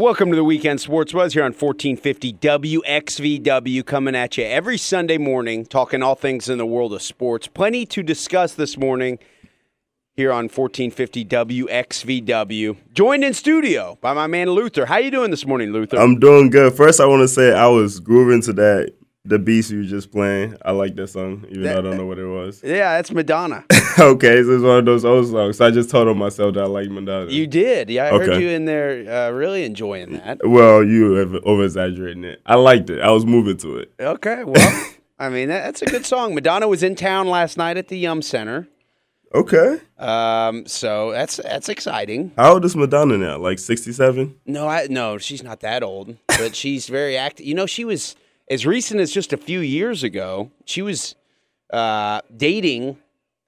Welcome to the Weekend Sports Buzz here on 1450 WXVW, coming at you every Sunday morning, talking all things in the world of sports. Plenty to discuss this morning here on 1450 WXVW. Joined in studio by my man Luther. How you doing this morning, Luther? I'm doing good. First, I want to say I was grooving to that the beast you were just playing. I like that song, even though I don't know what it was. yeah, that's Madonna. okay, this is one of those old songs. So I just told myself that I like Madonna. You did. Yeah, I heard you in there uh, really enjoying that. well, you have over exaggerating it. I liked it. I was moving to it. Okay, well, I mean, that, that's a good song. Madonna was in town last night at the Yum Center. Okay. Um, so that's that's exciting. How old is Madonna now? Like 67? No, I no, she's not that old, but she's very active. You know, she was as recent as just a few years ago. She was uh, dating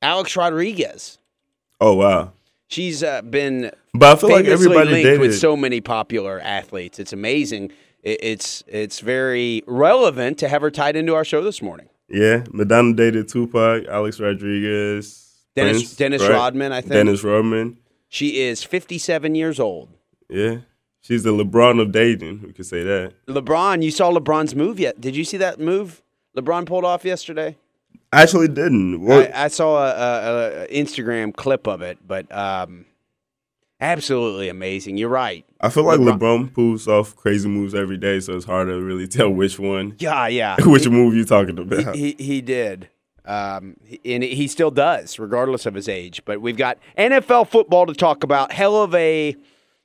Alex Rodriguez. Oh wow. She's uh, been But I feel like everybody linked dated. with so many popular athletes. It's amazing. It, it's it's very relevant to have her tied into our show this morning. yeah, Madonna dated Tupac, Alex Rodriguez, Dennis Prince, Dennis right? Rodman, I think. Dennis Rodman. She is 57 years old. Yeah, she's the LeBron of dating. We could say that. LeBron, you saw LeBron's move yet? Did you see that move LeBron pulled off yesterday? I actually didn't. What? I, I saw a, a, a Instagram clip of it, but um, absolutely amazing. You're right. I feel like LeBron- LeBron pulls off crazy moves every day, so it's hard to really tell which one, Yeah, yeah. which move you talking about. he he did, um, and he still does, regardless of his age. But we've got NFL football to talk about. Hell of a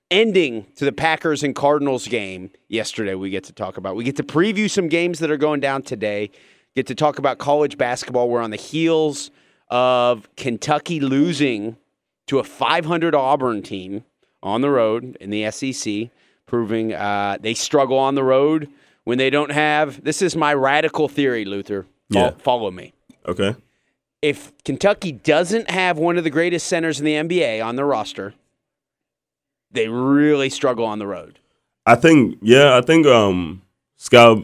ending to the Packers and Cardinals game yesterday. We get to talk about. We get to preview some games that are going down today. Get to talk about college basketball. We're on the heels of Kentucky losing to a 500 Auburn team on the road in the SEC, proving uh, they struggle on the road when they don't have. This is my radical theory, Luther. Yeah. Follow me. okay. If Kentucky doesn't have one of the greatest centers in the NBA on their roster, they really struggle on the road. I think yeah, I think um Skal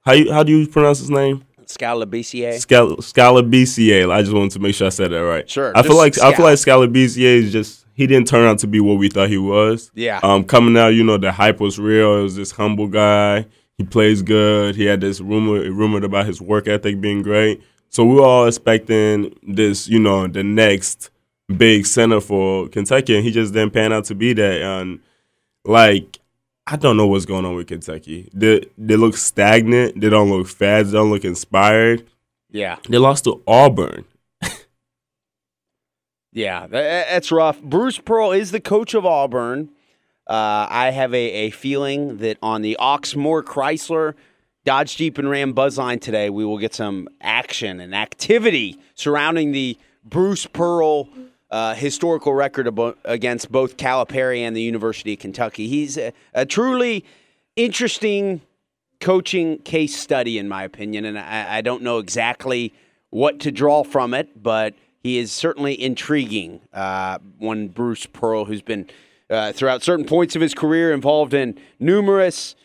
how you, how do you pronounce his name? Scalabicier. Skal Scalabicier. I just wanted to make sure I said that right. Sure, I feel like I feel like Skal Labissière is just he didn't turn out to be what we thought he was. Yeah. Um coming out, you know, the hype was real. It was this humble guy. He plays good. He had this rumor rumored about his work ethic being great. So we were all expecting this, you know, the next big center for Kentucky, and he just didn't pan out to be that. And like, I don't know what's going on with Kentucky. They they look stagnant. They don't look fast. They don't look inspired. Yeah. They lost to Auburn. Yeah, tha- that's rough. Bruce Pearl is the coach of Auburn. Uh, I have a, a feeling that on the Oxmoor Chrysler Dodge Jeep and Ram Buzzline today, we will get some action and activity surrounding the Bruce Pearl uh, historical record abo- against both Calipari and the University of Kentucky. He's a, a truly interesting coaching case study, in my opinion, and I, I don't know exactly what to draw from it, but he is certainly intriguing. Uh, one Bruce Pearl, who's been uh, throughout certain points of his career involved in numerous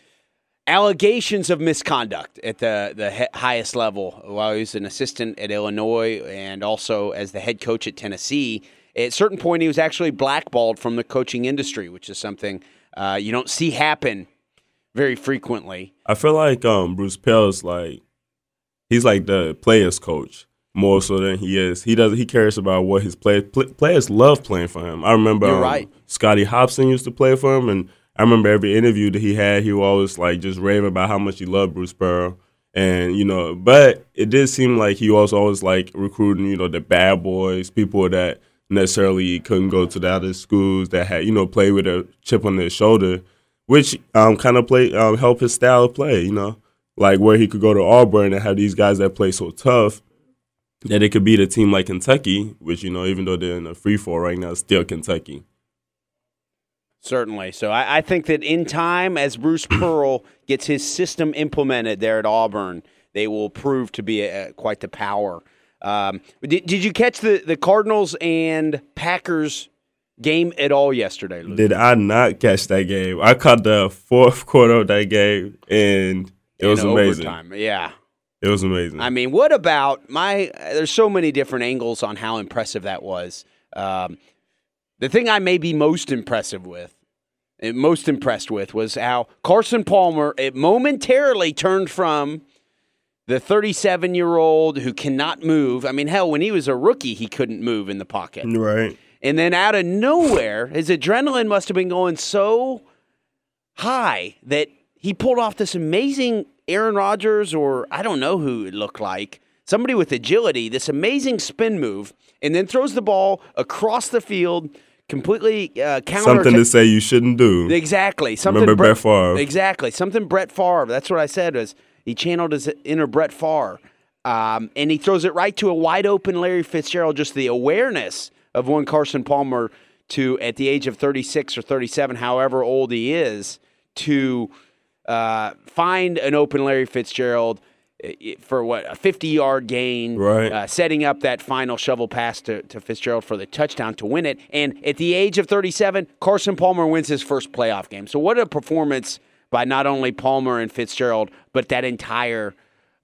allegations of misconduct at the the highest level while he was an assistant at Illinois and also as the head coach at Tennessee. At a certain point, he was actually blackballed from the coaching industry, which is something uh, you don't see happen very frequently. I feel like um Bruce Pearl's like he's like the players coach more so than he is. He does he cares about what his play, pl- players love playing for him. I remember um, right. Scotty Hopson used to play for him, and I remember every interview that he had, he would always like just rave about how much he loved Bruce Pearl. And you know, but it did seem like he was always like recruiting, you know, the bad boys, people that necessarily couldn't go to the other schools that had, you know, play with a chip on their shoulder, which um kind of play um help his style of play, you know, like where he could go to Auburn and have these guys that play so tough that it could beat a team like Kentucky, which you know, even though they're in a free fall right now, still Kentucky. Certainly. So I, I think that in time, as Bruce Pearl gets his system implemented there at Auburn, they will prove to be a, quite the power. Um, did, did you catch the, the Cardinals and Packers game at all yesterday, Luke? Did I not catch that game? I caught the fourth quarter of that game, and it was amazing. Overtime. Yeah. It was amazing. I mean, what about my? There's so many different angles on how impressive that was. Um, the thing I may be most impressive with, eh, most impressed with was how Carson Palmer it momentarily turned from the 37 year old who cannot move. I mean, hell, when he was a rookie, he couldn't move in the pocket. Right. And then out of nowhere, his adrenaline must have been going so high that he pulled off this amazing Aaron Rodgers, or I don't know who it looked like, somebody with agility, this amazing spin move, and then throws the ball across the field, completely uh, counter. Something to say you shouldn't do. Exactly. Something Remember Brett Favre. Exactly. Something Brett Favre. That's what I said. Was he channeled his inner Brett Favre, um, and he throws it right to a wide open Larry Fitzgerald. Just the awareness of one Carson Palmer to at the age of 36 or 37, however old he is, to uh, find an open Larry Fitzgerald for what a 50 yard gain, right? Uh, setting up that final shovel pass to, to Fitzgerald for the touchdown to win it. And at the age of 37, Carson Palmer wins his first playoff game. So what a performance by not only Palmer and Fitzgerald, but that entire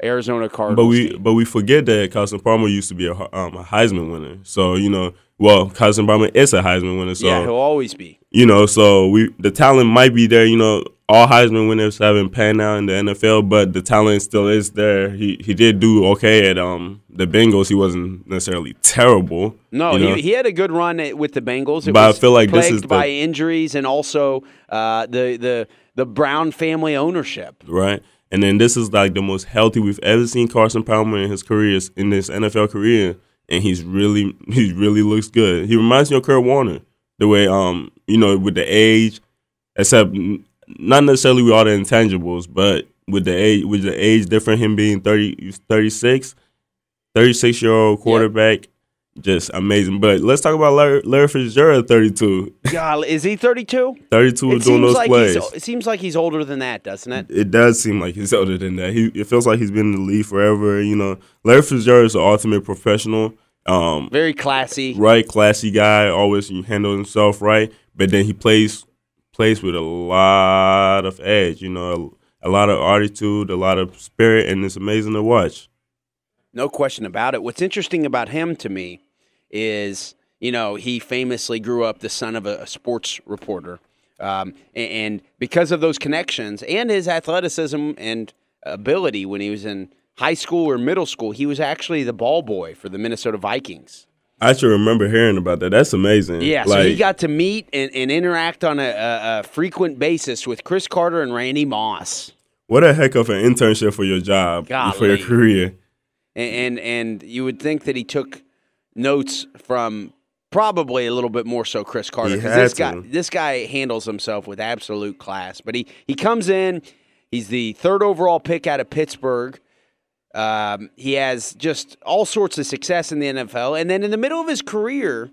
Arizona Cardinals. But we team. but we forget that Carson Palmer used to be a, um, a Heisman winner. So you know, well, Carson Palmer is a Heisman winner. So yeah, he'll always be. You know, so we the talent might be there. You know, all Heisman winners haven't panned out in the NFL, but the talent still is there. He he did do okay at um the Bengals. He wasn't necessarily terrible. No, you know? he, he had a good run with the Bengals. It But I feel like this is the- by injuries and also uh, the the the Brown family ownership. right? And then this is like the most healthy we've ever seen Carson Palmer in his career, in his NFL career, and he's really he really looks good. He reminds me of Kurt Warner, the way um you know with the age, except not necessarily with all the intangibles, but with the age with the age different, him being 30, 36, 36 year old quarterback. Just amazing, but let's talk about Larry, Larry Fitzgerald, thirty-two. God, is he 32? 32 It doing seems those like plays. it seems like he's older than that, doesn't it? it does seem like he's older than that. He it feels like he's been in the league forever. You know, Larry Fitzgerald is the ultimate professional. Um, Very classy. right, classy guy, always handle himself right. But then he plays plays with a lot of edge. You know, a, a lot of attitude, a lot of spirit, and it's amazing to watch. No question about it. What's interesting about him to me is, you know, he famously grew up the son of a, a sports reporter. Um, a- and, because of those connections and his athleticism and ability when he was in high school or middle school, he was actually the ball boy for the Minnesota Vikings. I should remember hearing about that. That's amazing. Yeah, so he got to meet and, and interact on a, a, a frequent basis with Cris Carter and Randy Moss. what a heck of an internship for your job, for your career. and, and and you would think that he took notes from probably a little bit more so Cris Carter because this guy this guy handles himself with absolute class. But he he comes in, he's the third overall pick out of Pittsburgh. Um, he has just all sorts of success in the NFL, and then in the middle of his career.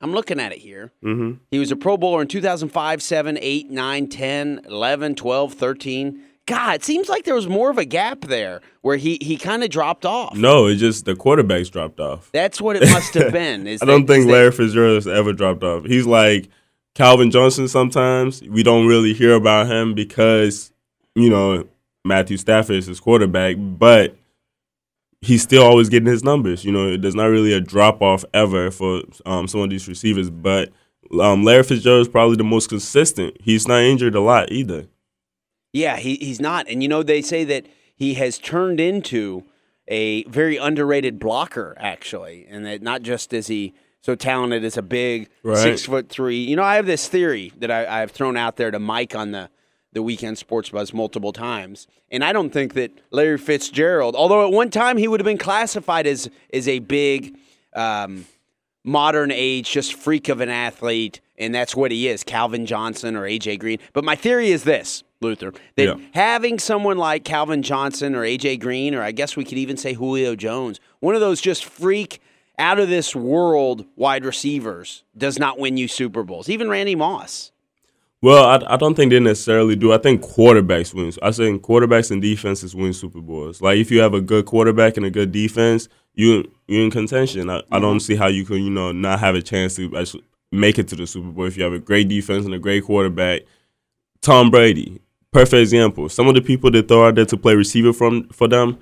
I'm looking at it here. hmm He was a Pro Bowler in 2005, 7, 8, 9, 10, 11, 12, 13. God, it seems like there was more of a gap there where he, he kind of dropped off. No, it's just the quarterbacks dropped off. That's what it must have been. Is I don't that- think that- Larry Fitzgerald has ever dropped off. He's like Calvin Johnson sometimes. We don't really hear about him because, you know, Matthew Stafford is his quarterback, but he's still always getting his numbers. You know, there's not really a drop off ever for um, some of these receivers, but um, Larry Fitzgerald is probably the most consistent. He's not injured a lot either. Yeah, he, he's not. And you know, they say that he has turned into a very underrated blocker, actually. And that not just is he so talented as a big Right. six foot three. You know, I have this theory that I, I've thrown out there to Mike on the, the weekend sports buzz multiple times. And I don't think that Larry Fitzgerald, although at one time he would have been classified as, as a big um, modern age, just freak of an athlete, and that's what he is, Calvin Johnson or AJ Green. But my theory is this, Luther, that Yeah. having someone like Calvin Johnson or AJ Green, or I guess we could even say Julio Jones, one of those just freak out of this world wide receivers does not win you Super Bowls. Even Randy Moss. Well, I, I don't think they necessarily do. I think quarterbacks win. I think quarterbacks and defenses win Super Bowls. Like if you have a good quarterback and a good defense, you you're in contention. I, I don't mm-hmm. see how you can you know not have a chance to actually make it to the Super Bowl if you have a great defense and a great quarterback. Tom Brady, perfect example. Some of the people that throw out there to play receiver from for them,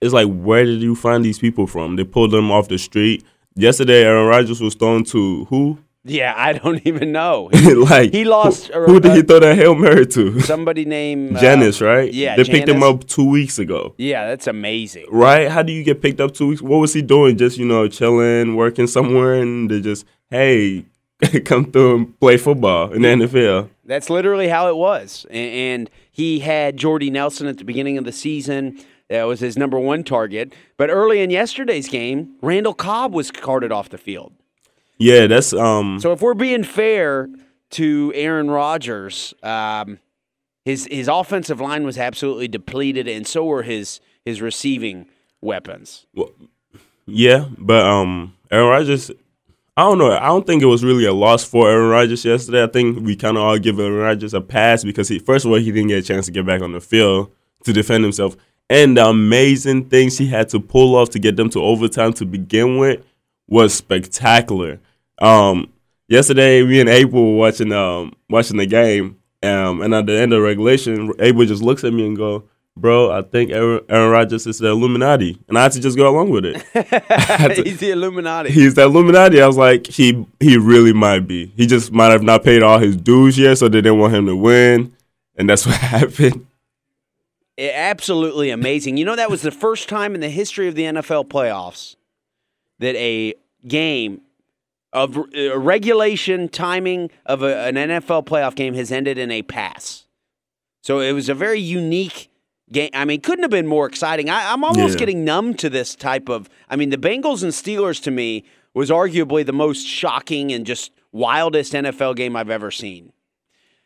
it's like where did you find these people from? They pulled them off the street. Yesterday, Aaron Rodgers was thrown to who? Yeah, I don't even know. like he lost. Who, who did he throw that hail mary to? somebody named uh, Janis, right? Yeah, they picked him up two weeks ago. Yeah, that's amazing. Right? How do you get picked up two weeks? What was he doing? Just you know, chilling, working somewhere, and they just hey, come through and play football in the NFL. That's literally how it was. And he had Jordy Nelson at the beginning of the season. That was his number one target. But early in yesterday's game, Randall Cobb was carted off the field. Yeah, that's um. So if we're being fair to Aaron Rodgers, um, his his offensive line was absolutely depleted, and so were his his receiving weapons. Well, Yeah, but um, Aaron Rodgers. I don't know. I don't think it was really a loss for Aaron Rodgers yesterday. I think we kind of all give Aaron Rodgers a pass because he, first of all, he didn't get a chance to get back on the field to defend himself, and the amazing things he had to pull off to get them to overtime to begin with was spectacular. Um, yesterday, me and April were watching um watching the game, um, and at the end of regulation, April just looks at me and go, "Bro, I think Aaron, Aaron Rodgers is the Illuminati," and I had to just go along with it. to- He's the Illuminati. He's the Illuminati. I was like, he he really might be. He just might have not paid all his dues yet, so they didn't want him to win, and that's what happened. Absolutely amazing. You know, that was the first time in the history of the NFL playoffs that a game of uh, regulation timing of a, an NFL playoff game has ended in a pass. So it was a very unique game. I mean, couldn't have been more exciting. I, I'm almost Yeah. getting numb to this type of. I mean, the Bengals and Steelers to me was arguably the most shocking and just wildest NFL game I've ever seen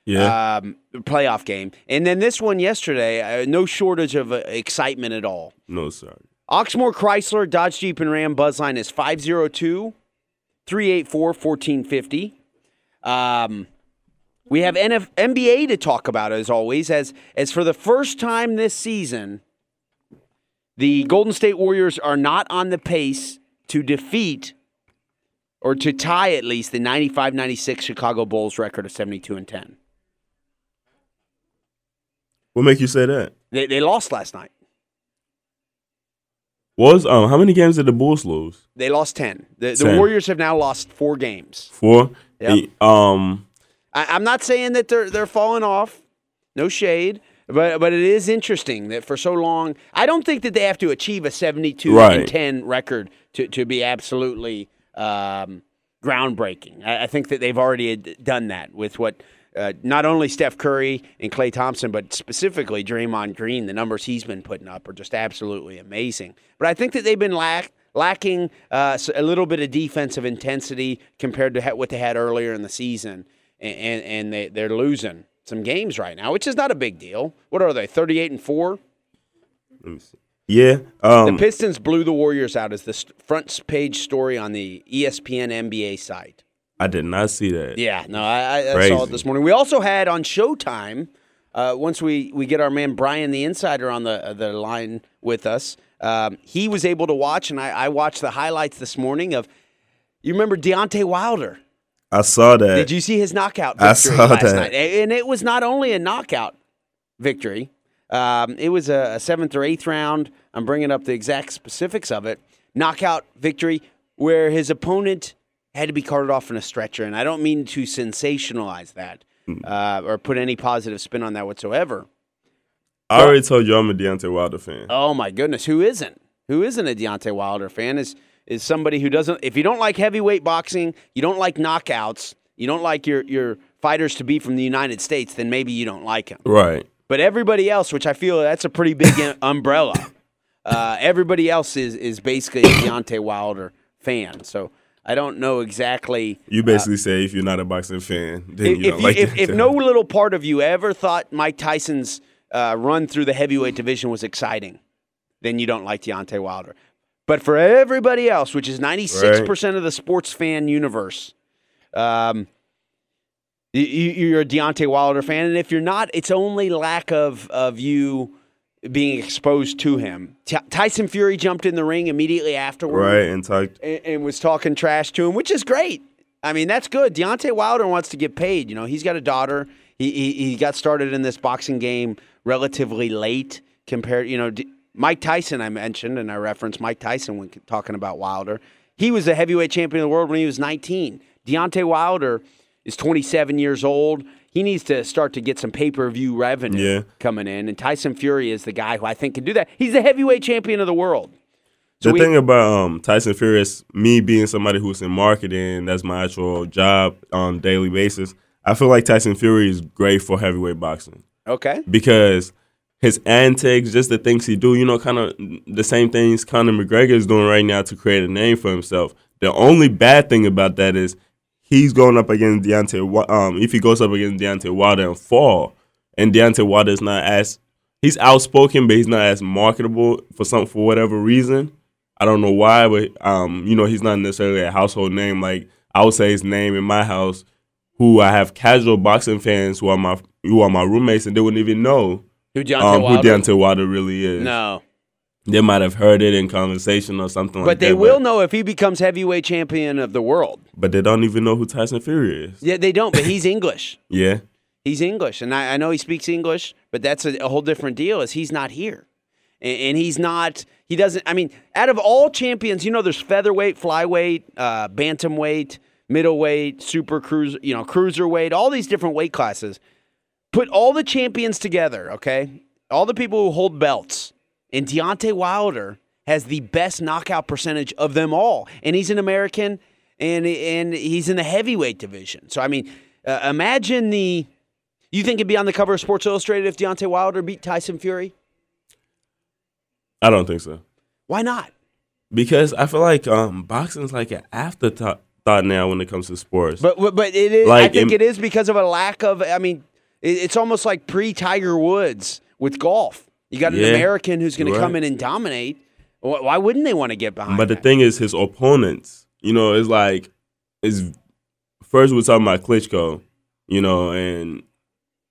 Yeah, um, playoff game. And then this one yesterday, uh, no shortage of uh, excitement at all. no sorry. Oxmoor Chrysler, Dodge Jeep and Ram Buzzline is 502 384 1450. Um, we have NF- NBA to talk about as always. As, as for the first time this season, the Golden State Warriors are not on the pace to defeat or to tie at least the 95 96 Chicago Bulls record of 72 and 10. What make you say that? They, they lost last night. Was um how many games did the Bulls lose? They lost 10. The, the Ten. Warriors have now lost four games. Four. Yep. And, um, I, I'm not saying that they're they're falling off. No shade. But but it is interesting that for so long, I don't think that they have to achieve a 72 and 10 record to, to be absolutely um, groundbreaking. I, I think that they've already done that with what uh, not only Steph Curry and Klay Thompson, but specifically Draymond Green. The numbers he's been putting up are just absolutely amazing. But I think that they've been lack, lacking uh, a little bit of defensive intensity compared to what they had earlier in the season, and and, and they, they're losing some games right now, which is not a big deal. What are they? Thirty-eight and four. let me see. Yeah. Um, The Pistons blew the Warriors out as the front page story on the ESPN NBA site. I did not see that. Yeah, no, I, I, saw it this morning. We also had on Showtime. Uh, once we, we get our man Brian the Insider on the uh, the line with us, um, he was able to watch, and I, I watched the highlights this morning of. You remember Deontay Wilder? I saw that. Did you see his knockout I saw last that. night? And it was not only a knockout victory, um, it was a, a seventh or eighth round. I'm bringing up the exact specifics of it. Knockout victory where his opponent had to be carted off in a stretcher. And I don't mean to sensationalize that Hmm. uh, or put any positive spin on that whatsoever. I already told you I'm a Deontay Wilder fan. Oh my goodness, who isn't? Who isn't a Deontay Wilder fan? Is is somebody who doesn't? If you don't like heavyweight boxing, you don't like knockouts, you don't like your your fighters to be from the United States, then maybe you don't like him. Right. But everybody else, which I feel that's a pretty big um- umbrella, uh, everybody else is is basically a Deontay Wilder fan. So I don't know exactly. You basically say if you're not a boxing fan, then If, you if, don't you, like if, if no little part of you ever thought Mike Tyson's uh, run through the heavyweight division was exciting, then you don't like Deontay Wilder. But for everybody else, which is 96% of the sports fan universe, um, you, you're a Deontay Wilder fan. And if you're not, it's only lack of, of you being exposed to him. T- Tyson Fury jumped in the ring immediately afterward right and talked. and, and was talking trash to him, which is great. I mean, that's good. Deontay Wilder wants to get paid. You know, he's got a daughter. He he, he got started in this boxing game relatively late compared. You know, D- Mike Tyson I mentioned, and I referenced Mike Tyson when talking about Wilder. He was a heavyweight champion of the world when he was 19. Deontay Wilder is 27 years old. He needs to start to get some pay per view revenue Yeah. coming in. And Tyson Fury is the guy who I think can do that. He's the heavyweight champion of the world. So the we- thing about um, Tyson Fury is me being somebody who's in marketing, that's my actual job on a daily basis. I feel like Tyson Fury is great for heavyweight boxing Okay. because his antics, just the things he do, you know, kind of the same things Conor McGregor is doing right now to create a name for himself. The only bad thing about that is he's going up against Deontay. Um, if he goes up against Deontay Wilder and fall, and Deontay Wilder is not as he's outspoken, but he's not as marketable for some for whatever reason. I don't know why, but um, you know, he's not necessarily a household name. Like I would say his name in my house, who I have casual boxing fans who are my who are my roommates, and they wouldn't even know Who Deontay um, who? Deontay Wilder really is. No. They might have heard it in conversation or something like But they will know if he becomes heavyweight champion of the world. But they don't even know who Tyson Fury is. Yeah, they don't, but he's English. Yeah. He's English, and I, I know he speaks English, but that's a, a whole different deal. Is he's not here, and, and he's not. He doesn't. I mean, out of all champions, you know, there's featherweight, flyweight, uh, bantamweight, middleweight, super cruiser, you know, cruiserweight, all these different weight classes. Put all the champions together, okay? All the people who hold belts, and Deontay Wilder has the best knockout percentage of them all, and he's an American, and and he's in the heavyweight division. So I mean, uh, imagine the. You think it'd be on the cover of Sports Illustrated if Deontay Wilder beat Tyson Fury? I don't think so. Why not? Because I feel like um, boxing's like an afterthought thought now when it comes to sports. But but, it is. I think in- it is because of a lack of. I mean, it's almost like pre Tiger Woods with golf. You got an Yeah, American who's going to come in and dominate. Why wouldn't they want to get behind? But the that? thing is, his opponents, you know, it's like, is first we're talking about Klitschko, you know, and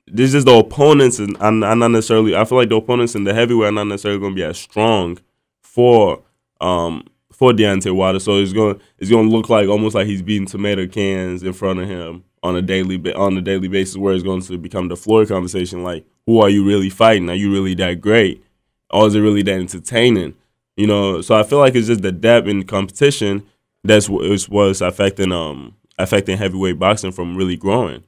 this is the opponents, and I'm, I'm not necessarily. I feel like the opponents in the heavyweight are not necessarily going to be as strong for um for Deontay Wilder. So it's going it's going to look like almost like he's beating tomato cans in front of him on a daily on a daily basis, where it's going to become the floor conversation. Like, who are you really fighting? Are you really that great, or is it really that entertaining? You know, so I feel like it's just the depth in competition that's what was affecting um affecting heavyweight boxing from really growing.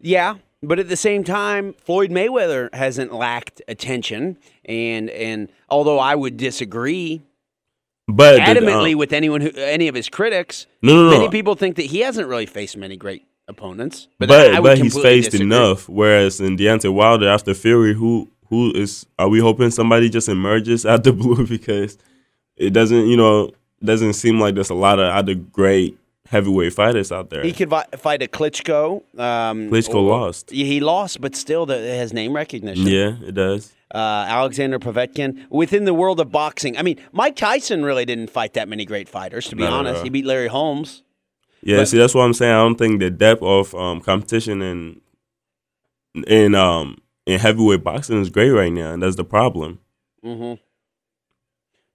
Yeah, but at the same time, Floyd Mayweather hasn't lacked attention, and and although I would disagree But adamantly um, with anyone who any of his critics, no, no, no. many people think that he hasn't really faced many great opponents. But, but I, I but, he's faced disagree. enough. Whereas in Deontay Wilder after Fury, who who is are we hoping somebody just emerges out the blue because it doesn't you know doesn't seem like there's a lot of other great heavyweight fighters out there. He could vi- fight a Klitschko. Um, Klitschko or- lost. He lost, but still, the, it has name recognition. Yeah, it does. Uh, Alexander Povetkin. Within the world of boxing, I mean, Mike Tyson really didn't fight that many great fighters, to be Not honest. He beat Larry Holmes. Yeah, But- see, that's what I'm saying. I don't think the depth of um, competition in in um in heavyweight boxing is great right now, and that's the problem. hmm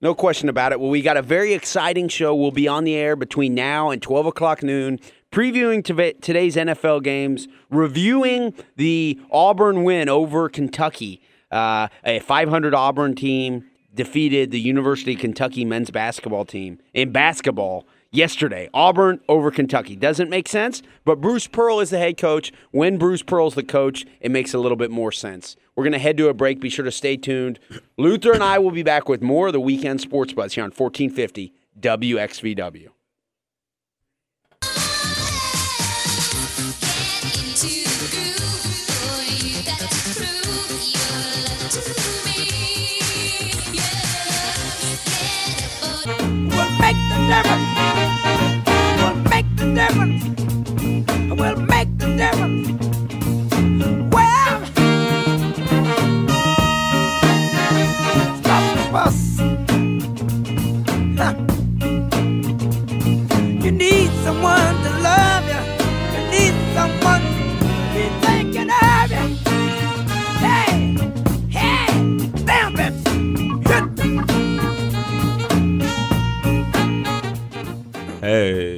No question about it. Well, we got a very exciting show. We'll be on the air between now and 12 o'clock noon, previewing today's NFL games, reviewing the Auburn win over Kentucky. Uh, a 500 Auburn team defeated the University of Kentucky men's basketball team in basketball yesterday. Auburn over Kentucky. Doesn't make sense, but Bruce Pearl is the head coach. When Bruce Pearl's the coach, it makes a little bit more sense. We're going to head to a break. Be sure to stay tuned. Luther and I will be back with more of the weekend sports buzz here on 1450 WXVW. will Will make the difference. Well, stop the bus. You need someone to love you. You need someone thinking of you. Hey, hey, damn it. Hey,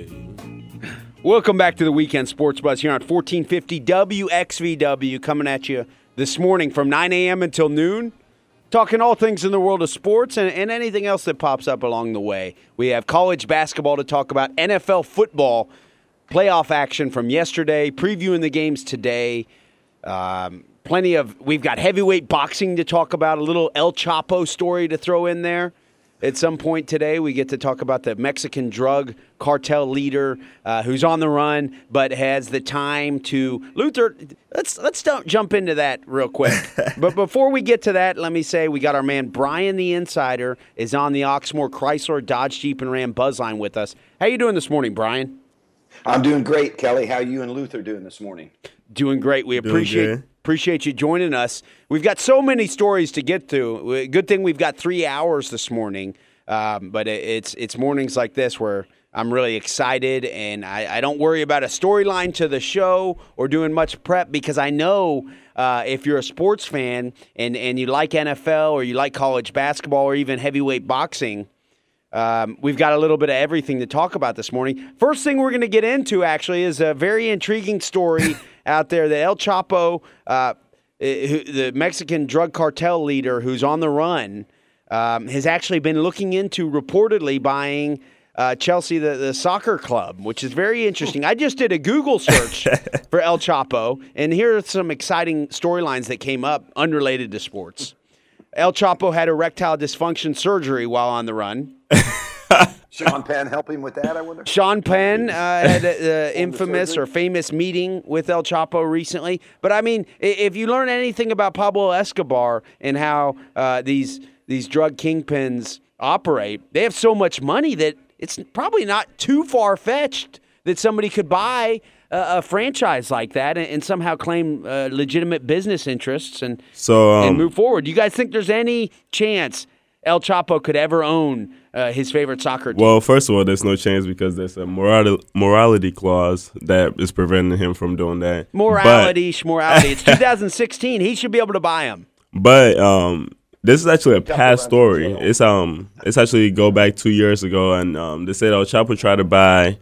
Welcome back to the weekend sports buzz here on 1450 WXVW, coming at you this morning from 9 a.m. until noon. talking all things in the world of sports and, and anything else that pops up along the way. We have college basketball to talk about, NFL football playoff action from yesterday, previewing the games today. Um, plenty of, we've got heavyweight boxing to talk about, a little El Chapo story to throw in there. At some point today, we get to talk about the Mexican drug cartel leader uh, who's on the run, but has the time to. Luther, let's let's don't jump into that real quick. but before we get to that, let me say we got our man Brian the Insider is on the Oxmoor Chrysler Dodge Jeep and Ram Buzzline with us. How you doing this morning, Brian? I'm doing great, Kelly. How you and Luther doing this morning? Doing great. We appreciate good. Appreciate you joining us. We've got so many stories to get to. Good thing we've got three hours this morning. Um, but it's it's mornings like this where I'm really excited, and I, I don't worry about a storyline to the show or doing much prep because I know uh, if you're a sports fan and and you like NFL or you like college basketball or even heavyweight boxing. Um, we've got a little bit of everything to talk about this morning. First thing we're going to get into actually is a very intriguing story out there that El Chapo, uh, who- the Mexican drug cartel leader who's on the run, um, has actually been looking into reportedly buying uh, Chelsea, the, the soccer club, which is very interesting. I just did a Google search for El Chapo, and here are some exciting storylines that came up unrelated to sports. El Chapo had erectile dysfunction surgery while on the run. Sean Penn helping with that, I wonder. Sean Penn uh, had the infamous or famous meeting with El Chapo recently. But I mean, if you learn anything about Pablo Escobar and how uh, these these drug kingpins operate, they have so much money that it's probably not too far fetched that somebody could buy a, a franchise like that and, and somehow claim uh, legitimate business interests and So and um, move forward. Do you guys think there's any chance El Chapo could ever own uh, his favorite soccer team? Well, first of all, there's no chance because there's a morality, morality clause that is preventing him from doing that. Morality, schmorality. It's 2016. He should be able to buy them. But, but um, this is actually a past story. It's um, it's actually go back two years ago, and um, they said El Chapo tried to buy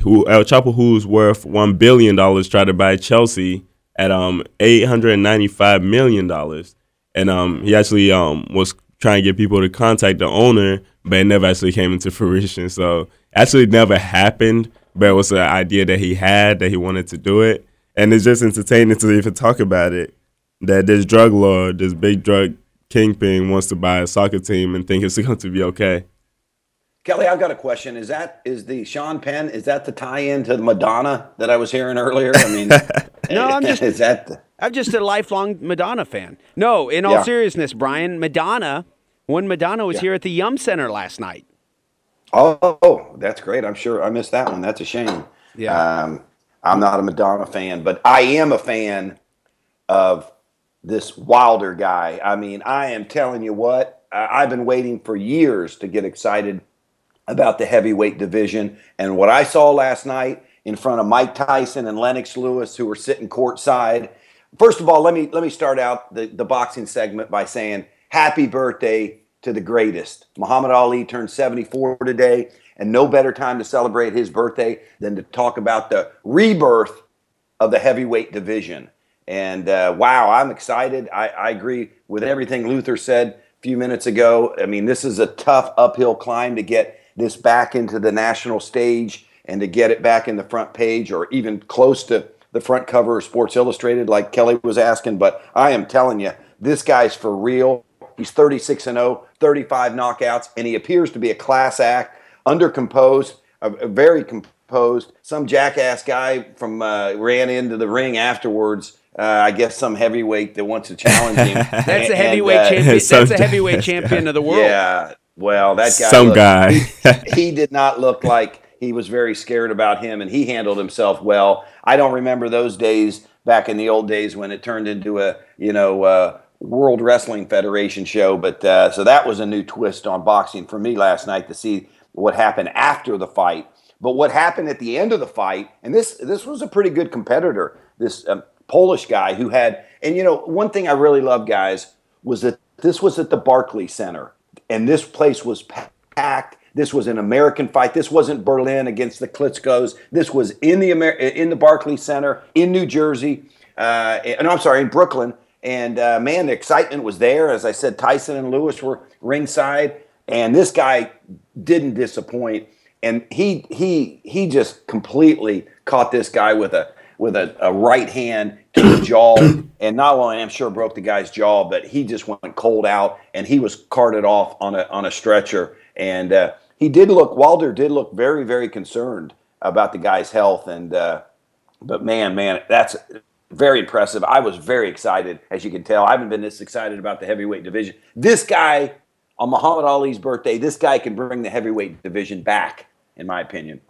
who El Chapo, who's worth one billion dollars, tried to buy Chelsea at um eight hundred and ninety five million dollars, and um he actually um was trying to get people to contact the owner, but it never actually came into fruition. So actually never happened, but it was an idea that he had that he wanted to do it, and it's just entertaining to even talk about it. That this drug lord, this big drug kingpin, wants to buy a soccer team and think it's going to be okay. Kelly, I've got a question. Is that is the Sean Penn? Is that the tie-in to the Madonna that I was hearing earlier? I mean, No, I'm just- is that the, I'm just a lifelong Madonna fan. No, in all Yeah. seriousness, Brian, Madonna, when Madonna was Yeah. here at the Yum Center last night. Oh, that's great. I'm sure I missed that one. That's a shame. Yeah. Um, I'm not a Madonna fan, but I am a fan of this Wilder guy. I mean, I am telling you what, I- I've been waiting for years to get excited about the heavyweight division. And what I saw last night in front of Mike Tyson and Lennox Lewis, who were sitting courtside. First of all, let me let me start out the, the boxing segment by saying happy birthday to the greatest. Muhammad Ali turned 74 today, and no better time to celebrate his birthday than to talk about the rebirth of the heavyweight division. And uh, wow, I'm excited. I, I agree with everything Luther said a few minutes ago. I mean, this is a tough uphill climb to get this back into the national stage and to get it back in the front page or even close to the front cover of Sports Illustrated, like Kelly was asking. But I am telling you, this guy's for real. He's 36 and 0, 35 knockouts, and he appears to be a class act, undercomposed, uh, very composed. Some jackass guy from uh, ran into the ring afterwards. Uh, I guess some heavyweight that wants to challenge him. That's And- a heavyweight and, uh, champion. That's a heavyweight champion of the world. Yeah. Well, that guy. Some looked- guy. he did not look like he was very scared about him, and he handled himself well. I don't remember those days back in the old days when it turned into a you know uh, World Wrestling Federation show. But uh, so that was a new twist on boxing for me last night to see what happened after the fight. But what happened at the end of the fight, and this this was a pretty good competitor, this um, Polish guy who had, and you know, one thing I really love, guys, was that this was at the Barclay Center, and this place was packed. This was an American fight. This wasn't Berlin against the Klitschko's. This was in the Amer- in the Barclay Center in New Jersey. Uh, and I'm sorry, in Brooklyn. And uh, man, the excitement was there. As I said, Tyson and Lewis were ringside, and this guy didn't disappoint. And he he he just completely caught this guy with a with a, a right hand to the jaw, and not only I'm sure broke the guy's jaw, but he just went cold out, and he was carted off on a on a stretcher. And uh, he did look Wilder did look very very concerned about the guy's health, and uh, but man, man, that's very impressive. I was very excited, as you can tell. I haven't been this excited about the heavyweight division. This guy, on Muhammad Ali's birthday, this guy can bring the heavyweight division back, in my opinion.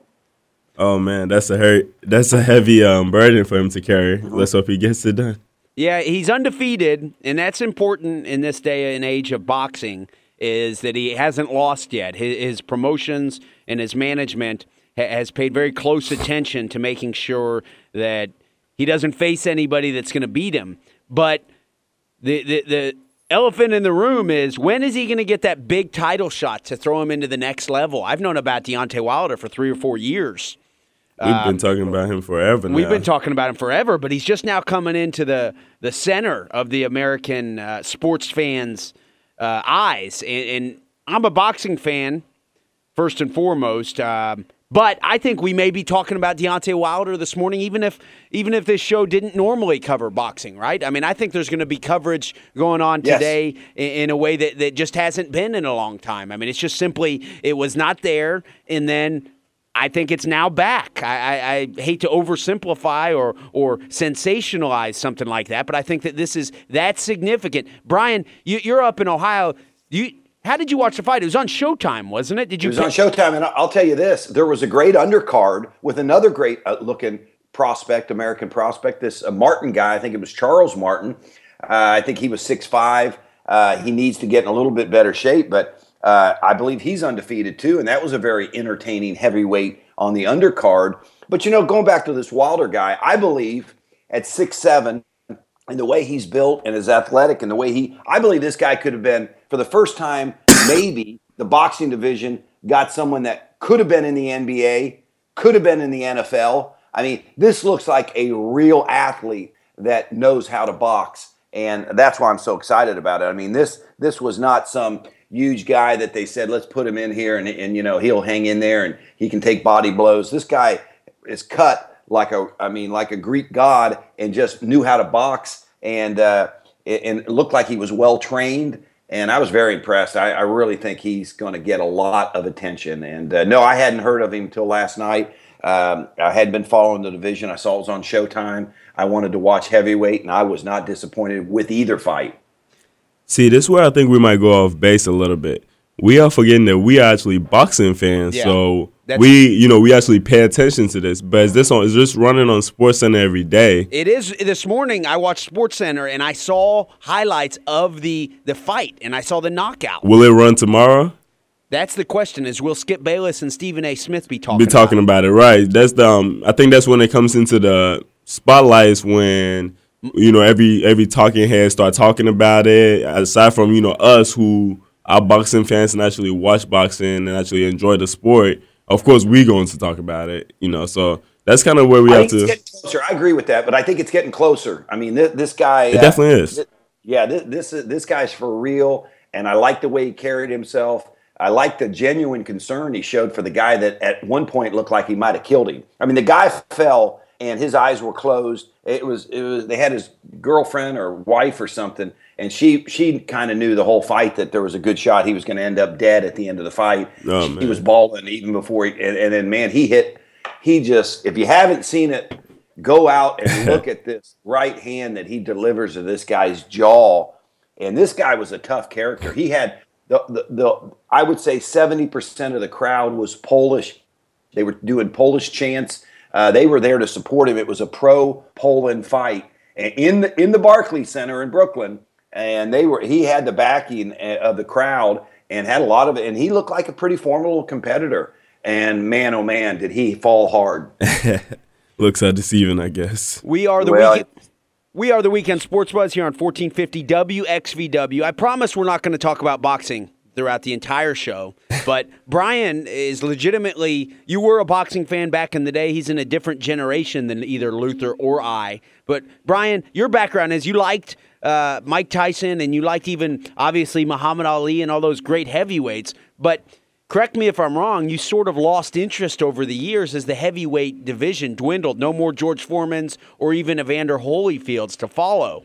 Oh man, that's a heavy, that's a heavy um, burden for him to carry. Let's hope he gets it done. Yeah, he's undefeated, and that's important in this day and age of boxing. Is that he hasn't lost yet? His, his promotions and his management ha- has paid very close attention to making sure that he doesn't face anybody that's going to beat him. But the, the the elephant in the room is when is he going to get that big title shot to throw him into the next level? I've known about Deontay Wilder for three or four years. We've been talking about him forever now. We've been talking about him forever, but he's just now coming into the the center of the American uh, sports fans' uh, eyes. And, and I'm a boxing fan first and foremost. Um, but I think we may be talking about Deontay Wilder this morning, even if even if this show didn't normally cover boxing, right? I mean, I think there's going to be coverage going on Yes. today in, in a way that, that just hasn't been in a long time. I mean, it's just simply it was not there, and then I think it's now back. I, I, I hate to oversimplify or or sensationalize something like that, but I think that this is that significant. Brian, you, you're up in Ohio. You how did you watch the fight? It was on Showtime, wasn't it? Did you? It was on Showtime, and I'll tell you this: there was a great undercard with another great uh, looking prospect, American prospect. This uh, Martin guy, I think it was Charles Martin. Uh, I think he was six five. Uh, he needs to get in a little bit better shape, but uh, I believe he's undefeated too. And that was a very entertaining heavyweight on the undercard. But you know, going back to this Wilder guy, I believe at six seven and the way he's built and is athletic and the way he I believe this guy could have been for the first time maybe the boxing division got someone that could have been in the NBA, could have been in the NFL. I mean, this looks like a real athlete that knows how to box and that's why I'm so excited about it. I mean, this this was not some huge guy that they said let's put him in here and and you know, he'll hang in there and he can take body blows. This guy is cut like a I mean like a Greek god and just knew how to box and uh, and looked like he was well trained and I was very impressed. I, I really think he's going to get a lot of attention. And uh, no, I hadn't heard of him until last night. Um, I had been following the division. I saw it was on Showtime. I wanted to watch heavyweight, and I was not disappointed with either fight. See, this is where I think we might go off base a little bit. We are forgetting that we are actually boxing fans, Yeah, so we, you know, we actually pay attention to this. But is this on? Is this running on Sports Center every day? It is this morning. I watched Sports Center and I saw highlights of the the fight and I saw the knockout. Will it run tomorrow? That's the question: Is will Skip Bayless and Stephen A. Smith be talking? Be talking about? about it, right? That's the. Um, I think that's when it comes into the spotlights when you know every every talking head start talking about it. Aside from you know us who are boxing fans and actually watch boxing and actually enjoy the sport, of course we going to talk about it. You know, so that's kind of where we I have to. closer. I agree with that, but I think it's getting closer. I mean, this, this guy. It uh, definitely is. Yeah, this, this is this guy's for real, and I like the way he carried himself. I like the genuine concern he showed for the guy that at one point looked like he might have killed him. I mean, the guy fell and his eyes were closed. It was it was they had his girlfriend or wife or something, and she she kind of knew the whole fight that there was a good shot he was going to end up dead at the end of the fight. Oh, he was balling even before he and, and then man he hit he just if you haven't seen it go out and look at this right hand that he delivers to this guy's jaw. And this guy was a tough character. He had the, the, the i would say 70% of the crowd was polish. They were doing polish chants uh, they were there to support him it was a pro poland fight in the in the barclays center in brooklyn and they were he had the backing uh, of the crowd and had a lot of it and he looked like a pretty formidable competitor and man oh man did he fall hard Looks uh, deceiving, I guess. We are the Well, weekend. We are the weekend sports buzz here on 1450 WXVW. I promise we're not going to talk about boxing throughout the entire show. But Brian is legitimately, you were a boxing fan back in the day. He's in a different generation than either Luther or I. But Brian, your background is you liked uh, Mike Tyson and you liked even, obviously, Muhammad Ali and all those great heavyweights. But correct me if I'm wrong, you sort of lost interest over the years as the heavyweight division dwindled. No more George Foremans or even Evander Holyfields to follow.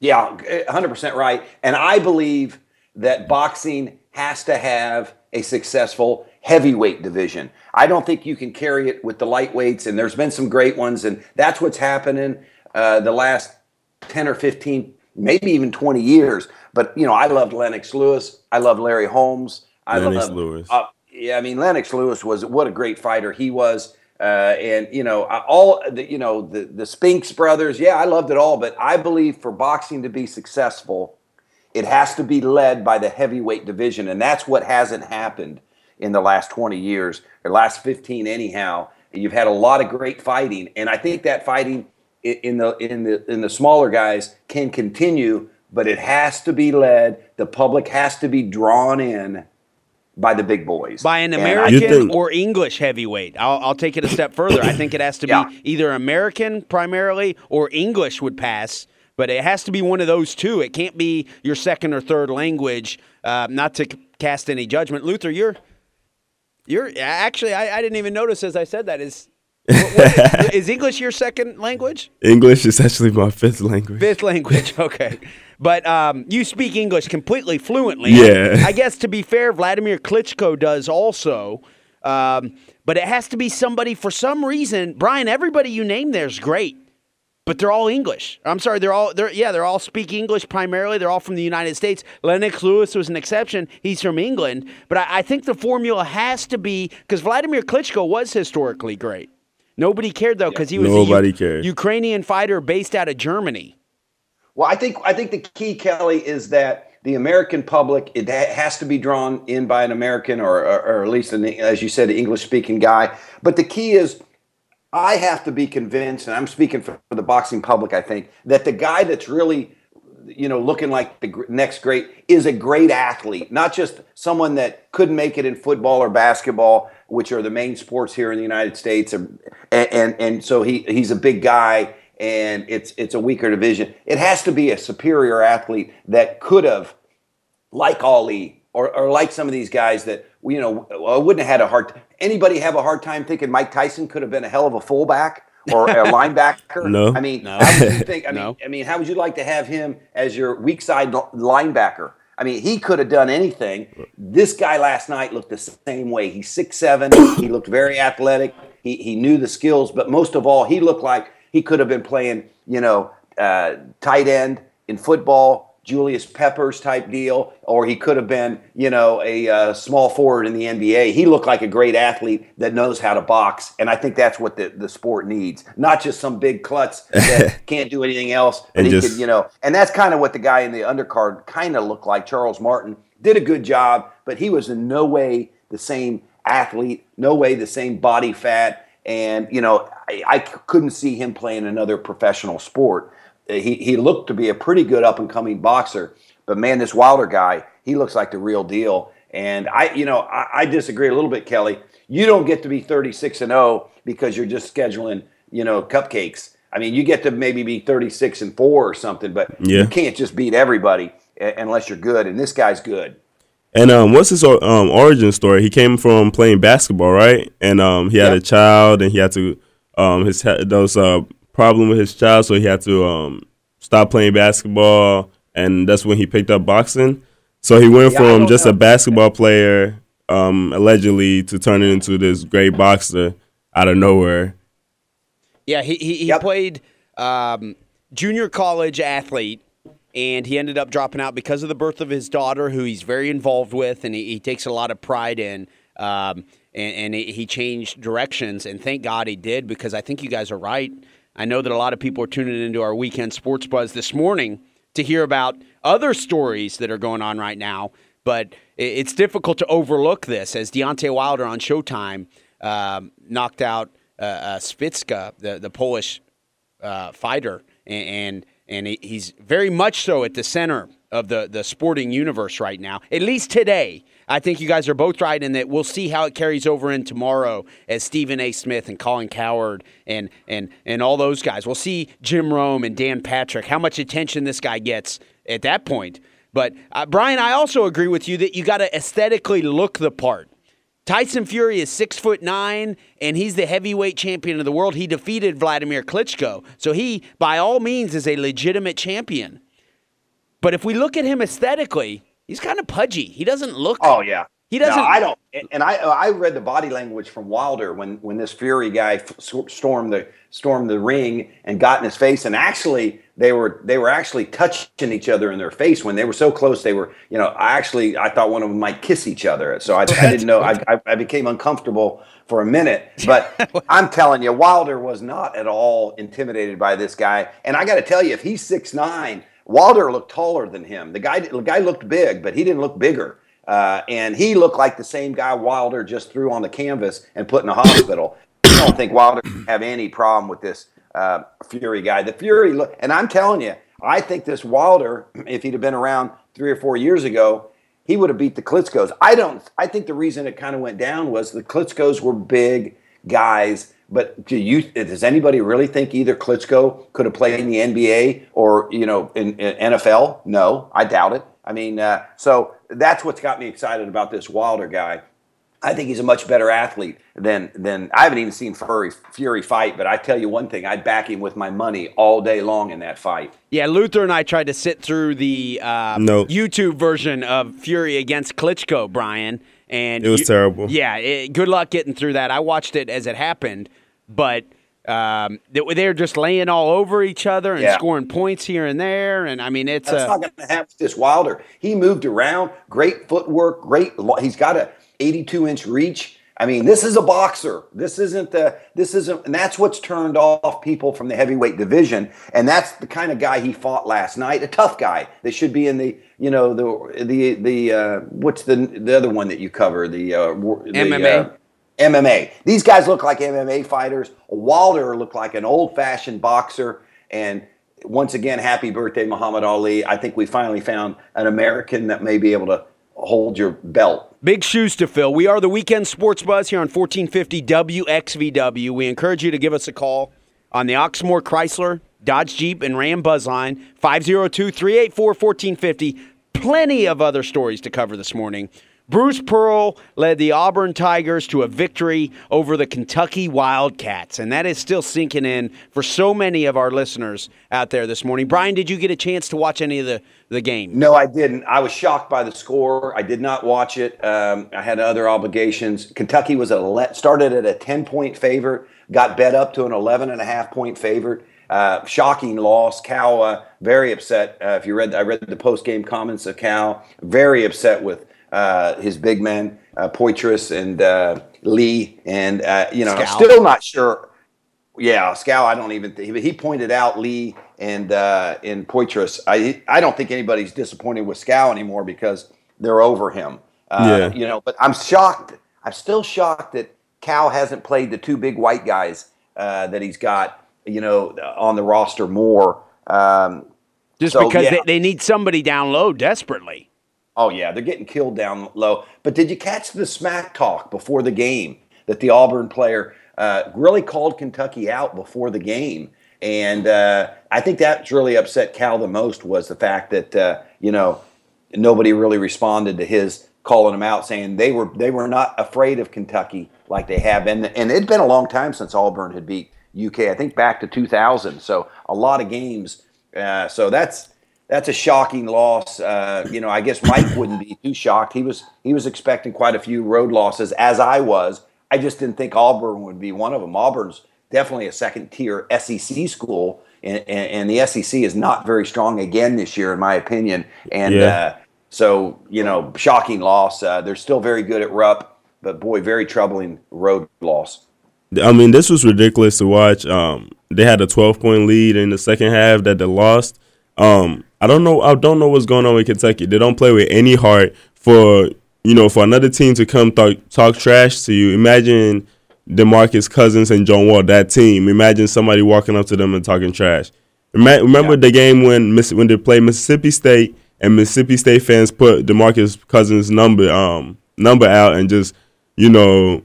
Yeah, 100% right. And I believe that boxing has to have a successful heavyweight division. I don't think you can carry it with the lightweights, and there's been some great ones, and that's what's happening uh, the last 10 or 15, maybe even 20 years. But, you know, I loved Lennox Lewis. I love Larry Holmes. I Lennox love, Lewis. Uh, yeah, I mean, Lennox Lewis was what a great fighter he was. Uh, and you know all the you know the the Spinks brothers. Yeah, I loved it all, but I believe for boxing to be successful, it has to be led by the heavyweight division, and that's what hasn't happened in the last 20 years, or last 15 anyhow. You've had a lot of great fighting, and I think that fighting in the in the in the smaller guys can continue, but it has to be led. The public has to be drawn in by the big boys. By an American or English heavyweight. I'll, I'll take it a step further. I think it has to be either American primarily or English would pass, but it has to be one of those two. It can't be your second or third language. Uh, not to c- cast any judgment, Luther. You're, you're actually. I, I didn't even notice as I said that. Is what- what- is English your second language? English is actually my fifth language. Fifth language, okay. But um, you speak English completely fluently. Yeah. I guess to be fair, Vladimir Klitschko does also. Um, but it has to be somebody for some reason. Brian, everybody you name there is great, but they're all English. I'm sorry, they're all they're yeah, they're all speak English primarily. They're all from the United States. Lennox Lewis was an exception. He's from England, but I, I think the formula has to be because Vladimir Klitschko was historically great. Nobody cared though because he was Nobody a U- cared. Ukrainian fighter based out of Germany. Well, I think I think the key, Kelly, is that the American public it has to be drawn in by an American or, or, or at least an, as you said, an English-speaking guy. But the key is, I have to be convinced, and I'm speaking for, the boxing public. I think that the guy that's really, you know, looking like the next great is a great athlete, not just someone that couldn't make it in football or basketball, which are the main sports here in the United States, and and, and so he he's a big guy and it's it's a weaker division. It has to be a superior athlete that could have, like Ali or, or like some of these guys that you know I wouldn't have had a hard. Anybody have a hard time thinking Mike Tyson could have been a hell of a fullback or a linebacker? No. I mean, No. how would you think? I mean, No. I mean, how would you like to have him as your weak side linebacker? I mean, he could have done anything. This guy last night looked the same way. He's six seven. he looked very athletic. He he knew the skills, but most of all, he looked like he could have been playing, you know, uh, tight end in football, Julius Peppers type deal, or he could have been, you know, a uh, small forward in the NBA. He looked like a great athlete that knows how to box, and I think that's what the, the sport needs, not just some big klutz that can't do anything else. But And he just- could, you know, and that's kind of what the guy in the undercard kind of looked like. Charles Martin did a good job, but he was in no way the same athlete, no way the same body fat, and you know, I, I couldn't see him playing another professional sport. Uh, He he looked to be a pretty good up and coming boxer, but man, this Wilder guy, he looks like the real deal. And I, you know, I, I disagree a little bit, Kelly. You don't get to be 36 and 0 because you're just scheduling, you know, cupcakes. I mean, you get to maybe be 36 and 4 or something, but Yeah. you can't just beat everybody uh, unless you're good. And this guy's good. And um, what's his um, origin story? He came from playing basketball, right? And um, he had Yep. a child, and he had to um, his was a problem with his child, so he had to um, stop playing basketball, and that's when he picked up boxing. So he went Yeah, from just know. a basketball player, um, allegedly, to turning into this great boxer out of nowhere. Yeah, he he, he Yep. played um, junior college athlete, and he ended up dropping out because of the birth of his daughter, who he's very involved with, and he, he takes a lot of pride in. Um, and and he, he changed directions, and thank God he did because I think you guys are right. I know that a lot of people are tuning into our weekend sports buzz this morning to hear about other stories that are going on right now, but it's difficult to overlook this as Deontay Wilder on Showtime um, knocked out uh, uh, Szpilka, the the Polish uh, fighter, and and, and he's very much so at the center of the the sporting universe right now. At least today, I think you guys are both right in that we'll see how it carries over in tomorrow as Stephen A. Smith and Colin Cowherd and and and all those guys. We'll see Jim Rome and Dan Patrick how much attention this guy gets at that point. But uh, Brian, I also agree with you that you got to aesthetically look the part. Tyson Fury is six foot nine, and he's the heavyweight champion of the world. He defeated Vladimir Klitschko, so he, by all means, is a legitimate champion. But if we look at him aesthetically, he's kind of pudgy. He doesn't look. Oh yeah. He doesn't. No, I don't. And I I read the body language from Wilder when when this Fury guy stormed the stormed the ring and got in his face, and actually they were they were actually touching each other in their face when they were so close. They were you know I actually I thought one of them might kiss each other. So I, I didn't know. I, I became uncomfortable for a minute. But I'm telling you, Wilder was not at all intimidated by this guy. And I got to tell you, if he's six nine Wilder looked taller than him. The guy, the guy looked big, but he didn't look bigger. Uh, and he looked like the same guy Wilder just threw on the canvas and put in a hospital. I don't think Wilder have any problem with this uh, Fury guy. The Fury, look, and I'm telling you, I think this Wilder, if he'd have been around three or four years ago, he would have beat the Klitschko's. I don't. I think the reason it kind of went down was the Klitschko's were big guys but do you? Does anybody really think either Klitschko could have played in the NBA or you know in, in NFL? No, I doubt it. I mean, uh, so that's what's got me excited about this Wilder guy. I think he's a much better athlete than than I haven't even seen Fury Fury fight, but I tell you one thing, I'd back him with my money all day long in that fight. Yeah, Luther and I tried to sit through the uh, no. YouTube version of Fury against Klitschko, Brian, and it was you, terrible. Yeah, it, good luck getting through that. I watched it as it happened, but um, they, are just laying all over each other and yeah. scoring points here and there. And I mean, it's That's a, not going to happen with this Wilder. He moved around, great footwork, great. He's got a 82 inch reach. I mean, this is a boxer. This isn't the. This isn't, and that's what's turned off people from the heavyweight division. And that's the kind of guy he fought last night. A tough guy that should be in the, you know, the the the uh, what's the the other one that you cover the, uh, the MMA. Uh, MMA. These guys look like MMA fighters. Wilder looked like an old fashioned boxer. And once again, happy birthday, Muhammad Ali. I think we finally found an American that may be able to hold your belt. Big shoes to fill. We are the Weekend Sports Buzz here on 1450 WXVW. We encourage you to give us a call on the Oxmoor Chrysler, Dodge Jeep, and Ram Buzz line 502 384 1450. Plenty of other stories to cover this morning. Bruce Pearl led the Auburn Tigers to a victory over the Kentucky Wildcats, and that is still sinking in for so many of our listeners out there this morning. Brian, did you get a chance to watch any of the, the game? No, I didn't. I was shocked by the score. I did not watch it. Um, I had other obligations. Kentucky was a started at a 10 point favorite, got bet up to an 11 and a half point favorite. Uh, shocking loss. Cal uh, very upset. Uh, if you read, I read the post game comments of Cal. Very upset with uh, his big men, uh, Poythress and uh, Lee, and uh, you know, Skal. still not sure. Yeah, Skal. I don't even. He pointed out Lee and uh, and Poythress. I I don't think anybody's disappointed with Skal anymore because they're over him. Uh, yeah. You know, but I'm shocked. I'm still shocked that Cal hasn't played the two big white guys uh, that he's got. You know, on the roster more. Um, Just so, because yeah. they, they need somebody down low desperately. Oh yeah, they're getting killed down low. But did you catch the smack talk before the game that the Auburn player uh, really called Kentucky out before the game? And uh, I think that's really upset Cal the most was the fact that uh, you know nobody really responded to his calling them out, saying they were they were not afraid of Kentucky like they have been. And it'd been a long time since Auburn had beat UK. I think back to 2000. So a lot of games. Uh, so that's that's a shocking loss. Uh, you know, I guess Mike wouldn't be too shocked. He was he was expecting quite a few road losses, as I was. I just didn't think Auburn would be one of them. Auburn's definitely a second tier SEC school, and, and, and, the SEC is not very strong again this year, in my opinion. And yeah. uh, so, you know, shocking loss. Uh, they're still very good at Rupp, but boy, very troubling road loss. I mean, this was ridiculous to watch. Um, they had a 12 point lead in the second half that they lost. Um, I don't know. I don't know what's going on with Kentucky. They don't play with any heart. For you know, for another team to come talk, talk trash to you, imagine Demarcus Cousins and John Wall. That team. Imagine somebody walking up to them and talking trash. Remember yeah. the game when when they played Mississippi State and Mississippi State fans put Demarcus Cousins' number um number out and just you know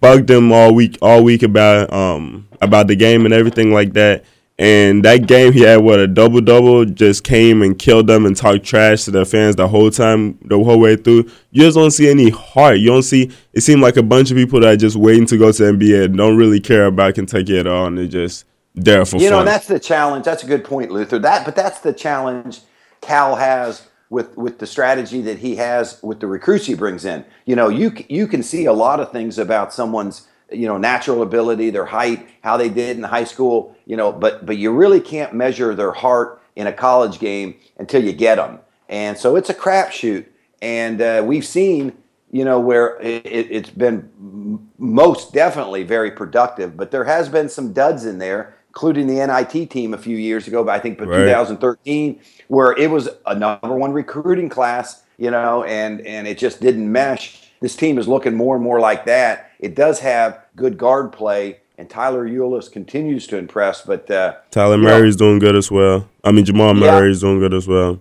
bugged him all week all week about um about the game and everything like that. And that game he had what a double double just came and killed them and talked trash to the fans the whole time the whole way through. You just don't see any heart. You don't see it seemed like a bunch of people that are just waiting to go to the NBA and don't really care about Kentucky at all and they're just there for You know, fun. and that's the challenge. That's a good point, Luther. That, but that's the challenge Cal has with with the strategy that he has with the recruits he brings in. You know, you you can see a lot of things about someone's you know natural ability, their height, how they did in high school. You know, but but you really can't measure their heart in a college game until you get them. And so it's a crapshoot. And uh, we've seen you know where it, it's been most definitely very productive, but there has been some duds in there including the NIT team a few years ago, but I think by Right. 2013, where it was a number one recruiting class, you know, and and it just didn't mesh. This team is looking more and more like that. It does have good guard play, and Tyler Ulis continues to impress. But uh, Tyler you know, doing good as well. I mean Jamal Yeah. Murray's doing good as well.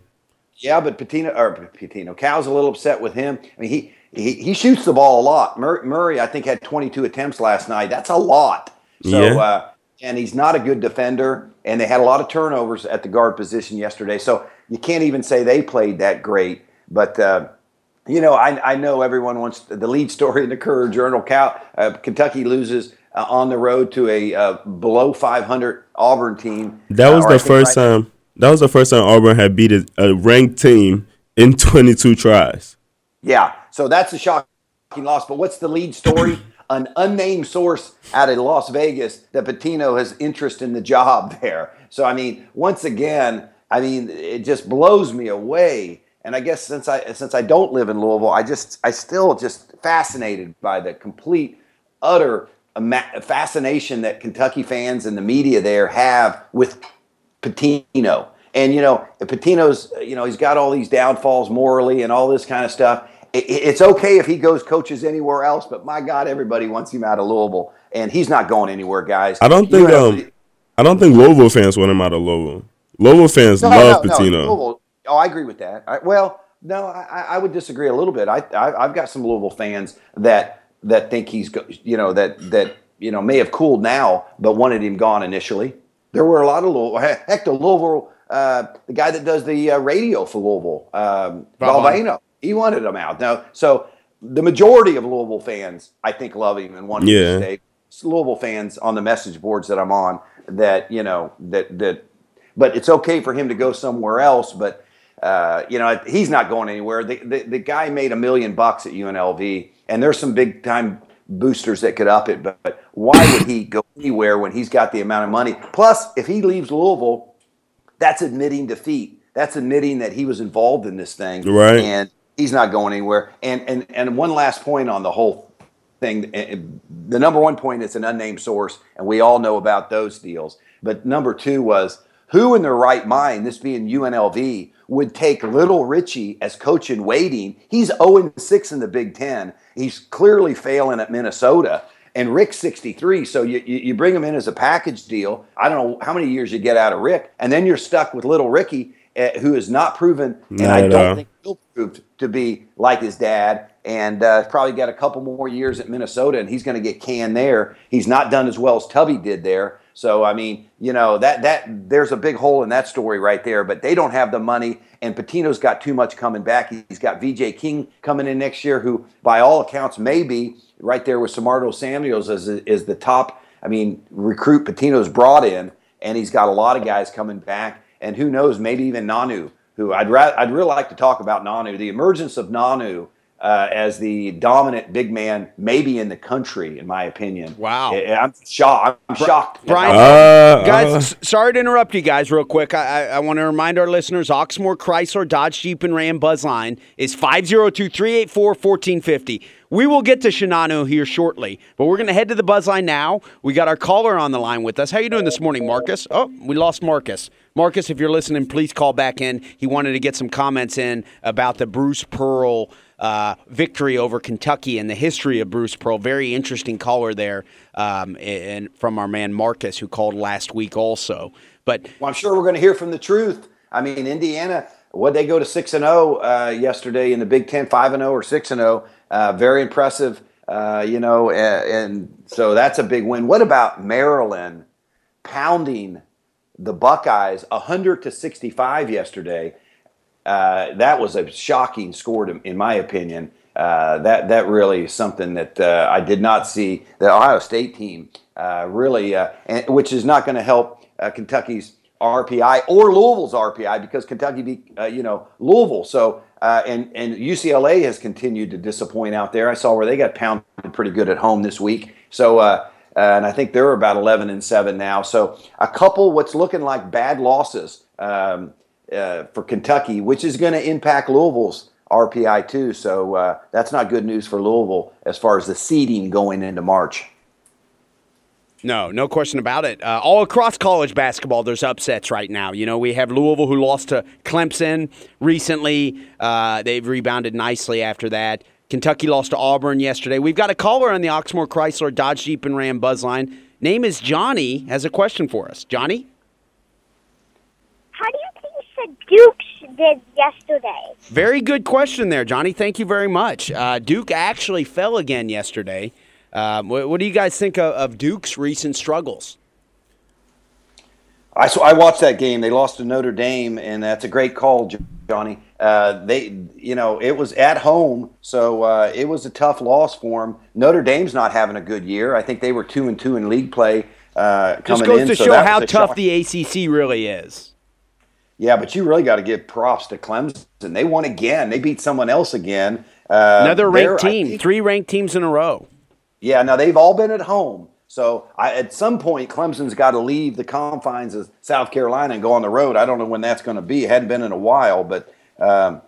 Yeah, but Pitino or Pitino, Cal's a little upset with him. I mean, he he, he shoots the ball a lot. Mur- Murray, I think, had 22 attempts last night. That's a lot. So, Yeah. uh, and he's not a good defender. And they had a lot of turnovers at the guard position yesterday. So you can't even say they played that great. But uh, you know, I, I know everyone wants the lead story in the Courier Journal. Cal, uh, Kentucky loses uh, on the road to a uh, below 500 Auburn team. That was Uh, the first right- time. That was the first time Auburn had beat a, a ranked team in 22 tries. Yeah, so that's a shocking loss. But what's the lead story? An unnamed source out of Las Vegas that Pitino has interest in the job there. So I mean, once again, I mean, it just blows me away. And I guess since I since I don't live in Louisville, I just I still just fascinated by the complete, utter fascination that Kentucky fans and the media there have with Pitino. And you know, Pitino's you know he's got all these downfalls morally and all this kind of stuff. It's okay if he goes coaches anywhere else, but my God, everybody wants him out of Louisville, and he's not going anywhere, guys. I don't think um I don't think Louisville fans want him out of Louisville. Louisville fans No, love no, no, Pitino. Louisville- Oh, I agree with that. I, well, no, I, I- would disagree a little bit. I, I I've got some Louisville fans that that think he's you know that that you know may have cooled now, but wanted him gone initially. There were a lot of Louisville. Heck, the Louisville, uh, the guy that does the uh, radio for Louisville, um. Valvano, he wanted him out. Now, so the majority of Louisville fans, I think, love him and want him Yeah. to stay. Louisville fans on the message boards that I'm on that you know that that but it's okay for him to go somewhere else. But uh, you know, he's not going anywhere. The, the the guy made a million bucks at UNLV, and there's some big time boosters that could up it. But, but why would he go anywhere when he's got the amount of money? Plus, if he leaves Louisville, that's admitting defeat. That's admitting that he was involved in this thing, Right. And he's not going anywhere. And and and one last point on the whole thing. eh, eh, The number one point is an unnamed source, and we all know about those deals. But number two was who in their right mind, this being UNLV, would take Little Richie as coach in waiting? He's 0 6 in the Big Ten. He's clearly failing at Minnesota. And Rick's 63, so you, you bring him in as a package deal. I don't know how many years you get out of Rick, and then you're stuck with Little Ricky, uh, who is not proven, and Not I don't think he'll prove to be like his dad, and uh, probably got a couple more years at Minnesota, and he's going to get canned there. He's not done as well as Tubby did there. So I mean, you know that that there's a big hole in that story right there. But they don't have the money, and Pitino's got too much coming back. He's got VJ King coming in next year, who by all accounts may be right there with Samardo Samuels as is the top. I mean, recruit Pitino's brought in, and he's got a lot of guys coming back, and who knows, maybe even Nanu, who I'd ra- I'd really like to talk about Nanu. The emergence of Nanu uh, as the dominant big man, maybe in the country, in my opinion. Wow. I- I'm shocked. I'm shocked. Brian- Uh, Guys, uh, sorry to interrupt you guys real quick. I, I, I want to remind our listeners Oxmoor Chrysler Dodge Jeep and Ram Buzzline is 502 384 1450. We will get to Chinanu here shortly, but we're going to head to the Buzzline now. We got our caller on the line with us. How you doing this morning, Marcus? Oh, we lost Marcus. Marcus, if you're listening, please call back in. He wanted to get some comments in about the Bruce Pearl uh, victory over Kentucky and the history of Bruce Pearl. Very interesting caller there, um, and from our man Marcus, who called last week also. But Well, I'm sure we're going to hear from the truth. I mean, Indiana what they go to six and zero uh, yesterday in the Big Ten, five and zero or six and zero. Uh, very impressive, uh, you know, and, and so that's a big win. What about Maryland pounding the Buckeyes hundred to sixty five yesterday? Uh, that was a shocking score, to, in my opinion. Uh, that that really is something that uh, I did not see the Ohio State team uh, really, uh, and, which is not going to help uh, Kentucky's RPI or Louisville's RPI because Kentucky beat you know Louisville. So and and UCLA has continued to disappoint out there. I saw where they got pounded pretty good at home this week. So. and I think they're about 11 and 7 now. So, a couple what's looking like bad losses um, for Kentucky, which is going to impact Louisville's RPI too. So uh, that's not good news for Louisville as far as the seeding going into March. No, no question about it. Uh, all across college basketball, there's upsets right now. You know, we have Louisville who lost to Clemson recently. Uh, they've rebounded nicely after that. Kentucky lost to Auburn yesterday. We've got a caller on the Oxmoor Chrysler Dodge Jeep and Ram Buzzline. Name is Johnny. Has a question for us. Johnny. How do you think the Dukes did yesterday? Very good question there, Johnny. Thank you very much. Uh, Duke actually fell again yesterday. Um, what, what, do you guys think of, of, Duke's recent struggles? I so I watched that game. They lost to Notre Dame, and that's a great call, Johnny. Uh, they, you know, it was at home, so uh, it was a tough loss for them. Notre Dame's not having a good year. I think they were two and two in league play uh, coming Just goes in. to so show how tough shock. the ACC really is. Yeah, but you really got to give props to Clemson. They won again. They beat someone else again. Uh, Another ranked team, think, three ranked teams in a row. Yeah, now they've all been at home. So I, at some point, Clemson's got to leave the confines of South Carolina and go on the road. I don't know when that's going to be. It hadn't been in a while, but um,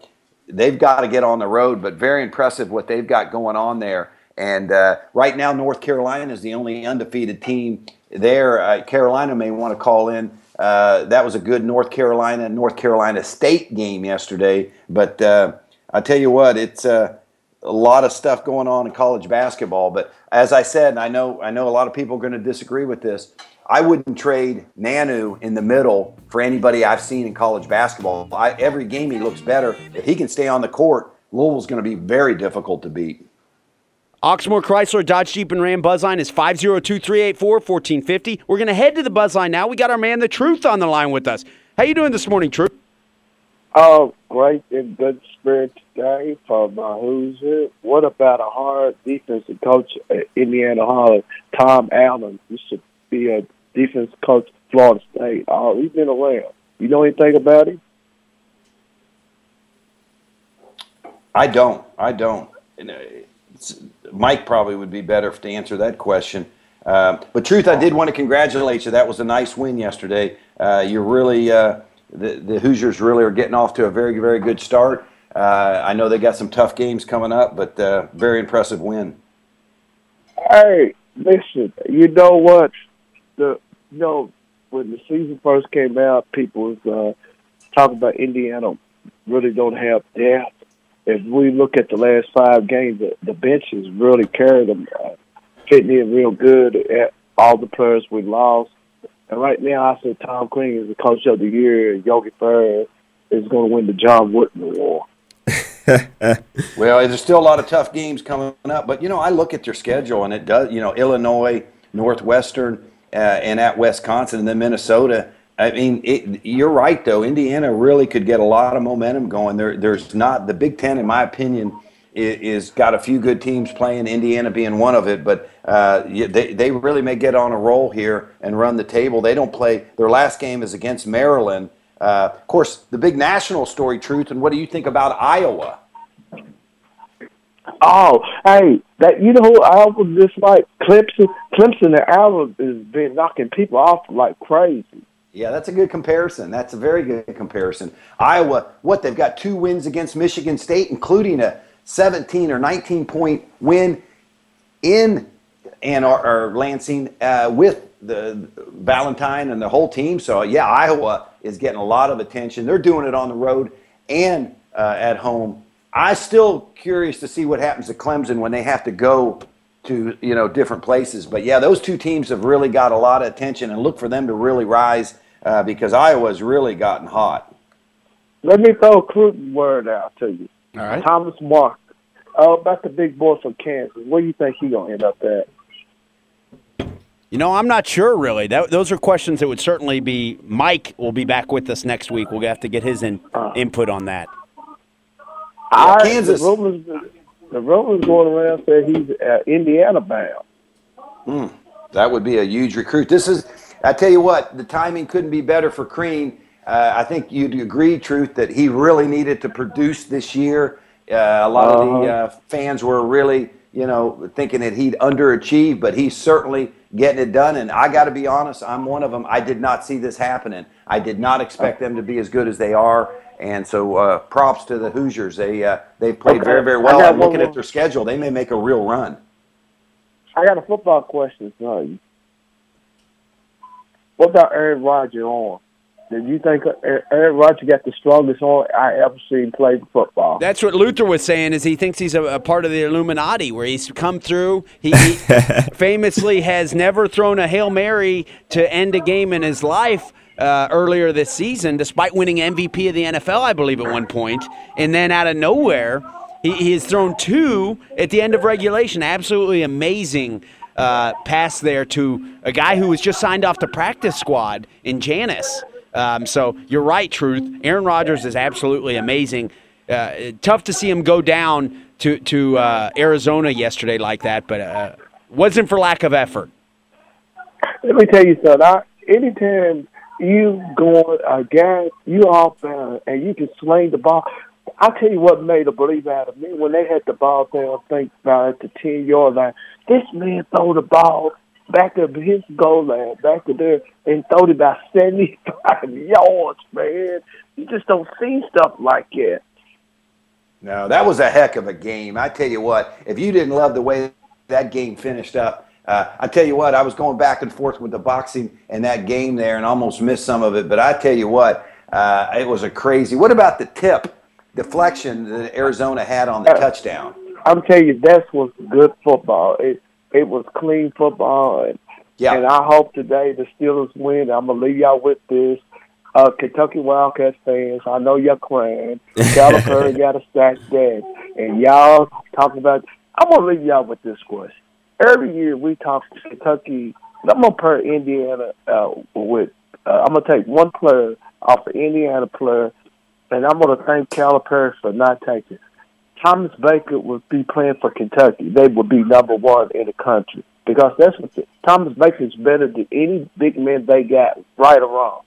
they've got to get on the road. But very impressive what they've got going on there. And uh, right now, North Carolina is the only undefeated team there. Uh, Carolina may want to call in uh, that was a good North Carolina North Carolina State game yesterday. But uh, I tell you what, it's uh, a lot of stuff going on in college basketball. But as I said, and I know I know a lot of people are going to disagree with this. I wouldn't trade Nanu in the middle for anybody I've seen in college basketball. I, every game he looks better. If he can stay on the court, Louisville's going to be very difficult to beat. Oxmoor Chrysler Dodge Jeep and Ram Buzzline is 502-384-1450. We're going to head to the Buzzline now. We got our man, The Truth, on the line with us. How you doing this morning, Truth? Oh, great and good spirit today for my uh, Hoosier. What about a hard defensive coach at Indiana Holler, Tom Allen? He should be a defense coach at Florida State. Oh, he's been around. You know anything about him? I don't. I don't. Uh, Mike probably would be better to answer that question. Uh, but truth, I did want to congratulate you. That was a nice win yesterday. Uh, you're really uh, the, the Hoosiers really are getting off to a very very good start. Uh, I know they got some tough games coming up, but uh, very impressive win. Hey, listen, you know what? The you know when the season first came out, people was uh, talking about Indiana really don't have depth if we look at the last five games, the, the bench has really carried them, uh, fitting in real good at all the players we lost. And right now, I say Tom Crean is the coach of the year. Yogi Ferrell is going to win the John Wooden Award. well, there's still a lot of tough games coming up, but you know, I look at their schedule and it does. You know, Illinois, Northwestern, uh, and at Wisconsin, and then Minnesota I mean, it, you're right though. Indiana really could get a lot of momentum going. There, there's not the Big Ten, in my opinion, is, is got a few good teams playing. Indiana being one of it, but uh, they they really may get on a roll here and run the table. They don't play. Their last game is against Maryland. Uh, of course, the big national story, truth. And what do you think about Iowa? Oh, hey, that you know who I was just like Clemson. Clemson and Iowa has been knocking people off like crazy. Yeah, that's a good comparison. That's a very good comparison. Iowa, what they've got two wins against Michigan State, including a 17 or 19 point win in Ann or Lansing uh, with the Valentine and the whole team. So yeah, Iowa is getting a lot of attention. They're doing it on the road and uh, at home. I'm still curious to see what happens to Clemson when they have to go to you know different places. But yeah, those two teams have really got a lot of attention, and look for them to really rise uh, because Iowa's really gotten hot. let me throw a quick word out to you. All right. Thomas Mark. Uh, about the big boy from Kansas. Where do you think he gonna end up at? You know, I'm not sure really. That, those are questions that would certainly be. Mike will be back with us next week. We'll have to get his in, input on that. I, Kansas. The rumors, the rumors going around say he's uh, Indiana bound. That would be a huge recruit. This is, I tell you what, the timing couldn't be better for Crean. Uh, I think you'd agree, Truth, that he really needed to produce this year. Uh, a lot of the uh, fans were really, you know, thinking that he'd underachieve, but he's certainly getting it done. And I got to be honest, I'm one of them. I did not see this happening. I did not expect them to be as good as they are. And so, uh, props to the Hoosiers. They uh, they played Okay. very very well. I'm looking at their schedule. They may make a real run. I got a football question you. What about Aaron Rodgers on? Did you think Aaron Rodgers got the strongest arm I ever seen play football? That's what Luther was saying. Is he thinks he's a, a part of the Illuminati, where he's come through. He, he famously has never thrown a hail mary to end a game in his life. Uh, earlier this season, despite winning MVP of the NFL, I believe at one point, and then out of nowhere, he, he has thrown two at the end of regulation. Absolutely amazing uh, pass there to a guy who was just signed off the practice squad in Janis. Um, so you're right, Truth. Aaron Rodgers is absolutely amazing. Uh, tough to see him go down to to uh, Arizona yesterday like that, but uh, wasn't for lack of effort. Let me tell you something. I, anytime you go a guy, you off there and you can sling the ball. I'll tell you what made a believe out of me when they had the ball I think about at the ten yard line. This man throw the ball back of his goal line, back of there, and throw it about seventy five yards, man. You just don't see stuff like that. No, that was a heck of a game. I tell you what, if you didn't love the way that game finished up, uh, I tell you what, I was going back and forth with the boxing and that game there and almost missed some of it. But I tell you what, uh, it was a crazy. What about the tip deflection that Arizona had on the touchdown? I'm telling you, that was good football. It it was clean football, and, Yeah. and I hope today the Steelers win. I'm gonna leave y'all with this. Uh, Kentucky Wildcats fans, I know you're crying. Calipari got stack that, and y'all talking about. I'm gonna leave y'all with this question. Every year we talk Kentucky. I'm gonna pair Indiana uh, with. Uh, I'm gonna take one player off the Indiana player, and I'm gonna thank Calipari for not taking. Thomas Baker would be playing for Kentucky, they would be number one in the country because that's what the, Thomas Baker is better than any big man they got, right or wrong.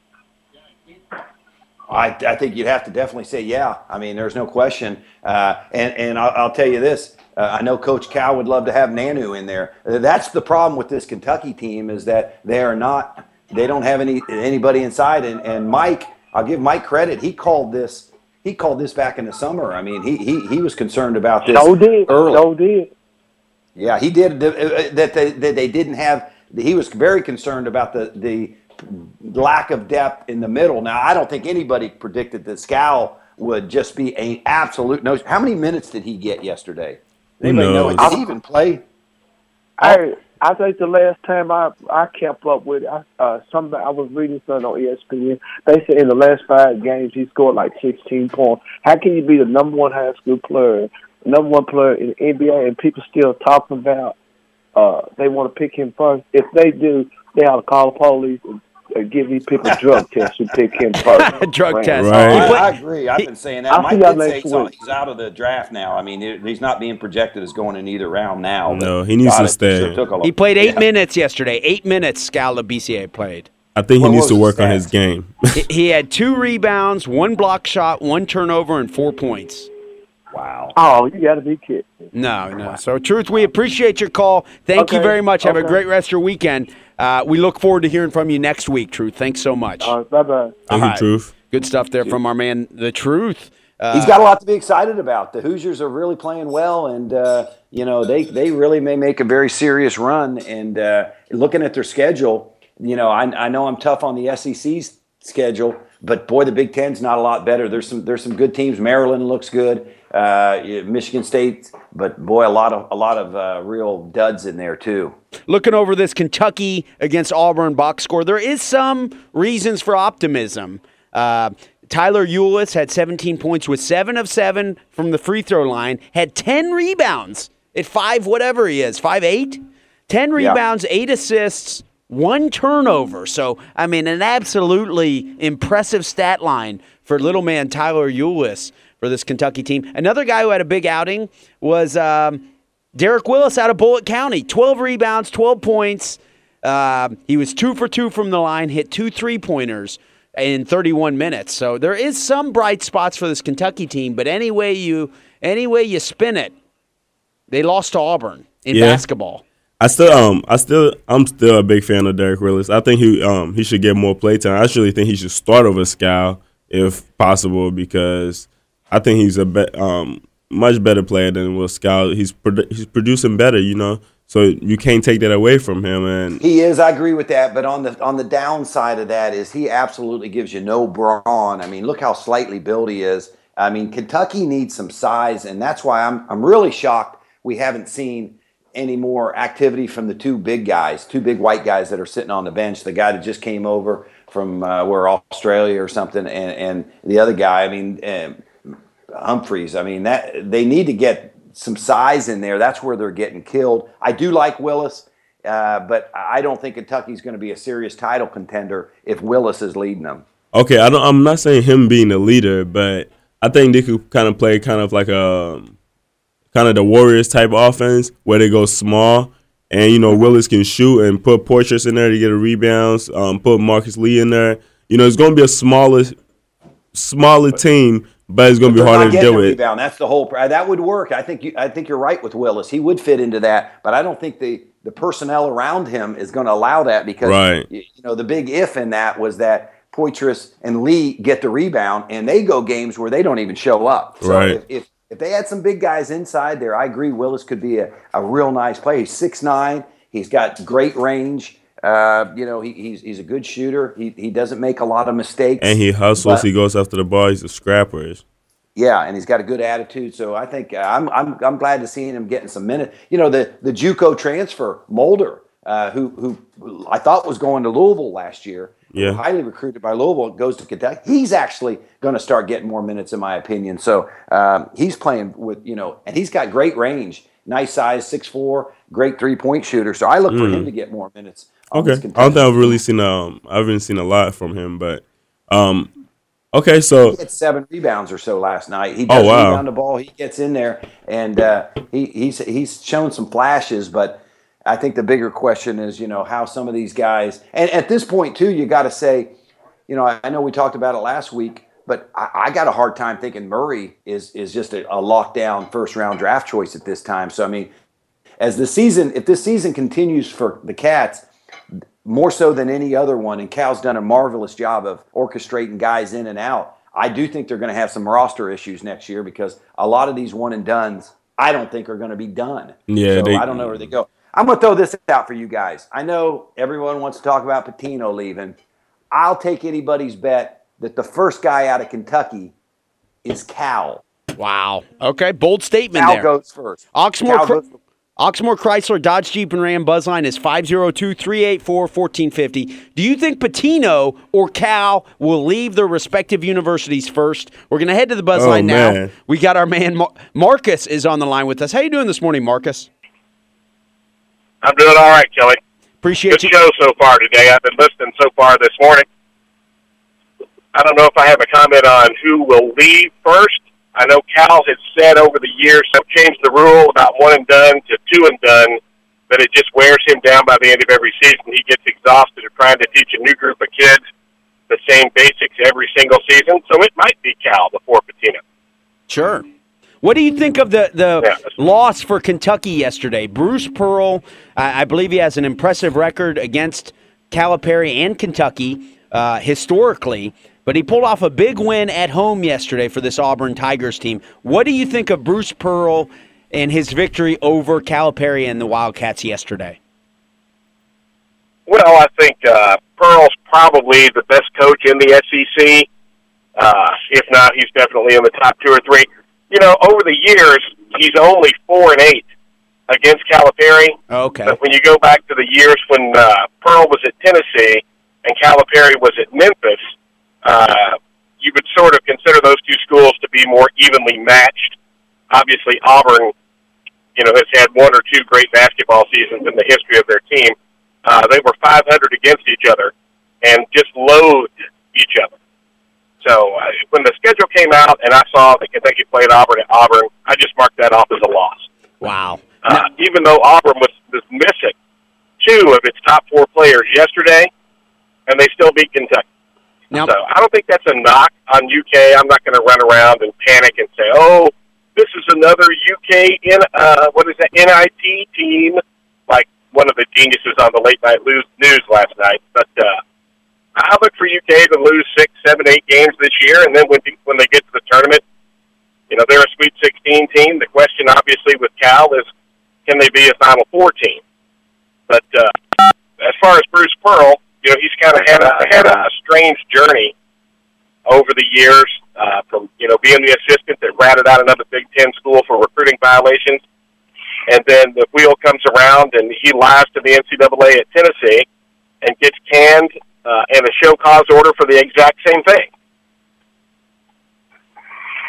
I, I think you'd have to definitely say yeah. I mean, there's no question. Uh, and and I'll, I'll tell you this: uh, I know Coach Cal would love to have Nanu in there. That's the problem with this Kentucky team is that they are not. They don't have any anybody inside. And, and Mike, I'll give Mike credit. He called this. He called this back in the summer. I mean, he he, he was concerned about this So did, early. so did. Yeah, he did. uh, That they, that they didn't have. He was very concerned about the the lack of depth in the middle. Now, I don't think anybody predicted that Skal would just be an absolute no. How many minutes did he get yesterday? Who Anybody know? Did he even play? I I think the last time I I kept up with I, uh somebody I was reading something on ESPN. They said in the last five games he scored like sixteen points. How can you be the number one high school player, number one player in the NBA, and people still talking about uh they want to pick him first? If they do, they ought to call the police and uh, give these people drug tests who pick him first. Drug Right. test. Right. He I, I agree. I've been saying that. I'll Mike see y'all did say next he's, on- week. he's out of the draft now. I mean, he- he's not being projected as going in either round now. No, he needs to stay. sure took a lot- He played eight Yeah. minutes yesterday. Eight minutes. Skal Labissière played. I think he What needs to work on his game. He, he had two rebounds, one block shot, one turnover, and four points. Wow. Oh, you got to be kidding. No, no. So, Truth, we appreciate your call. Thank you very much. Have a great rest of your weekend. Uh, we look forward to hearing from you next week, Truth. Thanks so much. All right, bye bye. Thank All you, Truth. Good stuff there from our man, The Truth. Uh, He's got a lot to be excited about. The Hoosiers are really playing well, and uh, you know they they really may make a very serious run. And uh, looking at their schedule, you know I, I know I'm tough on the SEC's schedule, but boy, the Big Ten's not a lot better. There's some there's some good teams. Maryland looks good, uh, Michigan State, but boy, a lot of a lot of uh, real duds in there too. looking over this Kentucky against Auburn box score, there is some reasons for optimism. Uh, Tyler Ulis had 17 points with seven of seven from the free throw line, had 10 rebounds at five, whatever he is, five eight, 10 rebounds, eight assists, one turnover. So, I mean, an absolutely impressive stat line for little man Tyler Ulis for this Kentucky team. Another guy who had a big outing was um, Derek Willis out of Bullitt County. 12 rebounds, 12 points. Uh, he was two for two from the line, hit two three pointers in 31 minutes. So there is some bright spots for this Kentucky team, but any way you any way you spin it, they lost to Auburn in Yeah. basketball. I still um I still I'm still a big fan of Derek Willis. I think he um he should get more playtime. I actually think he should start over Skal if possible because I think he's a be- um much better player than Will Skal. He's he's producing better, you know. So you can't take that away from him and He is. I agree with that. But on the on the downside of that is he absolutely gives you no brawn. I mean, look how slightly built he is. I mean, Kentucky needs some size, and that's why I'm I'm really shocked we haven't seen any more activity from the two big guys, two big white guys that are sitting on the bench. The guy that just came over from uh, where Australia or something, and and the other guy. I mean, um, Humphries. I mean that they need to get some size in there. That's where they're getting killed. I do like Willis, uh, but I don't think Kentucky's going to be a serious title contender if Willis is leading them. Okay, I don't. I'm not saying him being the leader, but I think they could kind of play kind of like a kind of the Warriors type offense where they go small, and you know Willis can shoot and put Poythress in there to get a rebounds. Um, put Marcus Lee in there. You know it's going to be a smaller, smaller team, but it's going to be harder to deal with. rebound. That's the whole. That would work. I think. You, I think you're right with Willis. He would fit into that, but I don't think the the personnel around him is going to allow that because Right. you, you know the big if in that was that Poythress and Lee get the rebound and they go games where they don't even show up. So Right. If, if if they had some big guys inside there, I agree. Willis could be a, a real nice player. He's six nine. He's got great range. Uh, you know, he, he's he's a good shooter. He he doesn't make a lot of mistakes. And he hustles. But- he goes after the ball. He's a scrapper. yeah, and he's got a good attitude. So I think uh, I'm I'm I'm glad to see him getting some minutes. You know, the the JUCO transfer Mulder, uh, who who I thought was going to Louisville last year. Yeah. highly recruited by Louisville, goes to Kentucky. He's actually going to start getting more minutes, in my opinion. So um, he's playing with you know, and he's got great range, nice size, six four, great three point shooter. So I look for him to get more minutes. Okay, I don't think I've really seen um I haven't seen a lot from him, but um okay, so He had seven rebounds or so last night. He does Oh, wow. rebound the ball. He gets in there, and uh, he, he's he's shown some flashes. But I think the bigger question is, you know, how some of these guys. And at this point, too, you got to say, you know, I, I know we talked about it last week, but I, I got a hard time thinking Murray is is just a, a lockdown first round draft choice at this time. So I mean, as the season, if this season continues for the Cats, more so than any other one, and Cal's done a marvelous job of orchestrating guys in and out. I do think they're going to have some roster issues next year because a lot of these one and duns, I don't think are going to be done. Yeah, so they- I don't know where they go. I'm going to throw this out for you guys. I know everyone wants to talk about Pitino leaving. I'll take anybody's bet that the first guy out of Kentucky is Cal. Wow. Okay, bold statement Cal there. goes first. Oxmoor, Cal Chr- goes- Oxmoor Chrysler Dodge Jeep and Ram Buzzline is 502-384-1450. Do you think Pitino or Cal will leave their respective universities first? We're going to head to the Buzzline Oh, now. man. We got our man Mar- Marcus is on the line with us. How you doing this morning, Marcus? I'm doing all right, Kelly. Appreciate Good you. show so far today. I've been listening so far this morning. I don't know if I have a comment on who will leave first. I know Cal has said over the years they've changed the rule about one and done to two and done, but it just wears him down by the end of every season. He gets exhausted of trying to teach a new group of kids the same basics every single season. So it might be Cal before Pitino. Sure. What do you think of the, the Yeah. loss for Kentucky yesterday? Bruce Pearl, I I believe he has an impressive record against Calipari and Kentucky uh, historically, but he pulled off a big win at home yesterday for this Auburn Tigers team. What do you think of Bruce Pearl and his victory over Calipari and the Wildcats yesterday? Well, I think uh, Pearl's probably the best coach in the SEC. Uh, if not, he's definitely in the top two or three. You know, over the years, he's only four and eight against Calipari. Okay. But when you go back to the years when uh, Pearl was at Tennessee and Calipari was at Memphis, uh, you would sort of consider those two schools to be more evenly matched. Obviously, Auburn, you know, has had one or two great basketball seasons in the history of their team. Uh, they were 500 against each other and just loathed each other. So uh, when the schedule came out and I saw that Kentucky played Auburn at Auburn, I just marked that off as a loss. Wow. Uh, even though Auburn was, was missing two of its top four players yesterday, and they still beat Kentucky. Now, So I don't think that's a knock on UK. I'm not going to run around and panic and say, "Oh, this is another UK in uh, what is that NIT team?" Like one of the geniuses on the late night news last night. But uh, I look for UK to lose six, seven, eight games this year, and then when when they get to the tournament, you know they're a Sweet 16 team. The question, obviously, with Cal is, can they be a Final Four team? But uh, as far as Bruce Pearl, you know, he's kind of had a had a, strange journey over the years. Uh, from you know being the assistant that ratted out another Big Ten school for recruiting violations, and then the wheel comes around and he lies to the NCAA at Tennessee and gets canned uh, and a show cause order for the exact same thing.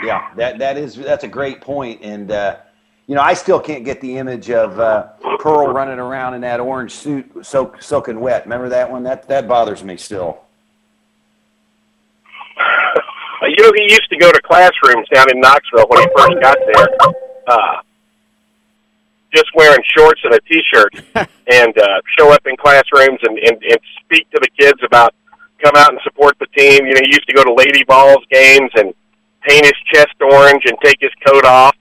Yeah, that that is that's a great point, and uh, you know I still can't get the image of uh, Pearl running around in that orange suit, soak, soaking wet. Remember that one? That that bothers me still. You know, he used to go to classrooms down in Knoxville when he first got there, uh, just wearing shorts and a t-shirt, and uh, show up in classrooms and, and, and speak to the kids about come out and support the team. You know, he used to go to Lady Vols games and paint his chest orange and take his coat off.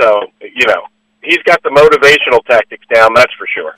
So, you know, he's got the motivational tactics down, that's for sure.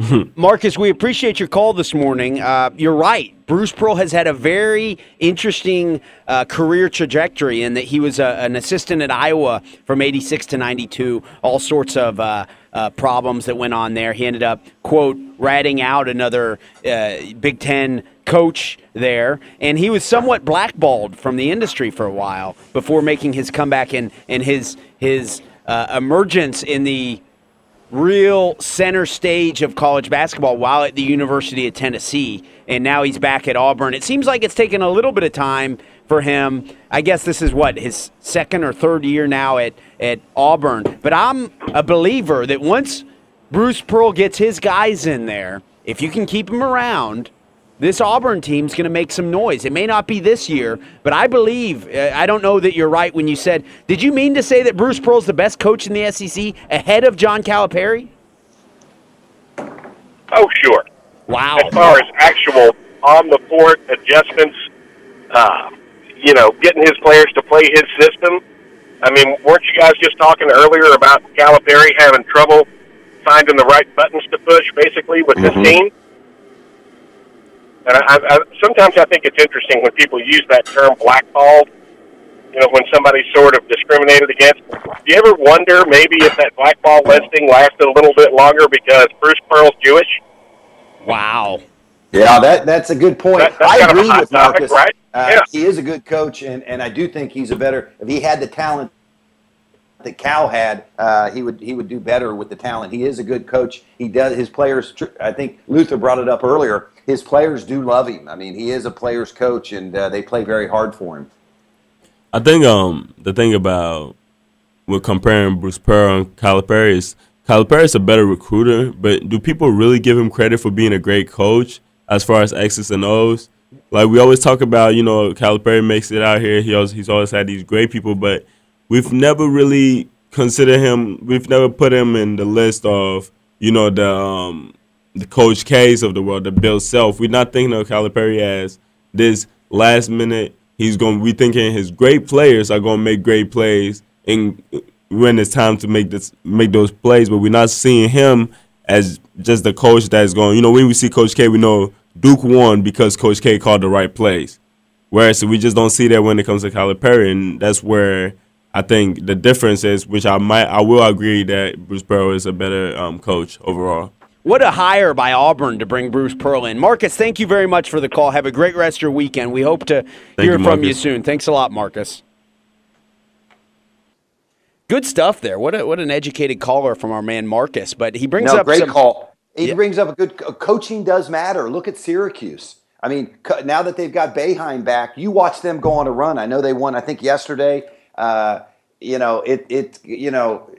Marcus, we appreciate your call this morning. Uh, you're right. Bruce Pearl has had a very interesting uh, career trajectory in that he was a, an assistant at Iowa from 86 to 92, all sorts of uh, uh, problems that went on there. He ended up, quote, ratting out another uh, Big Ten coach there, and he was somewhat blackballed from the industry for a while before making his comeback and, and his, his uh, emergence in the real center stage of college basketball while at the University of Tennessee, and now he's back at Auburn. It seems like it's taken a little bit of time for him. I guess this is what his second or third year now at at Auburn. But I'm a believer that once Bruce Pearl gets his guys in there, if you can keep him around. This Auburn team's going to make some noise. It may not be this year, but I believe. uh, I don't know that you're right when you said. Did you mean to say that Bruce Pearl's the best coach in the SEC ahead of John Calipari? Oh, sure. Wow. as far as actual on the court adjustments, uh, you know, getting his players to play his system. I mean, weren't you guys just talking earlier about Calipari having trouble finding the right buttons to push, basically, with Mhm. his team? And I, I, I, sometimes I think it's interesting when people use that term blackballed. You know, when somebody's sort of discriminated against. Do you ever wonder maybe if that blackball listing lasted a little bit longer because Bruce Pearl's Jewish? Wow. Yeah, that that's a good point. That- I kind of a agree hot with topic, Marcus. right? Uh, Yeah. He is a good coach, and, and I do think he's a better. If he had the talent that Cal had, uh, he would he would do better with the talent. He is a good coach. He does his players. I think Luther brought it up earlier. His players do love him. I mean, he is a players coach, and uh, they play very hard for him. I think um the thing about with comparing Bruce Pearl and Calipari is Calipari is a better recruiter, but do people really give him credit for being a great coach as far as X's and O's? Like we always talk about, you know, Calipari makes it out here. He always, he's always had these great people, but we've never really considered him. We've never put him in the list of, you know, the um, the Coach K's of the world, the Bill Self. We're not thinking of Calipari as this last minute. He's going. We thinking his great players are going to make great plays, and when it's time to make this make those plays, but we're not seeing him as just the coach that's going. You know, when we see Coach K, we know Duke won because Coach K called the right plays. Whereas we just don't see that when it comes to Calipari, and that's where I think the difference is. Which I might, I will agree that Bruce Pearl is a better um, coach overall. What a hire by Auburn to bring Bruce Pearl in. Marcus, thank you very much for the call. Have a great rest of your weekend. We hope to hear you, from you soon. Thanks a lot, Marcus. Good stuff there. What a, what an educated caller from our man Marcus. But he brings No, up great some, call. He Yeah. brings up a good coaching does matter. Look at Syracuse. I mean, cu- now that they've got Boeheim back, you watch them go on a run. I know they won. I think yesterday. Uh, you know, it it you know,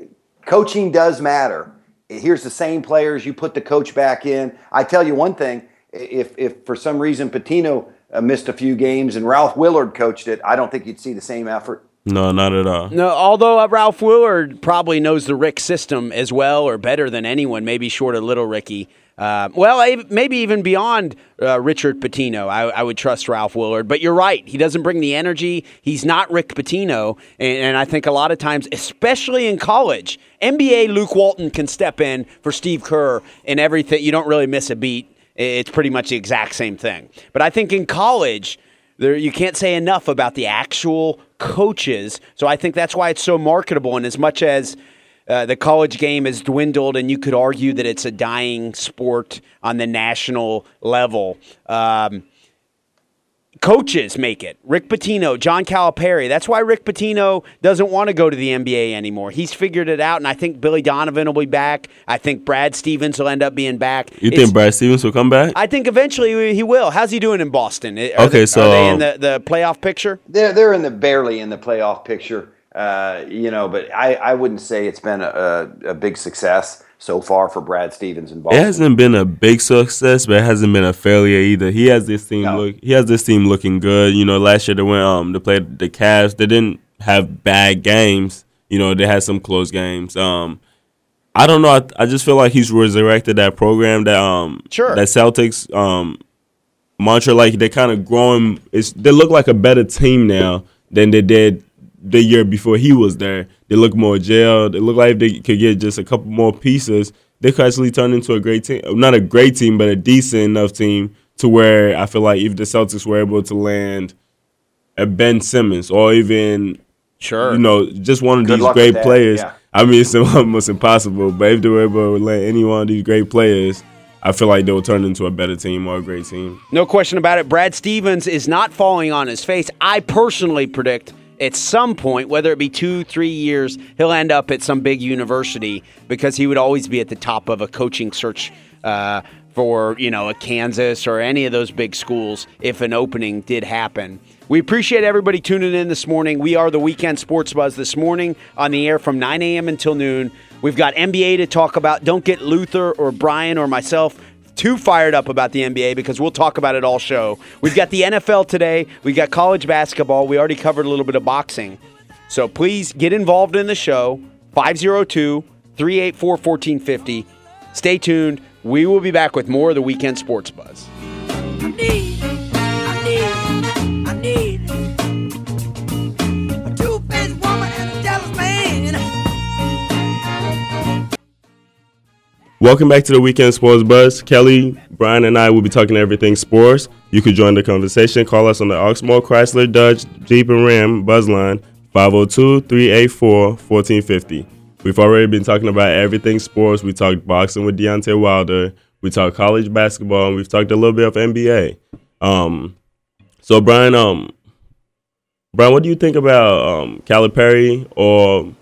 coaching does matter. Here's the same players. You put the coach back in. I tell you one thing: if if for some reason Pitino uh, missed a few games and Ralph Willard coached it, I don't think you'd see the same effort. No, not at all. No, although uh, Ralph Willard probably knows the Rick system as well or better than anyone, maybe short of Little Ricky. Uh, well, maybe even beyond uh, Richard Pitino, I, I would trust Ralph Willard. But you're right; he doesn't bring the energy. He's not Rick Pitino, and, and I think a lot of times, especially in college, NBA Luke Walton can step in for Steve Kerr and everything. You don't really miss a beat. It's pretty much the exact same thing. But I think in college, there you can't say enough about the actual coaches. So I think that's why it's so marketable. And as much as uh, the college game has dwindled, and you could argue that it's a dying sport on the national level. Um, coaches make it. Rick Pitino, John Calipari. That's why Rick Pitino doesn't want to go to the NBA anymore. He's figured it out, and I think Billy Donovan will be back. I think Brad Stevens will end up being back. You It's- think Brad Stevens will come back? I think eventually he will. How's he doing in Boston? Are Okay, they, so, are they in um, the, the playoff picture? They're they're in the barely in the playoff picture, uh, you know. But I, I wouldn't say it's been a, a, a big success so far for Brad Stevens in It hasn't been a big success, but it hasn't been a failure either. He has this team No. look. He has this team looking good. You know, last year they went um to play the Cavs. They didn't have bad games. You know, they had some close games. Um, I don't know. I, I just feel like he's resurrected that program that um Sure. that Celtics um mantra like they're kind of growing. It's they look like a better team now than they did the year before he was there. They look more gelled. They look like if they could get just a couple more pieces, they could actually turn into a great team. Not a great team, but a decent enough team to where I feel like if the Celtics were able to land a Ben Simmons or even Sure. you know, just one of Good these great players. yeah. I mean, it's almost impossible. But if they were able to land any one of these great players, I feel like they'll turn into a better team or a great team. No question about it. Brad Stevens is not falling on his face. I personally predict at some point, whether it be two, three years, he'll end up at some big university because he would always be at the top of a coaching search uh, for, you know, a Kansas or any of those big schools if an opening did happen. We appreciate everybody tuning in this morning. We are the Weekend Sports Buzz this morning on the air from 9 a.m. until noon. We've got NBA to talk about. Don't get Luther or Brian or myself too fired up about the NBA because we'll talk about it all show. We've got the NFL today. We've got college basketball. We already covered a little bit of boxing. So please get involved in the show. 502 384 1450. Stay tuned. We will be back with more of the Weekend Sports Buzz. Welcome back to the Weekend Sports Buzz. Kelly, Brian, and I will be talking everything sports. You could join the conversation. Call us on the Oxmoor Chrysler Dodge Jeep and Ram Buzz line 502-384-1450. We've already been talking about everything sports. We talked boxing with Deontay Wilder. We talked college basketball, and we've talked a little bit of NBA. Um, so Brian, um, Brian, what do you think about um, Calipari or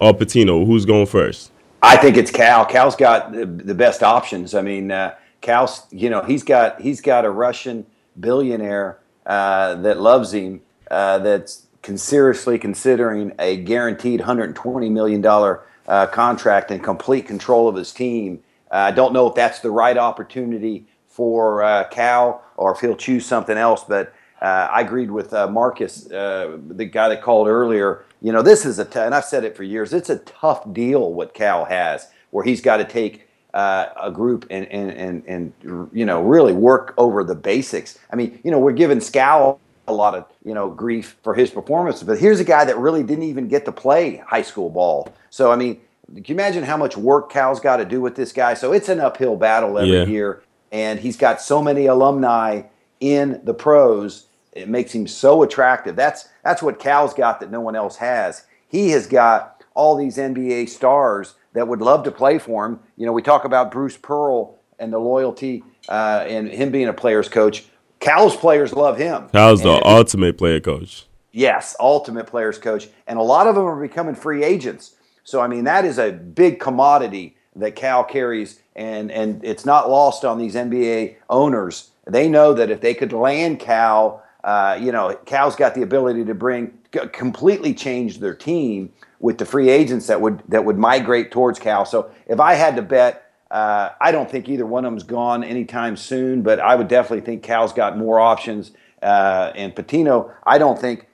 or Pitino? Who's going first? I think it's Cal. Cal's got the, the best options. I mean, uh, Cal's you know he's got he's got a Russian billionaire uh, that loves him. Uh, that's seriously considering a guaranteed 120 million dollar uh, contract and complete control of his team. Uh, I don't know if that's the right opportunity for uh, Cal or if he'll choose something else, but. I agreed with Marcus, the guy that called earlier. You know, this is a, t- and I've said it for years, it's a tough deal what Cal has, where he's got to take uh, a group and, and, and, and, you know, really work over the basics. I mean, you know, we're giving Skal a lot of, you know, grief for his performance, but here's a guy that really didn't even get to play high school ball. So, I mean, can you imagine how much work Cal's got to do with this guy? So it's an uphill battle every Yeah. year, and he's got so many alumni in the pros it makes him so attractive that's that's what cal's got that no one else has he has got all these nba stars that would love to play for him you know we talk about bruce pearl and the loyalty uh, and him being a player's coach cal's players love him Cal's the ultimate player coach. Yes, ultimate players coach. And a lot of them are becoming free agents. So, I mean, that is a big commodity that Cal carries and and it's not lost on these NBA owners. They know that if they could land Cal, uh, you know, Cal's got the ability to bring completely change their team with the free agents that would that would migrate towards Cal. So if I had to bet. Uh, I don't think either one of them's gone anytime soon, but I would definitely think Cal's got more options. Uh, and Pitino, I don't think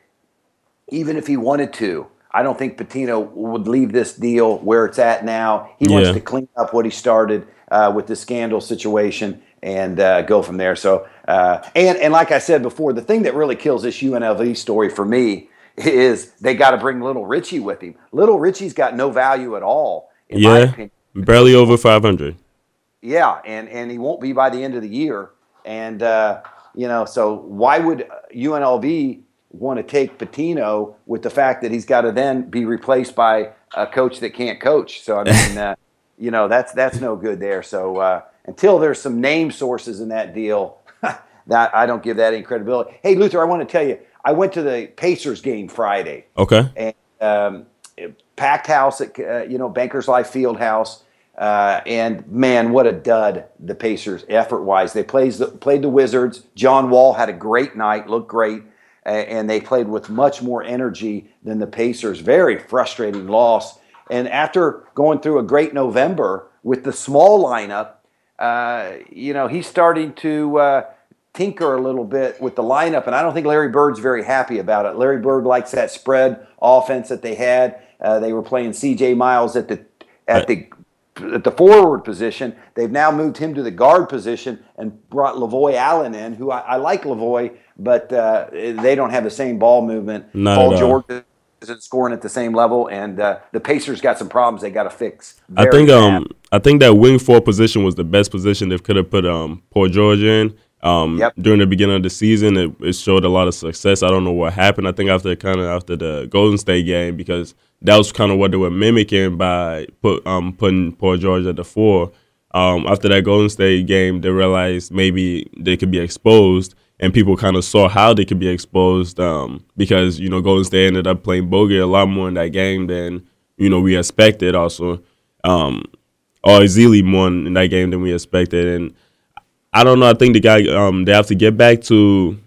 even if he wanted to, I don't think Pitino would leave this deal where it's at now. He wants to clean up what he started uh, with the scandal situation and uh, go from there. So, uh, and and like I said before, the thing that really kills this UNLV story for me is they got to bring Little Richie with him. Little Richie's got no value at all, in my Yeah, opinion. barely over 500. Yeah, and and he won't be by the end of the year. And uh, you know, so why would UNLV want to take Pitino with the fact that he's got to then be replaced by a coach that can't coach? So I mean, uh, you know, that's that's no good there. So uh, until there's some name sources in that deal, that I don't give that any credibility. Hey, Luther, I want to tell you, I went to the Pacers game Friday Okay. and um, packed house at uh, you know Bankers Life Field House. Uh, and man, what a dud the Pacers effort wise. They plays the, played the Wizards. John Wall had a great night, looked great, uh, and they played with much more energy than the Pacers. Very frustrating loss. And after going through a great November with the small lineup, uh, you know he's starting to uh, tinker a little bit with the lineup, and I don't think Larry Bird's very happy about it. Larry Bird likes that spread offense that they had. Uh, they were playing C.J. Miles at the at the at the forward position. They've now moved him to the guard position and brought Lavoy Allen in, who I, I like Lavoy, but uh, they don't have the same ball movement. Not Paul. George isn't scoring at the same level, and uh, the Pacers got some problems they got to fix. I think bad. um I think that wing four position was the best position they could have put um Paul George in. Um, Yep. during the beginning of the season, it, it showed a lot of success. I don't know what happened. I think after kind of after the Golden State game because that was kind of what they were mimicking by put um putting Paul George at the four. Um, after that Golden State game, they realized maybe they could be exposed, and people kind of saw how they could be exposed um, because you know Golden State ended up playing Bogut a lot more in that game than you know we expected. Also, um, or Ezeli more in that game than we expected, and I don't know. I think the guy um, they have to get back to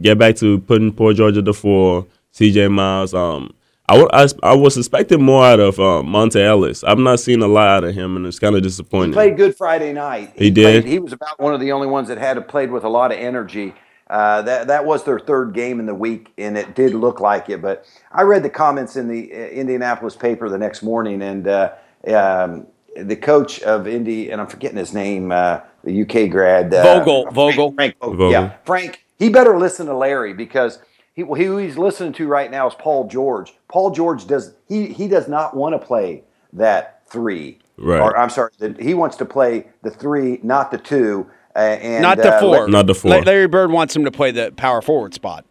get back to putting Paul George at the four, C.J. Miles. Um, I wa- I, I was expecting more out of uh, Monta Ellis. I'm not seeing a lot out of him, and it's kind of disappointing. He played good Friday night. He did? Played, he was about one of the only ones that had played with a lot of energy. Uh, that that was their third game in the week, and it did look like it. But I read the comments in the uh, Indianapolis paper the next morning, and uh, um, the coach of Indy, and I'm forgetting his name, uh, the UK grad, uh, Vogel, Frank- Vogel. Frank Vogel. Vogel. Yeah, Frank. He better listen to Larry because he, who he's listening to right now is Paul George. Paul George does he he does not want to play that three. Right. Or I'm sorry, the, he wants to play the three, not the two. Uh, and Not the uh, four. let- Not the four. Larry Bird wants him to play the power forward spot.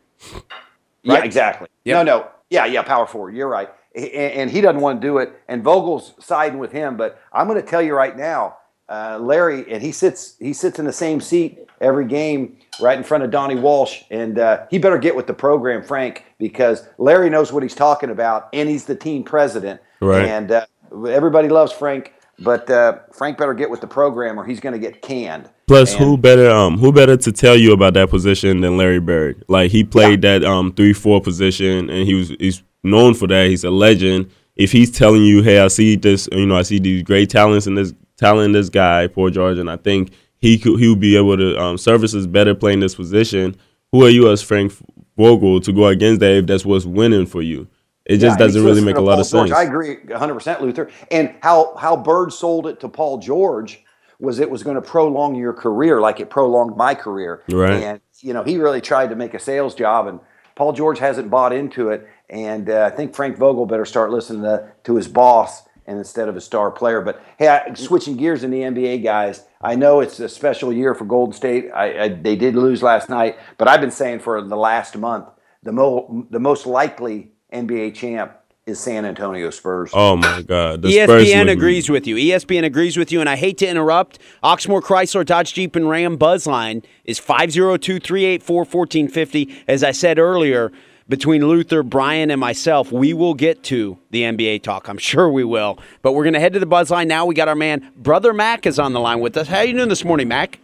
Yeah, Right? exactly. Yep. No, no. Yeah, yeah, power forward. You're right. And, and he doesn't want to do it. And Vogel's siding with him. But I'm going to tell you right now, uh, Larry, and he sits he sits in the same seat every game, right in front of Donnie Walsh. And uh, he better get with the program, Frank, because Larry knows what he's talking about, and he's the team president. Right. And uh, everybody loves Frank, but uh, Frank better get with the program, or he's going to get canned. Plus, And- who better um who better to tell you about that position than Larry Bird? Like he played that um three four position, and he was he's known for that. He's a legend. If he's telling you, "Hey, I see this," you know, I see these great talents in this talent in this guy, Paul George, and I think he could he would be able to um, service us better playing this position. Who are you as Frank Vogel to go against that if that's what's winning for you? It just Yeah, doesn't really make a lot Paul of George. sense. I agree 100% Luther. And how how Bird sold it to Paul George was it was going to prolong your career like it prolonged my career. Right. And you know, he really tried to make a sales job and Paul George hasn't bought into it and uh, I think Frank Vogel better start listening to, to his boss and instead of a star player. But hey, I, mm. switching gears in the NBA, guys, I know it's a special year for Golden State. I, I, they did lose last night, but I've been saying for the last month the mo- the most likely NBA champ is San Antonio Spurs. oh my God, the ESPN would- agrees with you. ESPN agrees with you, and I hate to interrupt. Oxmoor Chrysler Dodge Jeep and Ram Buzzline is 502-384-1450. As I said earlier, between Luther, Brian, and myself, we will get to the NBA talk. I'm sure we will. But we're going to head to the buzz line now. We got our man, Brother Mac, is on the line with us. How you doing this morning, Mac?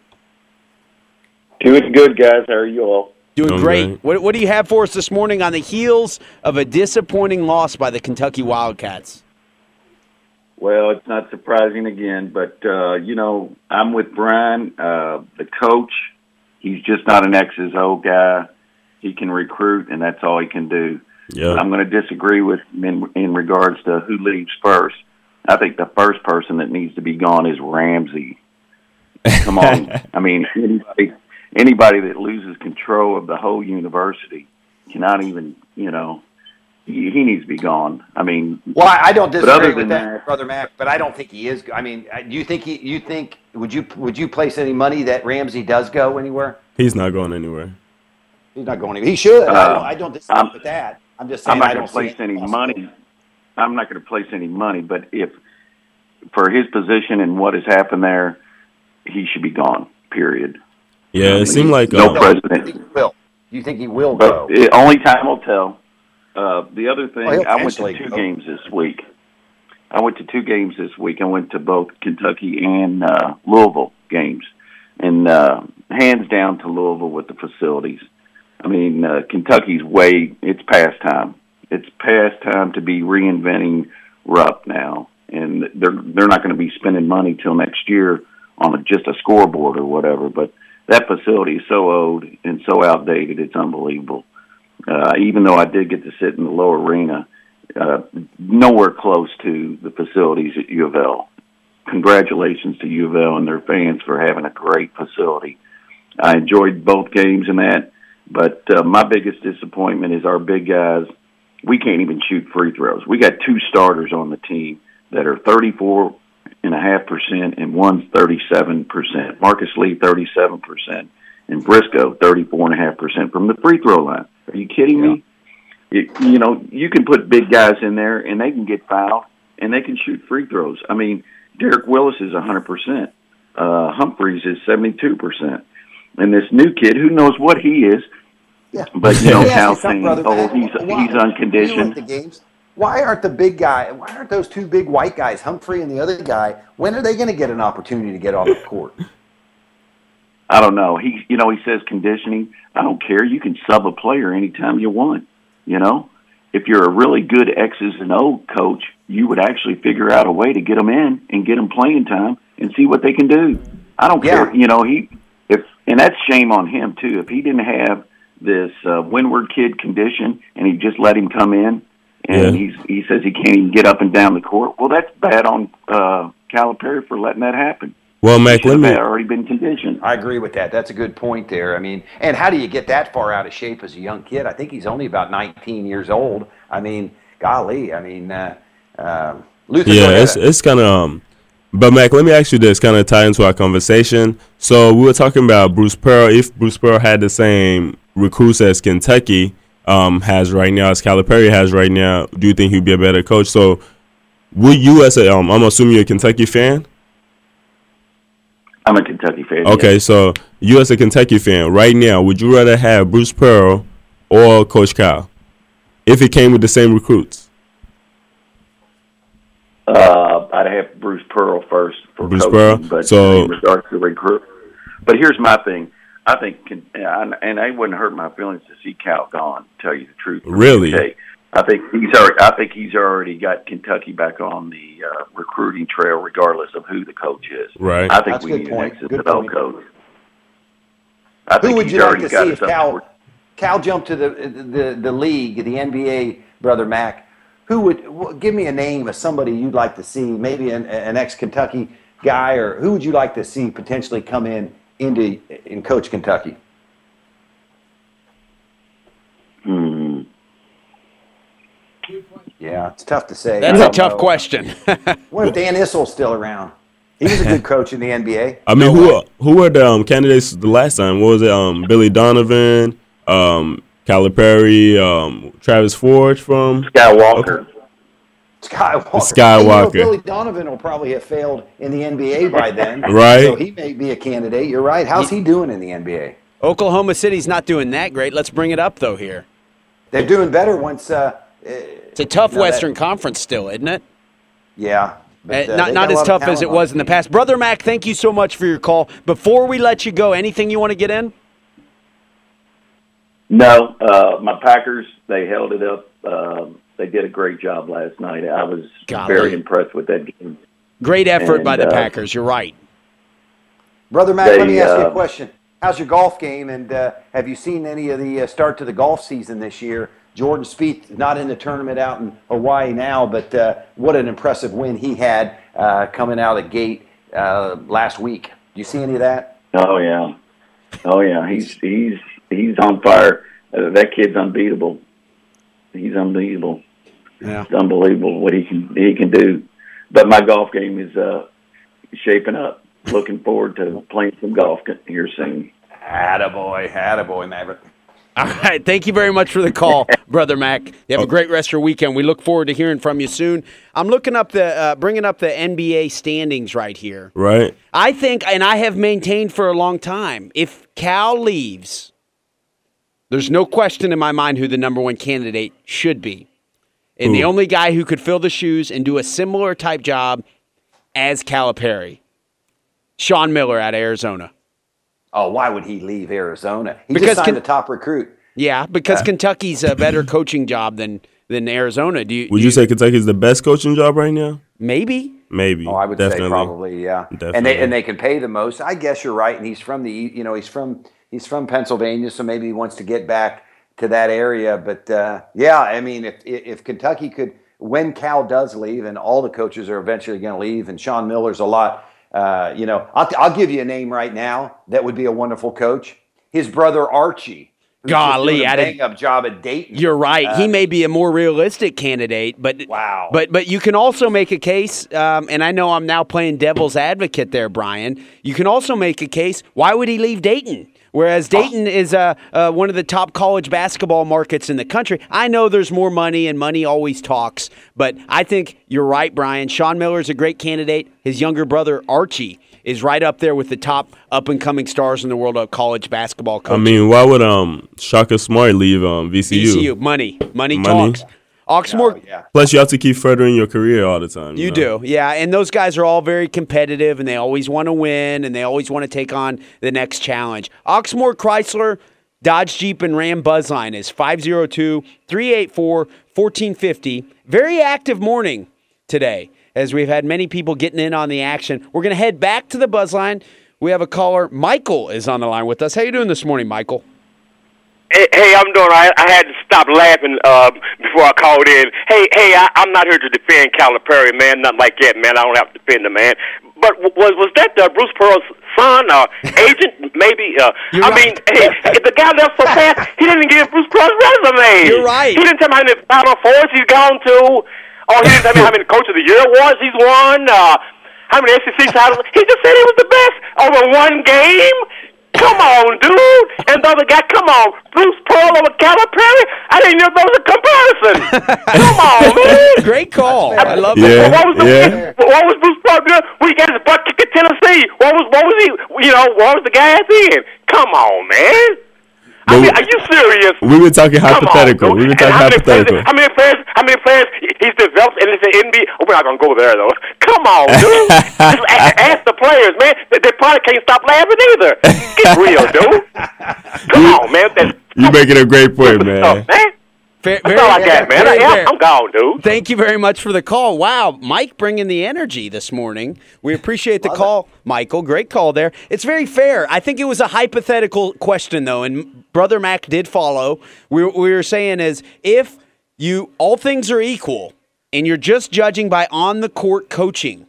Doing good, guys. How are you all? Doing Doing great. great. What, what do you have for us this morning on the heels of a disappointing loss by the Kentucky Wildcats? Well, it's not surprising again, but uh, you know, I'm with Brian, uh, the coach. He's just not an X's O guy. He can recruit, and that's all he can do. Yeah. I'm going to disagree with him in, in regards to who leaves first. I think the first person that needs to be gone is Ramsey. Come on, I mean anybody anybody that loses control of the whole university cannot even you know he, he needs to be gone. I mean, Well, I, I don't disagree other with that, that- brother Mac. But I don't think he is. I mean, uh, do you think he? You think would you would you place any money that Ramsey does go anywhere? He's not going anywhere. He's not going anywhere. He should. I, Uh, don't, I don't disagree I'm- with that. I'm just saying I'm not going don't to place any possibility. money. I'm not going to place any money, but if for his position and what has happened there, he should be gone. Period. Yeah, it seemed like no uh, president. you think he will? You think he will But go? it, only time will tell. Uh, the other thing, Well, I went to two go. games this week. I went to two games this week. I went to both Kentucky and uh, Louisville games, and uh, hands down to Louisville with the facilities. I mean, uh, Kentucky's way. It's past time. It's past time to be reinventing Rupp now, and they're they're not going to be spending money till next year on a, just a scoreboard or whatever. But that facility is so old and so outdated. It's unbelievable. Uh, even though I did get to sit in the lower arena, uh, nowhere close to the facilities at U of L. Congratulations to U of L and their fans for having a great facility. I enjoyed both games in that, but uh, my biggest disappointment is our big guys. We can't even shoot free throws. We got two starters on the team that are 34 and a half percent, and one's 37 percent. Marcus Lee 37 percent, and Briscoe 34 and a half percent from the free throw line. Are you kidding me? You, you know, you can put big guys in there, and they can get fouled, and they can shoot free throws. I mean, Derek Willis is 100 percent. Uh, Humphries is 72 percent, and this new kid, who knows what he is, Yeah. but you know, Let me Cal saying, "Oh, he's Why- he's You know, unconditioned." the games. Why aren't the big guy? Why aren't those two big white guys, Humphrey and the other guy? When are they going to get an opportunity to get on the court? I don't know. He, you know, he says conditioning. I don't care. You can sub a player anytime you want. You know, if you're a really good X's and O coach, you would actually figure out a way to get them in and get them playing time and see what they can do. I don't Yeah. care. You know, he if and that's shame on him too. If he didn't have this uh, Wynyard kid condition and he just let him come in and Yeah. he's he says he can't even get up and down the court. Well, that's bad on uh, Calipari for letting that happen. well, Mac, He let me already been conditioned. I agree with that. That's a good point there. I mean, and how do you get that far out of shape as a young kid? I think he's only about 19 years old. I mean, golly, I mean, uh, uh, Luther. Yeah, it's it's kind of um. But Mac, let me ask you this, kind of tie into our conversation. So we were talking about Bruce Pearl. If Bruce Pearl had the same recruits as Kentucky um, has right now, as Calipari has right now, do you think he'd be a better coach? So would you, as a, um, I'm assuming you're a Kentucky fan. I'm a Kentucky fan. Okay, so you as a Kentucky fan right now, would you rather have Bruce Pearl or Coach Cal if it came with the same recruits? Uh, I'd have Bruce Pearl first for Bruce coaching, Pearl? but So- in regards to recruit. But here's my thing. I think, and and it wouldn't hurt my feelings to see Cal gone. to Tell you the truth. Really? I think he's already. I think he's already got Kentucky back on the uh, recruiting trail, regardless of who the coach is. Right. I think That's we good need point. an exit Good to coach. I Who would he's you like to see if Cal, for- Cal jumped to the, the the league, the NBA, brother Mac? Who would give me a name of somebody you'd like to see? Maybe an, an ex Kentucky guy, or who would you like to see potentially come in into and coach Kentucky? Hmm. Yeah, it's tough to say. That's a tough know. question. What if Dan Issel's still around? He was a good coach in the NBA. I mean, who who were the um, candidates the last time? What was it? Um, Billy Donovan, um, Calipari, um, Travis Forge from. scott Skywalker. Skywalker. Skywalker. You know, Billy Donovan will probably have failed in the NBA by then. Right. So he may be a candidate. You're right. How's he doing in the NBA? Oklahoma City's not doing that great. Let's bring it up though here. they're doing better once. Uh, It's a tough No, that- Western Conference still, isn't it? yeah, but, Uh, uh, not not as tough as it was in the past. Brother Mac, thank you so much for your call. Before we let you go, anything you want to get in? No, uh, my Packers they held it up. Um, they did a great job last night. I was Golly. very impressed with that game. Great effort And, by the uh, Packers. You're right. Brother Matt, let me ask you a uh, question. How's your golf game, and uh, have you seen any of the uh, start to the golf season this year? Jordan Spieth not in the tournament out in Hawaii now, but uh, what an impressive win he had uh, coming out of the gate uh, last week. Do you see any of that? Oh yeah, oh yeah. He's he's he's on fire. Uh, that kid's unbeatable. He's unbelievable. Yeah. It's unbelievable what he can he can do. But my golf game is uh, shaping up. Looking forward to playing some golf here soon. Attaboy, attaboy, Maverick. All right. Thank you very much for the call, Brother Mac. You have a great rest of your weekend. We look forward to hearing from you soon. I'm looking up the, uh, bringing up the NBA standings right here. Right. I think, and I have maintained for a long time, if Cal leaves, there's no question in my mind who the number one candidate should be. And the only guy who could fill the shoes and do a similar type job as Calipari, Sean Miller out of Arizona. Oh, why would he leave Arizona? He Because just signed can- the top recruit. Yeah, because Kentucky's a better coaching job than than Arizona. Do you? Would do you say Kentucky's the best coaching job right now? maybe? Maybe. Oh, I would Definitely. say probably, yeah. And they and they can pay the most. I guess you're right. And he's from the, you know, he's from he's from Pennsylvania, so maybe he wants to get back to that area. But uh, yeah, I mean, if if Kentucky could, when Cal does leave, and all the coaches are eventually going to leave, and Sean Miller's a lot. Uh, you know, I'll, I'll give you a name right now that would be a wonderful coach. His brother Archie. Golly, doing a I didn't- bang up job at Dayton. You're right. he Uh, may be a more realistic candidate, but Wow. But but you can also make a case, um, and I know I'm now playing devil's advocate there, Brian. You can also make a case. Why would he leave Dayton? Whereas Dayton is uh, uh, one of the top college basketball markets in the country. I know there's more money, and money always talks. But I think you're right, Brian. Sean Miller is a great candidate. His younger brother Archie is right up there with the top up and coming stars in the world of college basketball I mean, why would um Shaka Smart leave um VCU? VCU, money, money, Money. talks. Oxmoor, yeah. Plus, you have to keep furthering your career all the time. you know? do, yeah. And those guys are all very competitive, and they always want to win, and they always want to take on the next challenge. Oxmoor Chrysler, Dodge Jeep, and Ram Buzzline is 502 384 1450. Very active morning today, as we've had many people getting in on the action. We're going to head back to the Buzzline. We have a caller. Michael is on the line with us. How you doing this morning, Michael? Hey, hey, I'm doing. I, I had to stop laughing uh, before I called in. Hey, hey, I, I'm not here to defend Calipari, man. Nothing like that, man. I don't have to defend the man. But w- was was that uh, Bruce Pearl's son or agent? Maybe. Uh, You're I right. mean, hey, if the guy left so fast, he didn't give Bruce Pearl's resume. You're right. He didn't tell me how many Final Fours he's gone to. Or he didn't tell me how many Coach of the Year awards he's won. Uh, how many SEC titles? He just said he was the best over one game. Come on, dude. And the other guy, come on. Bruce Pearl over Calipari? I didn't know there was a comparison. come on, man. Great call. I love Yeah. it. What was the, yeah. what was Bruce Pearl doing when he got his butt kicked at Tennessee? What was what was he? You know, what was the guy at the end? Come on, man. I mean, are you serious? We were talking Come hypothetical. On, we were talking And how many hypothetical. Players, how many players? How many players he's developed anything in the NBA? Oh, we're not gonna go there though. Come on, dude. Just ask the players, man. They, probably can't stop laughing either. Get real, dude. Come on, man. That's You making a great point, man. stuff, man. Fair- That's very- all I got, man. very I, fair. I'm gone, dude. Thank you very much for the call. Wow, Mike bringing the energy this morning. We appreciate the call, Michael. Great call there. It's very fair. I think it was a hypothetical question, though, and Brother Mac did follow. We, we were saying is if you all things are equal and you're just judging by on the court coaching,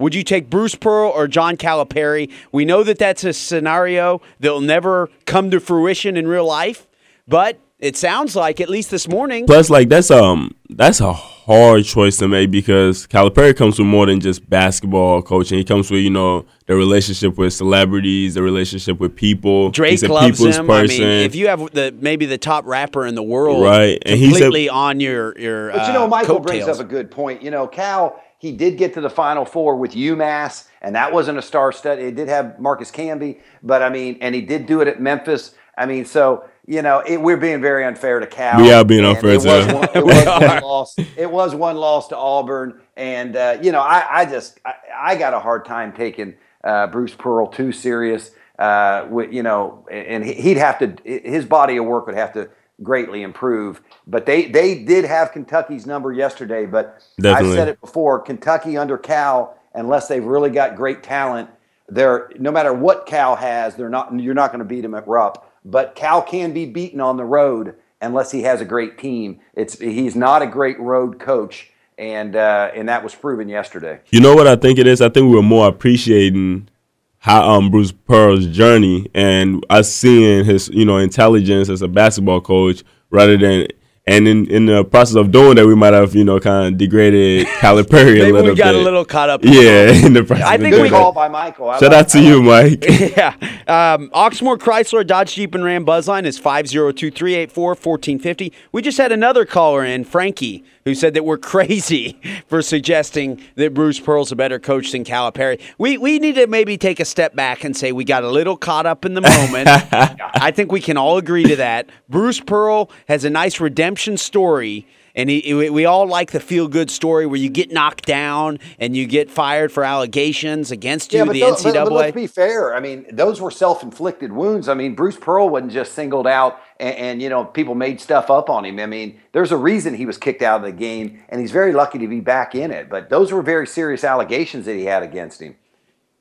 would you take Bruce Pearl or John Calipari? We know that that's a scenario that will never come to fruition in real life, but it sounds like, at least this morning, Plus, like that's um that's a hard choice to make because Calipari comes with more than just basketball coaching. He comes with you know the relationship with celebrities, the relationship with people. Drake he's a loves people's him. person. I mean, if you have the maybe the top rapper in the world, Right, and he said- completely on your your. But you uh, know, Michael brings up a good point. You know, Cal, he did get to the Final Four with UMass, and that wasn't a star stud. It did have Marcus Camby, but I mean, and he did do it at Memphis. I mean, so you know, it, we're being very unfair to Cal. We are being unfair to was one, it was one loss. It was one loss to Auburn, and uh, you know, I, I just I, I got a hard time taking uh, Bruce Pearl too serious. Uh, with, you know, and he- he'd have to his body of work would have to greatly improve. But they they did have Kentucky's number yesterday. But Definitely. I've said it before: Kentucky under Cal, unless they've really got great talent, they're no matter what Cal has, they're not. You're not going to beat them at Rupp. But Cal can be beaten on the road unless he has a great team. It's he's not a great road coach, and uh, and that was proven yesterday. You know what I think it is? I think we were more appreciating how um Bruce Pearl's journey and us seeing his you know intelligence as a basketball coach rather than and in, in the process of doing that we might have you know kind of degraded Calipari a Maybe little we got bit. a little caught up. yeah in the process. I think doing we- Good call by Michael. I Shout like- out to I you, like- Mike. yeah. Um, Oxmoor Chrysler Dodge Jeep and Ram Buzzline is 502-384-1450. We just had another caller in, Frankie, who said that we're crazy for suggesting that Bruce Pearl's a better coach than Calipari. We we need to maybe take a step back and say we got a little caught up in the moment. I think we can all agree to that. Bruce Pearl has a nice redemption story. And he, we we all like the feel good story where you get knocked down and you get fired for allegations against you, the tho- NCAA. but let's be fair. I mean, those were self-inflicted wounds. I mean, Bruce Pearl wasn't just singled out and, and you know people made stuff up on him. I mean, there's a reason he was kicked out of the game, and he's very lucky to be back in it. But those were very serious allegations that he had against him.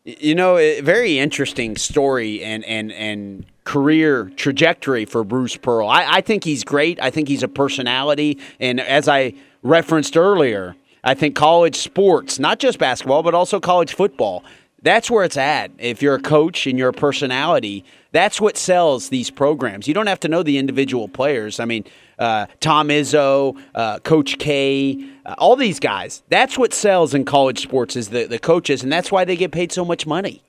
You know, a very interesting story and and and career trajectory for Bruce Pearl. I, I think he's great. I think he's a personality, and as I referenced earlier, I think college sports, not just basketball, but also college football, that's where it's at. If you're a coach and you're a personality, that's what sells these programs. You don't have to know the individual players. I mean, uh, Tom Izzo, uh, Coach K, uh, all these guys. That's what sells in college sports is the, the coaches, and that's why they get paid so much money.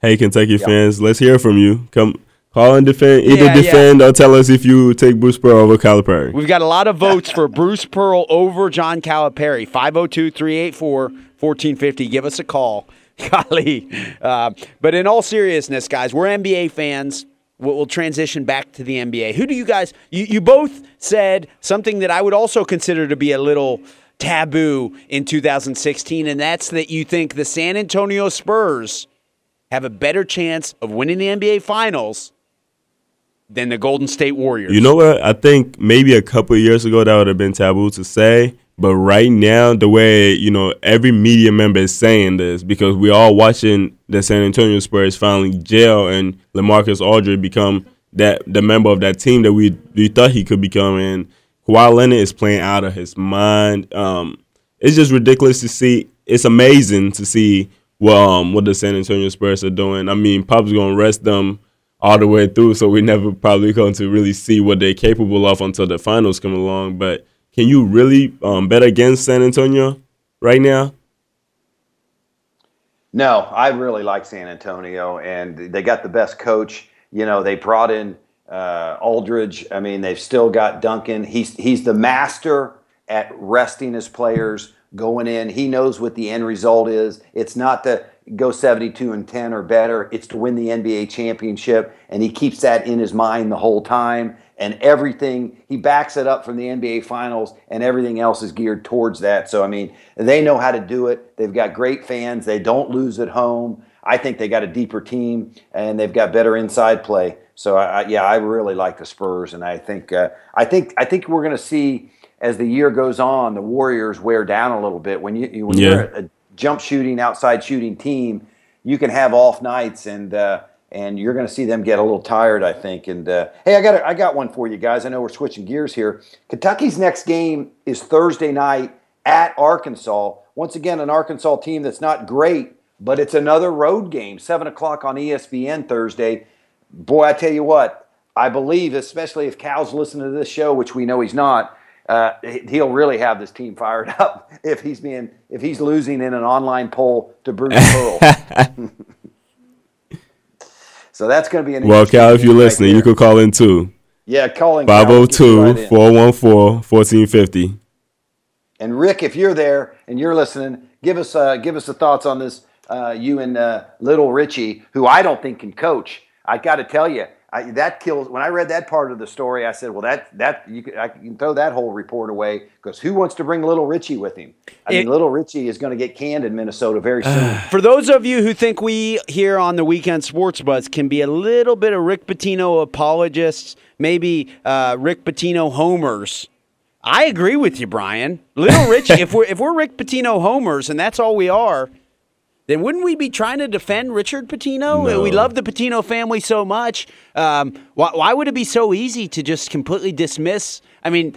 Hey, Kentucky fans, let's hear from you. Come call and defend. Either Yeah, yeah. defend or tell us if you take Bruce Pearl over Calipari. We've got a lot of votes for Bruce Pearl over John Calipari. 502 384 1450. Give us a call. Golly. Uh, but in all seriousness, guys, we're NBA fans. We'll, transition back to the NBA. Who do you guys, you, you both said something that I would also consider to be a little taboo in 2016, and that's that you think the San Antonio Spurs have a better chance of winning the NBA Finals than the Golden State Warriors. You know what? I think maybe a couple years ago that would have been taboo to say. But right now, the way you know every media member is saying this because we're all watching the San Antonio Spurs finally jail and Lamarcus Aldridge become that the member of that team that we we thought he could become. And Kawhi Leonard is playing out of his mind. Um, it's just ridiculous to see. It's amazing to see what um, what the San Antonio Spurs are doing. I mean, Pop's gonna rest them all the way through, so we're never probably going to really see what they're capable of until the finals come along. But can you really um, bet against San Antonio right now? No, I really like San Antonio, and they got the best coach. You know, they brought in uh, Aldridge. I mean, they've still got Duncan. He's he's the master at resting his players, going in. He knows what the end result is. It's not to go 72 and 10 or better. It's to win the NBA championship, and he keeps that in his mind the whole time. And everything he backs it up from the NBA Finals, and everything else is geared towards that. So I mean, they know how to do it. They've got great fans. They don't lose at home. I think they got a deeper team, and they've got better inside play. So I, I, yeah, I really like the Spurs, and I think uh, I think I think we're going to see as the year goes on, the Warriors wear down a little bit. When you when Yeah. you're a jump shooting, outside shooting team, you can have off nights, and uh, and you're going to see them get a little tired, I think. And uh, hey, I got a, I got one for you guys. I know we're switching gears here. Kentucky's next game is Thursday night at Arkansas. Once again, an Arkansas team that's not great, but it's another road game, seven o'clock on ESPN Thursday. Boy, I tell you what, I believe, especially if Cal's listening to this show, which we know he's not, uh, he- he'll really have this team fired up if he's being if he's losing in an online poll to Bruce Pearl. so that's going to be an Well, Cal, if you're right listening, you there. could call in too. yeah calling Cal, get you 502 right in. 414 1450. And Rick, if you're there and you're listening, give us uh, give us the thoughts on this. Uh, you and uh, Little Richie, who I don't think can coach. I got to tell you, I, that kills. When I read that part of the story, I said, "Well, that that you can, I can throw that whole report away because who wants to bring Little Richie with him? I It- mean, Little Richie is going to get canned in Minnesota very soon. For those of you who think we here on the Weekend Sports Buzz can be a little bit of Rick Pitino apologists, maybe uh, Rick Pitino homers, I agree with you, Brian. Little Richie, if we're if we're Rick Pitino homers and that's all we are, then wouldn't we be trying to defend Richard Pitino? No. We love the Pitino family so much. Um, why, why would it be so easy to just completely dismiss? I mean,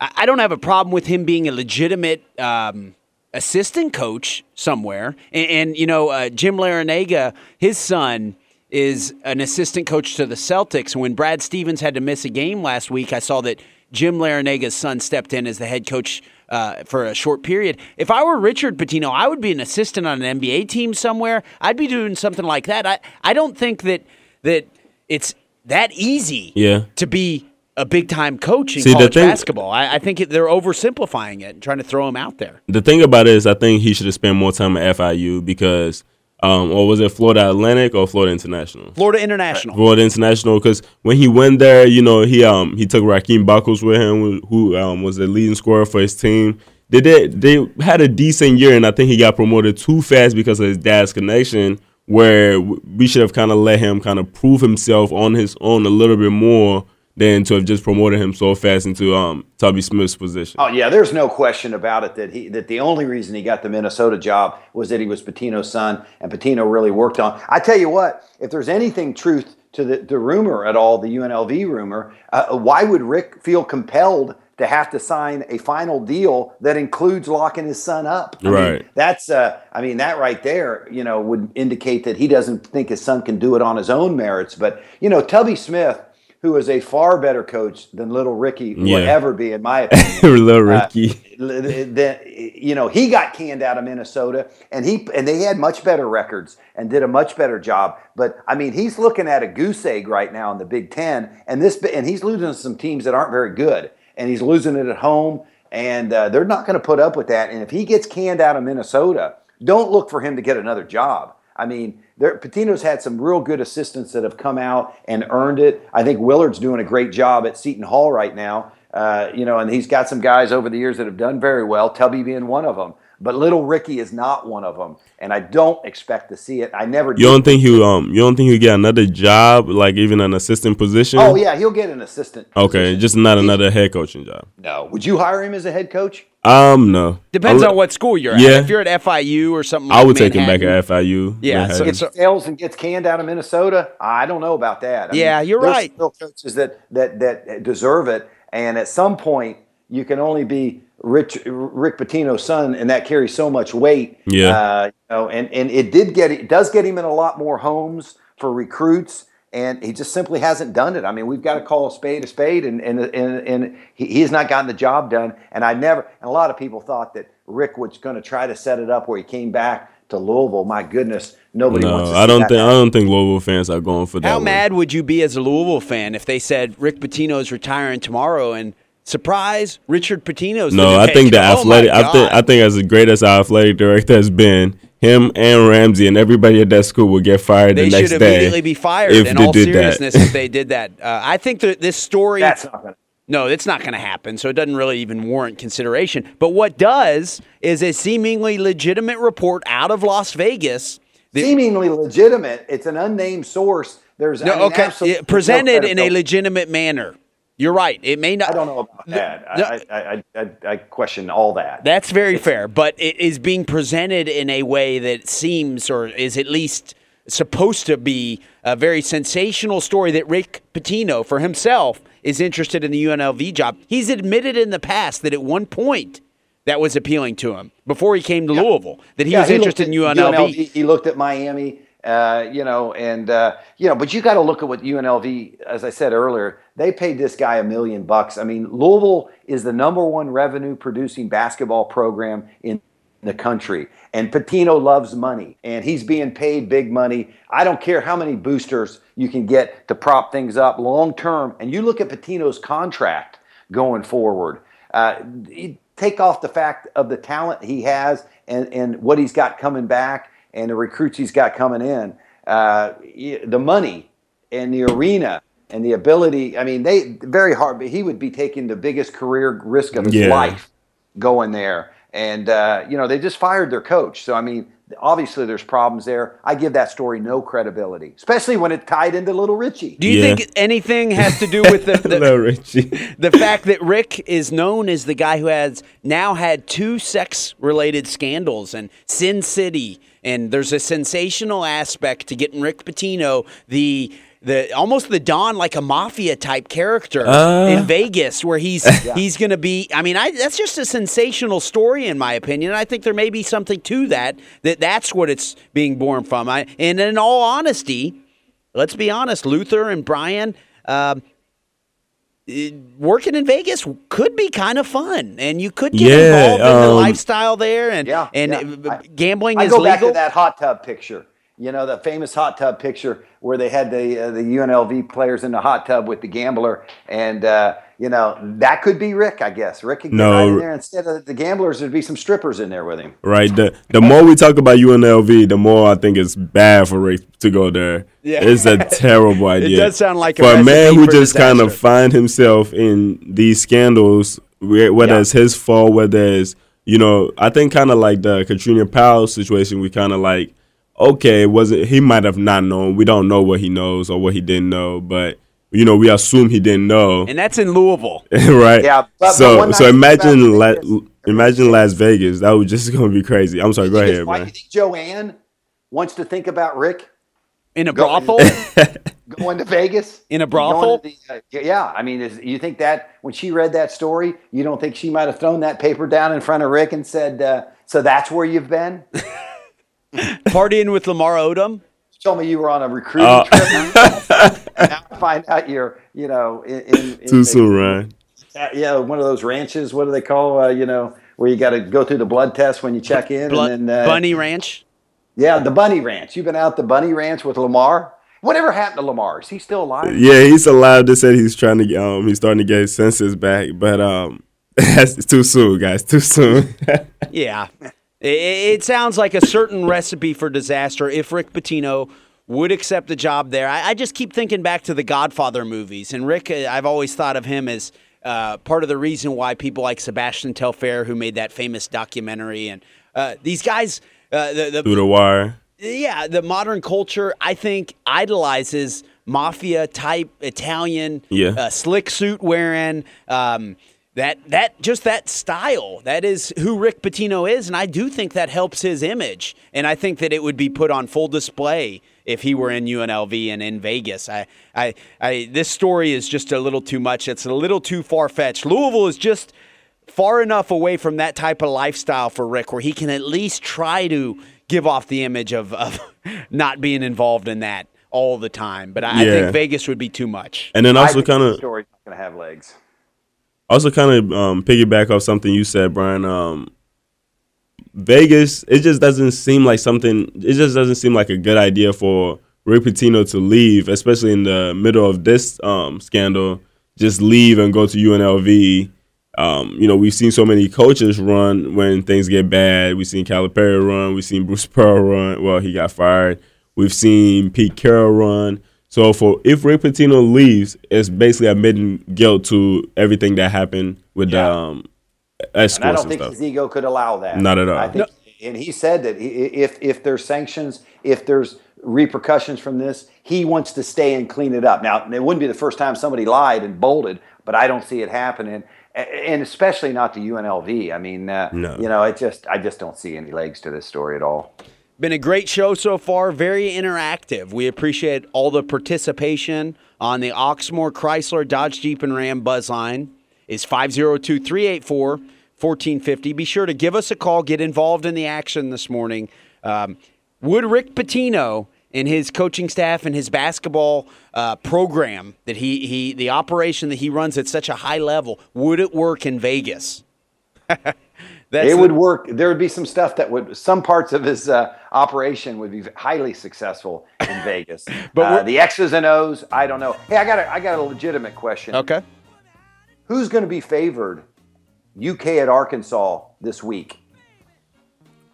I, I don't have a problem with him being a legitimate um, assistant coach somewhere. And, and you know, uh, Jim Larrañaga, his son is an assistant coach to the Celtics. When Brad Stevens had to miss a game last week, I saw that Jim Larrañaga's son stepped in as the head coach uh, for a short period. If I were Richard Pitino, I would be an assistant on an NBA team somewhere. I'd be doing something like that. I, I don't think that that it's that easy Yeah. to be a big time coach in See, college thing- basketball. I, I think it, they're oversimplifying it and trying to throw him out there. The thing about it is, I think he should have spent more time at FIU because, um, or was it Florida Atlantic or Florida International? Florida International. Florida International because when he went there, you know, he um he took Rakeem Buckles with him, who um was the leading scorer for his team. They did they had a decent year, and I think he got promoted too fast because of his dad's connection. Where we should have kind of let him kind of prove himself on his own a little bit more than to have just promoted him so fast into um Tubby Smith's position. Oh yeah, there's no question about it that he that the only reason he got the Minnesota job was that he was Pitino's son, and Pitino really worked on. I tell you what, if there's anything truth to the, the rumor at all, the UNLV rumor, uh, why would Rick feel compelled to have to sign a final deal that includes locking his son up? I mean, Right. that's uh, I mean that right there, you know, would indicate that he doesn't think his son can do it on his own merits. But you know, Tubby Smith, who is a far better coach than Little Ricky will Yeah. ever be, in my opinion. Little Uh, Ricky. l- that you know he got canned out of Minnesota, and he and they had much better records and did a much better job. But I mean, he's looking at a goose egg right now in the Big Ten, and this and he's losing some teams that aren't very good, and he's losing it at home, and uh, they're not going to put up with that. And if he gets canned out of Minnesota, don't look for him to get another job. I mean, there, Pitino's had some real good assistants that have come out and earned it. I think Willard's doing a great job at Seton Hall right now. Uh, you know, and he's got some guys over the years that have done very well. Tubby being one of them, but Little Ricky is not one of them, and I don't expect to see it. I never. You did. don't think he um you don't think he'll get another job like even an assistant position? Oh yeah, he'll get an assistant. Okay, position. just not another head coaching job. no. Would you hire him as a head coach? Um, no. Depends I'll- on what school you're at. Yeah. If you're at FIU or something, I like would take him back at FIU. Yeah, Manhattan. so If it's- fails and gets canned out of Minnesota, I don't know about that. I Yeah, you're there's right. Still coaches that that that deserve it, and at some point, you can only be Rich Rick Pitino's son, and that carries so much weight. Yeah. uh, you know, and and it did get it does get him in a lot more homes for recruits. And he just simply hasn't done it. I mean, we've got to call a spade a spade, and and and, and he, he has not gotten the job done. And I never, and a lot of people thought that Rick was going to try to set it up where he came back to Louisville. My goodness, nobody wants no, to I don't that think I don't think Louisville fans are going for that. How one. mad would you be as a Louisville fan if they said Rick Pitino's retiring tomorrow and surprise, Richard Pitino's the No, new I head think the coach? Oh, athletic. I think I think as great as our athletic director has been, him and Ramsey and everybody at that school will get fired they the next should immediately be fired. if in they all did that. seriousness, if they did that, uh, I think that this story. That's not going to. No, it's not going to happen. So it doesn't really even warrant consideration. But what does is a seemingly legitimate report out of Las Vegas. that- Seemingly legitimate. It's an unnamed source. There's I mean, okay, absolutely yeah, no presented in a legitimate manner. You're right. It may not. I don't know about that. No. I, I, I, I, question all that. That's very fair, but it is being presented in a way that seems, or is at least supposed to be, a very sensational story that Rick Pitino, for himself, is interested in the UNLV job. He's admitted in the past that at one point that was appealing to him before he came to Louisville, that he Yeah, was looked interested in at UNLV. He looked at Miami, uh, you know, and uh, you know, but you got to look at what UNLV, as I said earlier, they paid this guy a million bucks. I mean, Louisville is the number one revenue producing basketball program in the country. And Pitino loves money and he's being paid big money. I don't care how many boosters you can get to prop things up long term. And you look at Pitino's contract going forward. Uh, take off the fact of the talent he has and, and what he's got coming back and the recruits he's got coming in. Uh, the money and the arena and the ability. I mean, they very hard. But he would be taking the biggest career risk of his Yeah. life going there. And uh, you know, they just fired their coach. So I mean, obviously there's problems there. I give that story no credibility, especially when it tied into Little Richie. Do you Yeah. think anything has to do with the, the, Hello, Richie. the fact that Rick is known as the guy who has now had two sex related scandals and Sin City, and there's a sensational aspect to getting Rick Pitino, the the almost the Don like a mafia type character Uh. in Vegas, where he's he's going to be. I mean, I, that's just a sensational story in my opinion. I think there may be something to that. That that's what it's being born from. I, and in all honesty, let's be honest, Luther and Brian. Um, it- working in Vegas could be kind of fun, and you could get Yeah, involved in the um, lifestyle there, and Yeah, and yeah. gambling I is go legal. back to that hot tub picture. You know, the famous hot tub picture where they had the uh, the UNLV players in the hot tub with the gambler, and uh, you know that could be Rick. I guess Rick could get No. right in there instead of the gamblers. There'd be some strippers in there with him. Right. The the more we talk about UNLV, the more I think it's bad for Rick to go there. Yeah. It's a terrible idea. It does sound like a for a man who for just kind of find himself in these scandals, whe- whether Yeah. it's his fault, whether it's you know, I think kind of like the Katrina Powell situation. We kind of like, okay, was it? He might have not known. We don't know what he knows or what he didn't know, but you know, we assume he didn't know. and that's in Louisville. right. Yeah, but- but so one so imagine La- imagine Las Vegas. That was just gonna be crazy. I'm sorry. Go ahead, it's- why man. You think Joanne wants to think about Rick In a Go- brothel, going to Vegas In a brothel? the- uh, yeah, I mean, is, you think that when she read that story, you don't think she might have thrown that paper down in front of Rick and said, uh, "So that's where you've been"? partying with Lamar Odom. Tell me you were on a recruiting Uh. trip. now I find out you're, you know, in, in, in Too the- soon, Ryan. yeah, one of those ranches. What do they call, uh, you know, where you got to go through the blood test when you check in, Blu- and then uh, Bunny Ranch. Yeah, the Bunny Ranch. You've been out the Bunny Ranch with Lamar. Whatever happened to Lamar? Is he still alive? Yeah, he's alive. They said he's trying to get, um, he's starting to get his senses back, but um, it's too soon, guys. Too soon. Yeah. It, it sounds like a certain recipe for disaster if Rick Pitino would accept the job there. I, I just keep thinking back to the Godfather movies. And Rick, uh, I've always thought of him as uh, part of the reason why people like Sebastian Telfair, who made that famous documentary, and uh, these guys, uh, the, the, Through the wire. yeah, the modern culture, I think, idolizes mafia type Italian, Yeah. uh, slick suit wearing. Um, that that just that style that is who Rick Pitino is, and I do think that helps his image. And I think that it would be put on full display if he were in UNLV and in Vegas. I, I, I this story is just a little too much. It's a little too far fetched. Louisville is just far enough away from that type of lifestyle for Rick where he can at least try to give off the image of, of not being involved in that all the time. But I, I think Vegas would be too much. And then also kind of story's not going to have legs. Also kind of um, piggyback off something you said, Brian. Um, Vegas, it just doesn't seem like something. It just doesn't seem like a good idea for Rick Pitino to leave, especially in the middle of this um, scandal. Just leave and go to UNLV. Um, you know, we've seen so many coaches run when things get bad. We've seen Calipari run. We've seen Bruce Pearl run. Well, he got fired. We've seen Pete Carroll run. So for if Rick Pitino leaves, it's basically admitting guilt to everything that happened with Yeah. the um, And I don't and, think stuff. his ego could allow that. Not at all. I think, and he said that if if there's sanctions, if there's repercussions from this, he wants to stay and clean it up. Now, it wouldn't be the first time somebody lied and bolted, but I don't see it happening, and especially not to UNLV. I mean, uh, No. you know, it just I just don't see any legs to this story at all. Been a great show so far, very interactive. We appreciate all the participation on the Oxmoor Chrysler Dodge Jeep and Ram buzz line is 502-384-1450. Be sure to give us a call, get involved in the action this morning. Um, would Rick Pitino and his coaching staff and his basketball uh, program that he, he the operation that he runs at such a high level, would it work in Vegas? That's it the- would work. There would be some stuff that would, some parts of his uh, operation would be highly successful in Vegas. But we're- the X's and O's, I don't know. Hey, I got a, I got a legitimate question. Okay. Who's going to be favored? UK at Arkansas this week.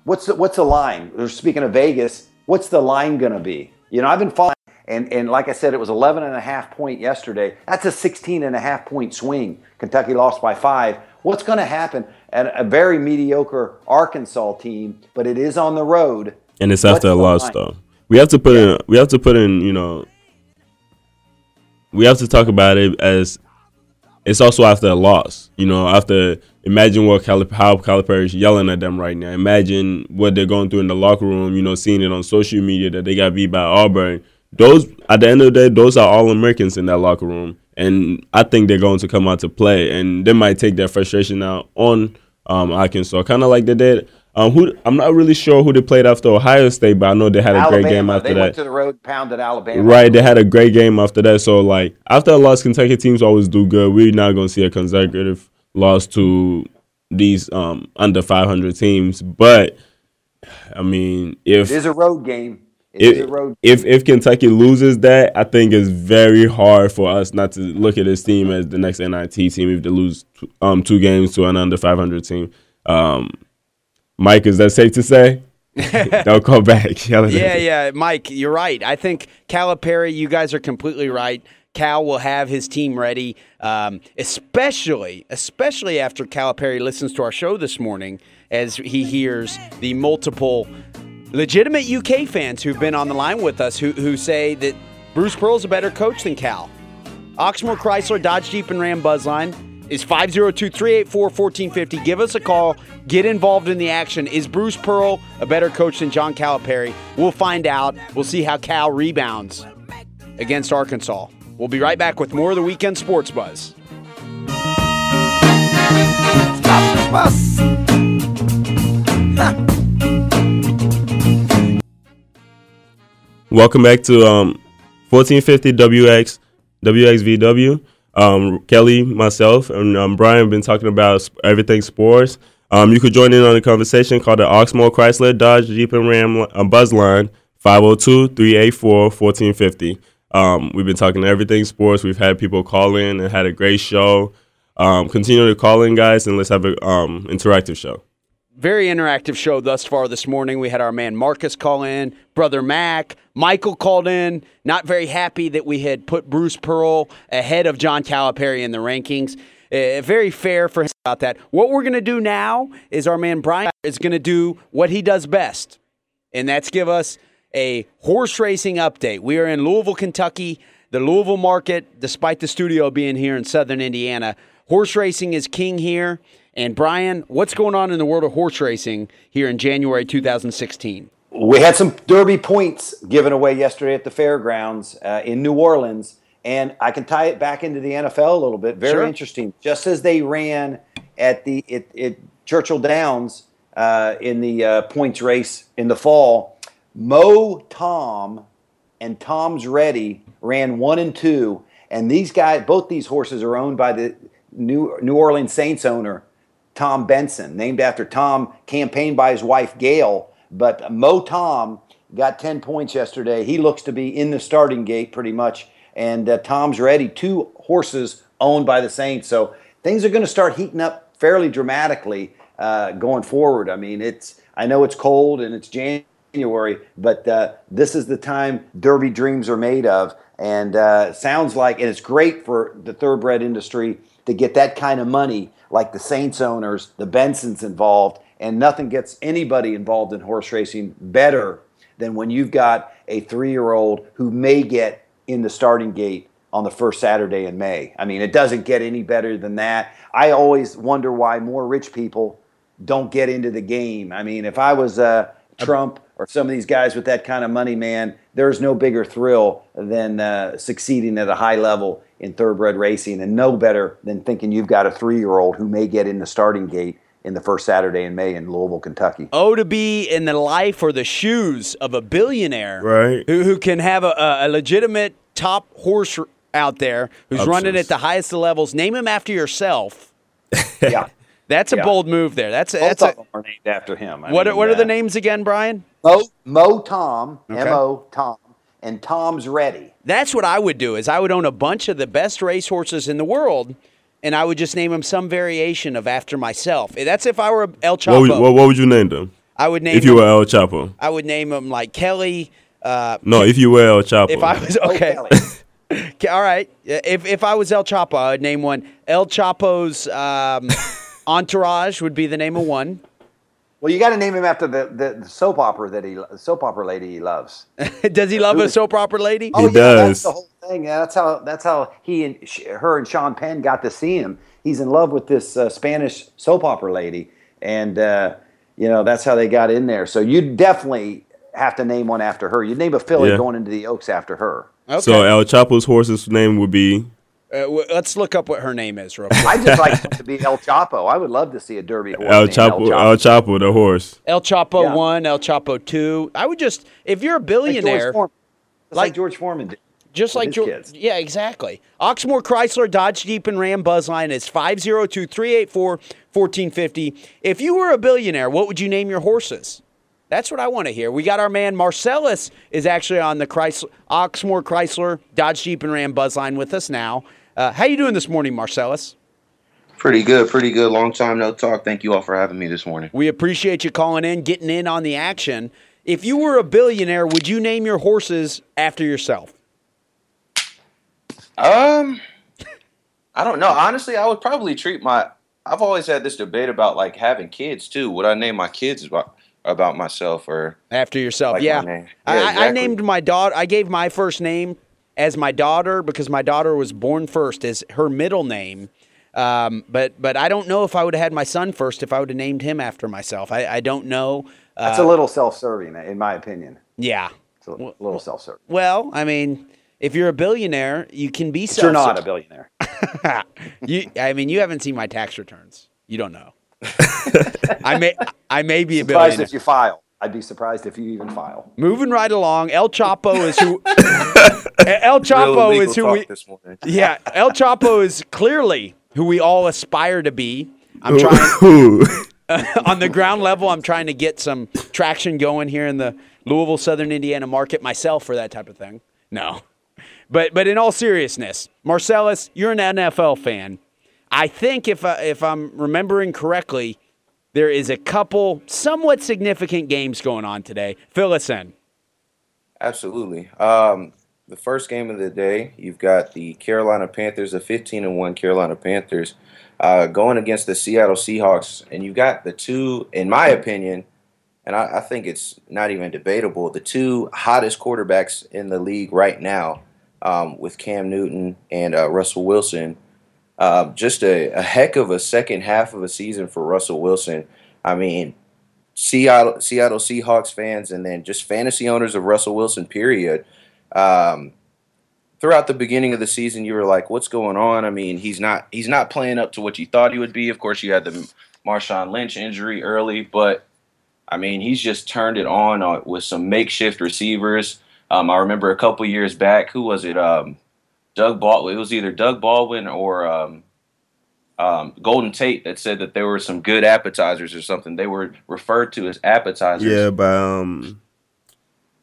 What's the, what's the line? We're Speaking of Vegas, what's the line going to be? You know, I've been following, And, and like I said, it was 11 and a half point yesterday. That's a 16 and a half point swing. Kentucky lost by five. What's going to happen at a very mediocre Arkansas team, but it is on the road. and it's after a loss though. We have to put in. We have to put in. You know, we have to talk about it as it's also after a loss. You know, after imagine what Calip- how Calipari is yelling at them right now. Imagine what they're going through in the locker room. You know, seeing it on social media that they got beat by Auburn. Those at the end of the day, those are all Americans in that locker room, and I think they're going to come out to play, and they might take their frustration out on um, Arkansas, kind of like they did. Um, who I'm not really sure who they played after Ohio State, but I know they had a Alabama. great game after they that. went to the road, pounded Alabama. Right, they had a great game after that. So like after a loss, Kentucky teams always do good. We're not gonna see a consecutive loss to these um under 500 teams. But I mean, if It is a road game. If, if if Kentucky loses that, I think it's very hard for us not to look at this team as the next NIT team if they lose um two games to an under 500 team. Um, Mike, is that safe to say? Don't go back. Yeah, yeah, Mike, you're right. I think Calipari, you guys are completely right. Cal will have his team ready, um, especially, especially after Calipari listens to our show this morning, as he hears the multiple legitimate UK fans who've been on the line with us who, who say that Bruce Pearl's a better coach than Cal. Oxmoor Chrysler Dodge Jeep and Ram Buzzline is 502-384-1450. Give us a call. Get involved in the action. Is Bruce Pearl a better coach than John Calipari? We'll find out. We'll see how Cal rebounds against Arkansas. We'll be right back with more of the Weekend Sports Buzz. Stop the bus. Welcome back to um, 1450 WX WXVW. Um, Kelly, myself, and um, Brian have been talking about everything sports. Um, you could join in on the conversation called the Oxmoor Chrysler Dodge Jeep and Ram uh, Buzz Line 502-384-1450. Um, we've been talking everything sports. We've had people call in and had a great show. Um, continue to call in, guys, and let's have an um, interactive show. Very interactive show thus far this morning. We had our man Marcus call in, brother Mac, Michael called in. Not very happy that we had put Bruce Pearl ahead of John Calipari in the rankings. Uh, very fair for him about that. What we're going to do now is our man Brian is going to do what he does best, and that's give us a horse racing update. We are in Louisville, Kentucky, the Louisville market, despite the studio being here in southern Indiana. Horse racing is king here. And Brian, what's going on in the world of horse racing here in January 2016? We had some Derby points given away yesterday at the fairgrounds uh, in New Orleans, and I can tie it back into the NFL a little bit. Very Sure. interesting. Just as they ran at the at, at Churchill Downs uh, in the uh, points race in the fall, Mo Tom and Tom's Ready ran one and two, and these guys, both these horses are owned by the New New Orleans Saints owner Tom Benson, named after Tom, campaigned by his wife Gail. But Mo Tom got 10 points yesterday. He looks to be in the starting gate pretty much. And uh, Tom's ready. Two horses owned by the Saints. So things are going to start heating up fairly dramatically uh, going forward. I mean, it's I know it's cold and it's January, but uh, this is the time Derby dreams are made of. And uh, sounds like, and it's great for the thoroughbred industry to get that kind of money, like the Saints owners, the Bensons involved, and nothing gets anybody involved in horse racing better than when you've got a three-year-old who may get in the starting gate on the first Saturday in May. I mean, it doesn't get any better than that. I always wonder why more rich people don't get into the game. I mean, if I was uh, Trump or some of these guys with that kind of money, man, there's no bigger thrill than uh, succeeding at a high level in thoroughbred racing, and no better than thinking you've got a three-year-old who may get in the starting gate in the first Saturday in May in Louisville, Kentucky. Oh, to be in the life or the shoes of a billionaire Right. who, who can have a, a legitimate top horse out there who's running at the highest of levels. Name him after yourself. Yeah, That's a Yeah. bold move there. That's a, both that's of a, them are named after him. I what, are- mean, what are the uh, names again, Brian? Mo, Mo Tom, Okay. M O Tom, and Tom's Ready. That's what I would do. Is I would own a bunch of the best racehorses in the world, and I would just name them some variation of after myself. That's if I were El What Chapo. would, what, what would you name them I would name if you them- were El Chapo? I would name them like Kelly, Uh, No, if you were El Chapo. if I was okay, Okay, all right. If if I was El Chapo, I would name one. El Chapo's um, entourage would be the name of one. Well, you got to name him after the, the, the soap opera that he soap opera lady he loves. Does he love a soap opera lady? Oh yeah, that's the whole thing. That's how that's how he and sh- her and Sean Penn got to see him. He's in love with this uh, Spanish soap opera lady, and uh, you know that's how they got in there. So you definitely have to name one after her. You name a filly Yeah. going into the Oaks after her. So El Chapo's horse's name would be Uh, w- let's look up what her name is, real quick. I just like to be El Chapo. I would love to see a Derby horse. El named Chapo. El Chapo, the horse. El Chapo Yeah. one, El Chapo two. I would just, if you're a Like George billionaire, Foreman. Like- like George Foreman did. just like George, kids. yeah, exactly. Oxmoor Chrysler Dodge Jeep and Ram Buzzline is 502-384-1450. If you were a billionaire, what would you name your horses? That's what I want to hear. We got our man Marcellus is actually on the Chrysler, Oxmoor Chrysler Dodge Jeep and Ram Buzzline with us now. Uh, how you doing this morning, Marcellus? Pretty good, pretty good. Long time no talk. Thank you all for having me this morning. We appreciate you calling in, getting in on the action. If you were a billionaire, would you name your horses after yourself? Um, I don't know. Honestly, I would probably treat my. I've always had this debate about like having kids too. Would I name my kids about about myself or After yourself, like yeah. my name? I, Yeah, I- I named my daughter. I gave my first name as my daughter because my daughter was born first as her middle name. Um, but but I don't know if I would have had my son first if I would have named him after myself. I, I don't know. Uh, That's a little self-serving, in my opinion. yeah. It's a little self-serving. Well, I mean, if you're a billionaire, you can be. But you're not a billionaire. you, I mean, you haven't seen my tax returns. You don't know. I may, I may be a Surprised billionaire. if you file. I'd be surprised if you even file. Moving right along, El Chapo is who. El Chapo legal is who talk we. this morning. Yeah, El Chapo is clearly who we all aspire to be. I'm trying who? on the ground level. I'm trying to get some traction going here in the Louisville, Southern Indiana market myself for that type of thing. No, but but in all seriousness, Marcellus, you're an NFL fan. I think if I, if I'm remembering correctly, there is a couple somewhat significant games going on today. Fill us in. Absolutely. Um, the first game of the day, you've got the Carolina Panthers, the 15 and 1 Carolina Panthers, uh, going against the Seattle Seahawks. And you've got the two, in my opinion, and I, I think it's not even debatable, the two hottest quarterbacks in the league right now um, with Cam Newton and uh, Russell Wilson. Uh, just a, a heck of a second half of a season for Russell Wilson. I mean, Seattle Seattle Seahawks fans and then just fantasy owners of Russell Wilson. Period. Um, throughout the beginning of the season, you were like, "What's going on?" I mean, he's not he's not playing up to what you thought he would be. Of course, you had the Marshawn Lynch injury early, but I mean, he's just turned it on uh, with some makeshift receivers. Um, I remember a couple years back, who was it? Um, Doug Baldwin. It was either Doug Baldwin or um, um, Golden Tate that said that there were some good appetizers or something. They were referred to as appetizers. Yeah, by um,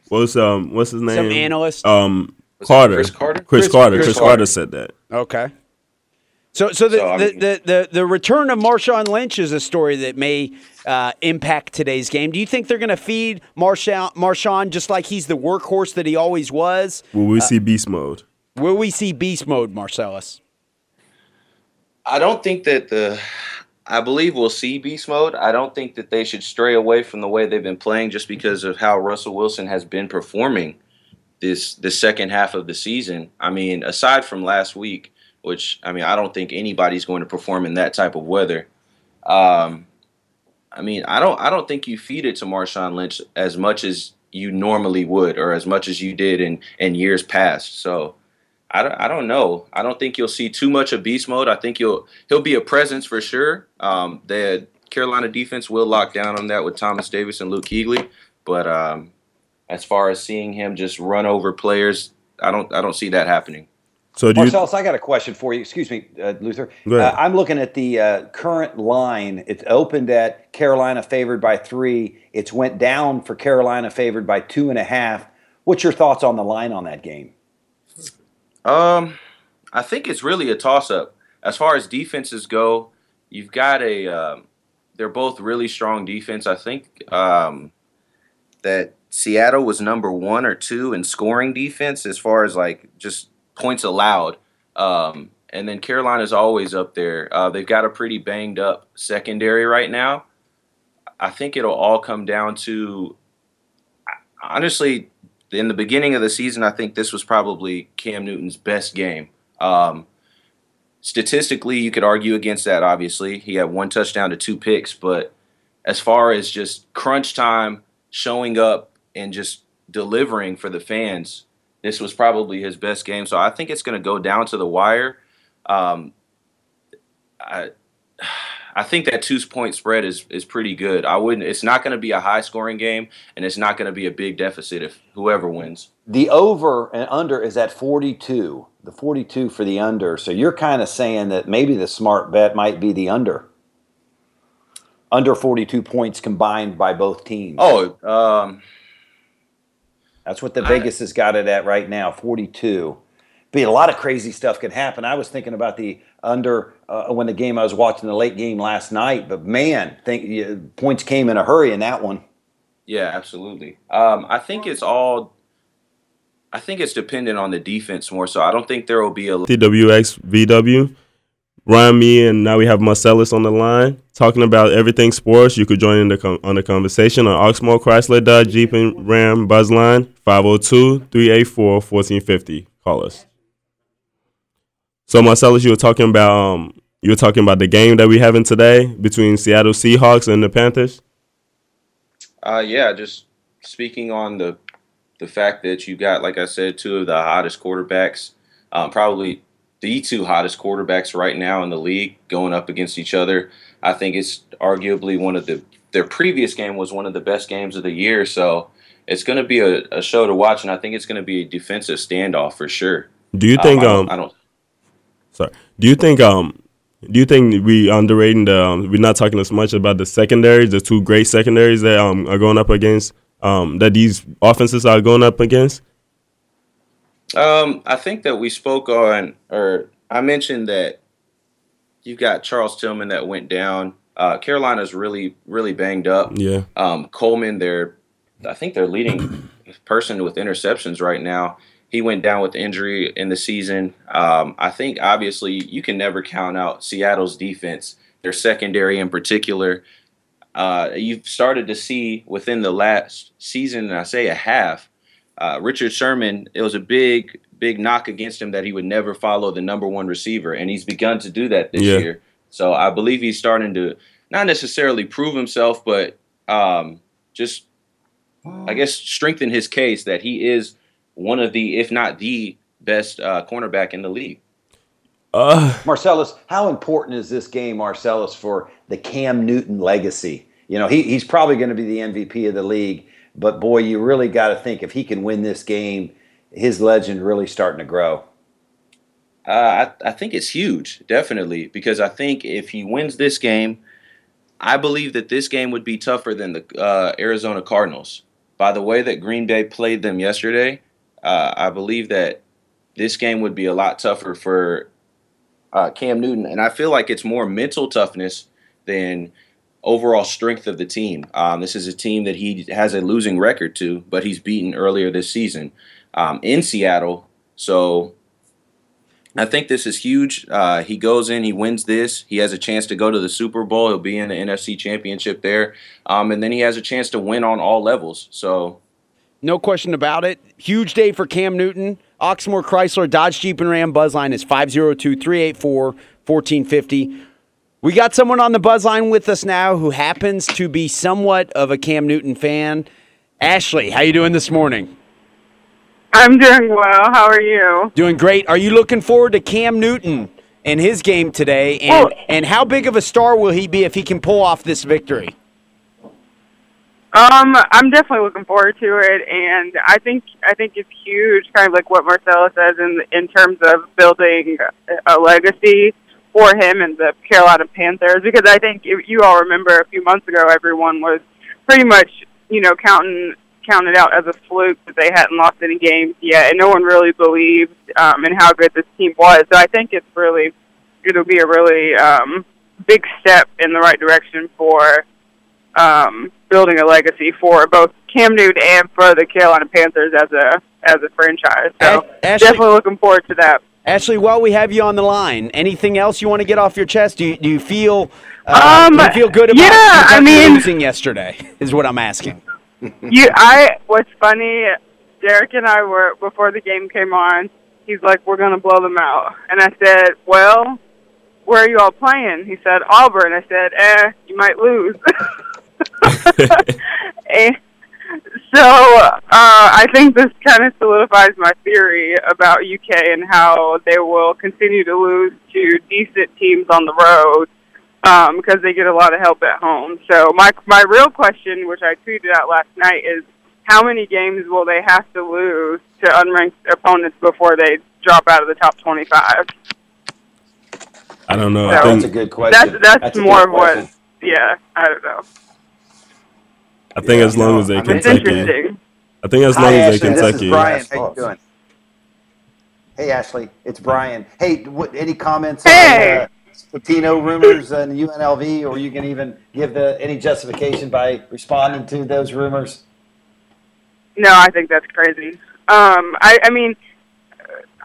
what's um, what's his name? Some analyst? Um, Was Carter. Cris Carter? Cris, Cris- Carter. Cris Cris, Carter. Carter said that. Okay. So, so the, So, I the, mean- the, the, the return of Marshawn Lynch is a story that may uh, impact today's game. Do you think they're going to feed Marshawn, Marshawn just like he's the workhorse that he always was? Will we see beast mode? Will we see beast mode, Marcellus? I don't think that the. I believe we'll see beast mode. I don't think that they should stray away from the way they've been playing just because of how Russell Wilson has been performing this the second half of the season. I mean, aside from last week, which I mean, I don't think anybody's going to perform in that type of weather. Um, I mean, I don't I don't think you feed it to Marshawn Lynch as much as you normally would or as much as you did in in years past. So I don't, I don't know. I don't think you'll see too much of beast mode. I think you'll he'll be a presence for sure. Um, the Carolina defense will lock down on that with Thomas Davis and Luke Kuechly. But um, as far as seeing him just run over players, I don't I don't see that happening. So do you? I got a question for you. Excuse me, uh, Luther. Go. Uh, I'm looking at the uh, current line. It's opened at Carolina favored by three. It's went down for Carolina favored by two and a half. What's your thoughts on the line on that game? Um, I think it's really a toss up. As far as defenses go, you've got a. Um, they're both really strong defense. I think um, that Seattle was number one or two in scoring defense as far as like just points allowed. Um, and then Carolina's always up there. Uh, they've got a pretty banged up secondary right now. I think it'll all come down to honestly, in the beginning of the season, I think this was probably Cam Newton's best game. Um, statistically, you could argue against that, obviously. He had one touchdown to two picks, but as far as just crunch time, showing up, and just delivering for the fans, this was probably his best game. So I think it's going to go down to the wire. Um, I, I think that two point spread is is pretty good. I wouldn't. It's not going to be a high scoring game, and it's not going to be a big deficit if whoever wins. The over and under is at 42. The 42 for the under. So you're kind of saying that maybe the smart bet might be the under. Under 42 points combined by both teams. Oh, um, that's what the Vegas has got it at right now, 42. Be a lot of crazy stuff can happen. I was thinking about the under uh, when the game I was watching the late game last night, but man, think yeah, points came in a hurry in that one. Yeah, absolutely. Um, I think it's all. I think it's dependent on the defense more so. I don't think there will be a TWX VW. Ryan, me, and now we have Marcellus on the line talking about everything sports. You could join in the com- on the conversation on Oxmoor Chrysler Dodge Jeep and Ram Buzz line 502-384-1450. Call us. So Marcellus, you were talking about um, you were talking about the game that we having today between Seattle Seahawks and the Panthers. Uh, yeah, just speaking on the the fact that you got, like I said, two of the hottest quarterbacks, um, probably the two hottest quarterbacks right now in the league going up against each other. I think it's arguably one of the their previous game was one of the best games of the year. So it's going to be a, a show to watch, and I think it's going to be a defensive standoff for sure. Do you think? Um, I Um, I don't sorry. Do you think? Um, do you think we underrating the? Um, we're not talking as much about the secondaries, the two great secondaries that um are going up against. Um, that these offenses are going up against. Um, I think that we spoke on, or I mentioned that you've got Charles Tillman that went down. Uh, Carolina's really, really banged up. Yeah. Um, Coleman, their, I think they're leading person with interceptions right now. He went down with injury in the season. Um, I think obviously you can never count out Seattle's defense, their secondary in particular. Uh, you've started to see within the last season, and I say a half, uh, Richard Sherman, it was a big, big knock against him that he would never follow the number one receiver, and he's begun to do that this Yeah. year. So I believe he's starting to not necessarily prove himself, but um, just, I guess, strengthen his case that he is one of the, if not the best uh, cornerback in the league. Uh, Marcellus, how important is this game, Marcellus, for the Cam Newton legacy? You know, he, he's probably going to be the MVP of the league, but boy, you really got to think if he can win this game, his legend really starting to grow. Uh, I, I think it's huge, definitely, because I think if he wins this game, I believe that this game would be tougher than the uh, Arizona Cardinals. By the way that Green Bay played them yesterday, uh, I believe that this game would be a lot tougher for uh, Cam Newton, and I feel like it's more mental toughness than overall strength of the team. Um, this is a team that he has a losing record to, but he's beaten earlier this season um, in Seattle. So I think this is huge. Uh, he goes in, he wins this. He has a chance to go to the Super Bowl. He'll be in the NFC Championship there, um, and then he has a chance to win on all levels. So No question about it. Huge day for Cam Newton. Oxmoor Chrysler Dodge Jeep and Ram Buzzline is 502-384-1450. We got someone on the Buzzline with us now who happens to be somewhat of a Cam Newton fan. Ashley, how you doing this morning? I'm doing well. How are you? Doing great. Are you looking forward to Cam Newton and his game today? And Well- and how big of a star will he be if he can pull off this victory? Um, I'm definitely looking forward to it, and I think I think it's huge, kind of like what Marcellus says in in terms of building a legacy for him and the Carolina Panthers. Because I think you all remember a few months ago, everyone was pretty much you know counting counted out as a fluke that they hadn't lost any games yet, and no one really believed um, in how good this team was. So I think it's really it'll be a really um, big step in the right direction for um, building a legacy for both Cam Newton and for the Carolina Panthers as a as a franchise. So Ashley- definitely looking forward to that. Ashley, while we have you on the line, anything else you want to get off your chest? Do you, do you feel uh, Um, do you feel good about yeah, I mean- losing yesterday? Is what I'm asking. you, I. What's funny, Derek and I were before the game came on. He's like, "We're gonna blow them out," and I said, "Well, where are you all playing?" He said, "Auburn." I said, "Eh, you might lose." and so uh, I think this kind of solidifies my theory about UK and how they will continue to lose to decent teams on the road um, because they get a lot of help at home. So my my real question, which I tweeted out last night, is how many games will they have to lose to unranked opponents before they drop out of the top 25? I don't know. So- I That's a good question. That's that's, That's more good of what. question. Yeah, I don't know. I think as long as they I mean, It's Kentucky. interesting. I think as Hi, long as Ashley. they This is Kentucky. Brian. How you doing? Hey, Ashley. It's Brian. Hey, what, any comments Hey. on uh, Pitino rumors and UNLV, or you can even give the any justification by responding to those rumors? No, I think that's crazy. Um, I, I mean,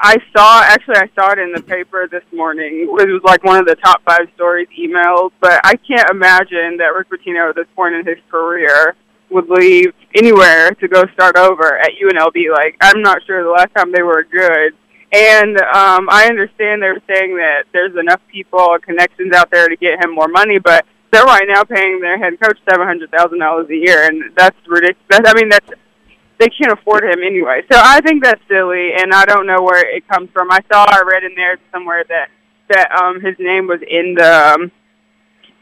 I saw actually I saw it in the paper this morning. It was like one of the top five stories emailed, but I can't imagine that Rick Pitino at this point in his career would leave anywhere to go start over at UNLV. Like I'm not sure the last time they were good. And um, I understand they're saying that there's enough people connections out there to get him more money, but they're right now paying their head coach seven hundred thousand dollars a year, and that's ridiculous. I mean, that's they can't afford him anyway. So I think that's silly, and I don't know where it comes from. I saw I read in there somewhere that that um his name was in the um,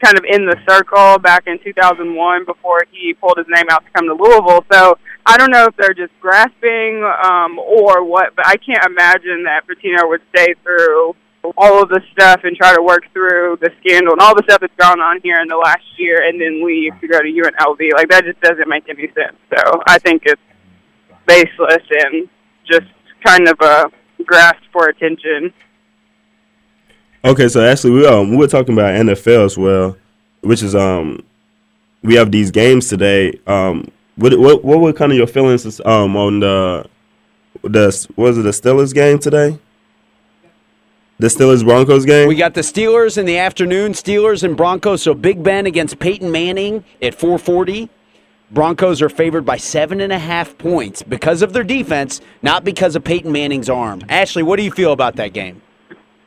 kind of in the circle back in 2001 before he pulled his name out to come to Louisville. So I don't know if they're just grasping um or what, but I can't imagine that Pitino would stay through all of the stuff and try to work through the scandal and all the stuff that's gone on here in the last year and then leave to go to UNLV. Like that just doesn't make any sense. So I think it's baseless and just kind of a grasp for attention. Okay, so actually, we um we were talking about NFL as well, which is um we have these games today. Um, what what what were kind of your feelings um on the the was it the Steelers game today? The Steelers Broncos game. We got the Steelers in the afternoon, Steelers and Broncos. So Big Ben against Peyton Manning at 440. Broncos are favored by seven and a half points because of their defense, not because of Peyton Manning's arm. Ashley, what do you feel about that game?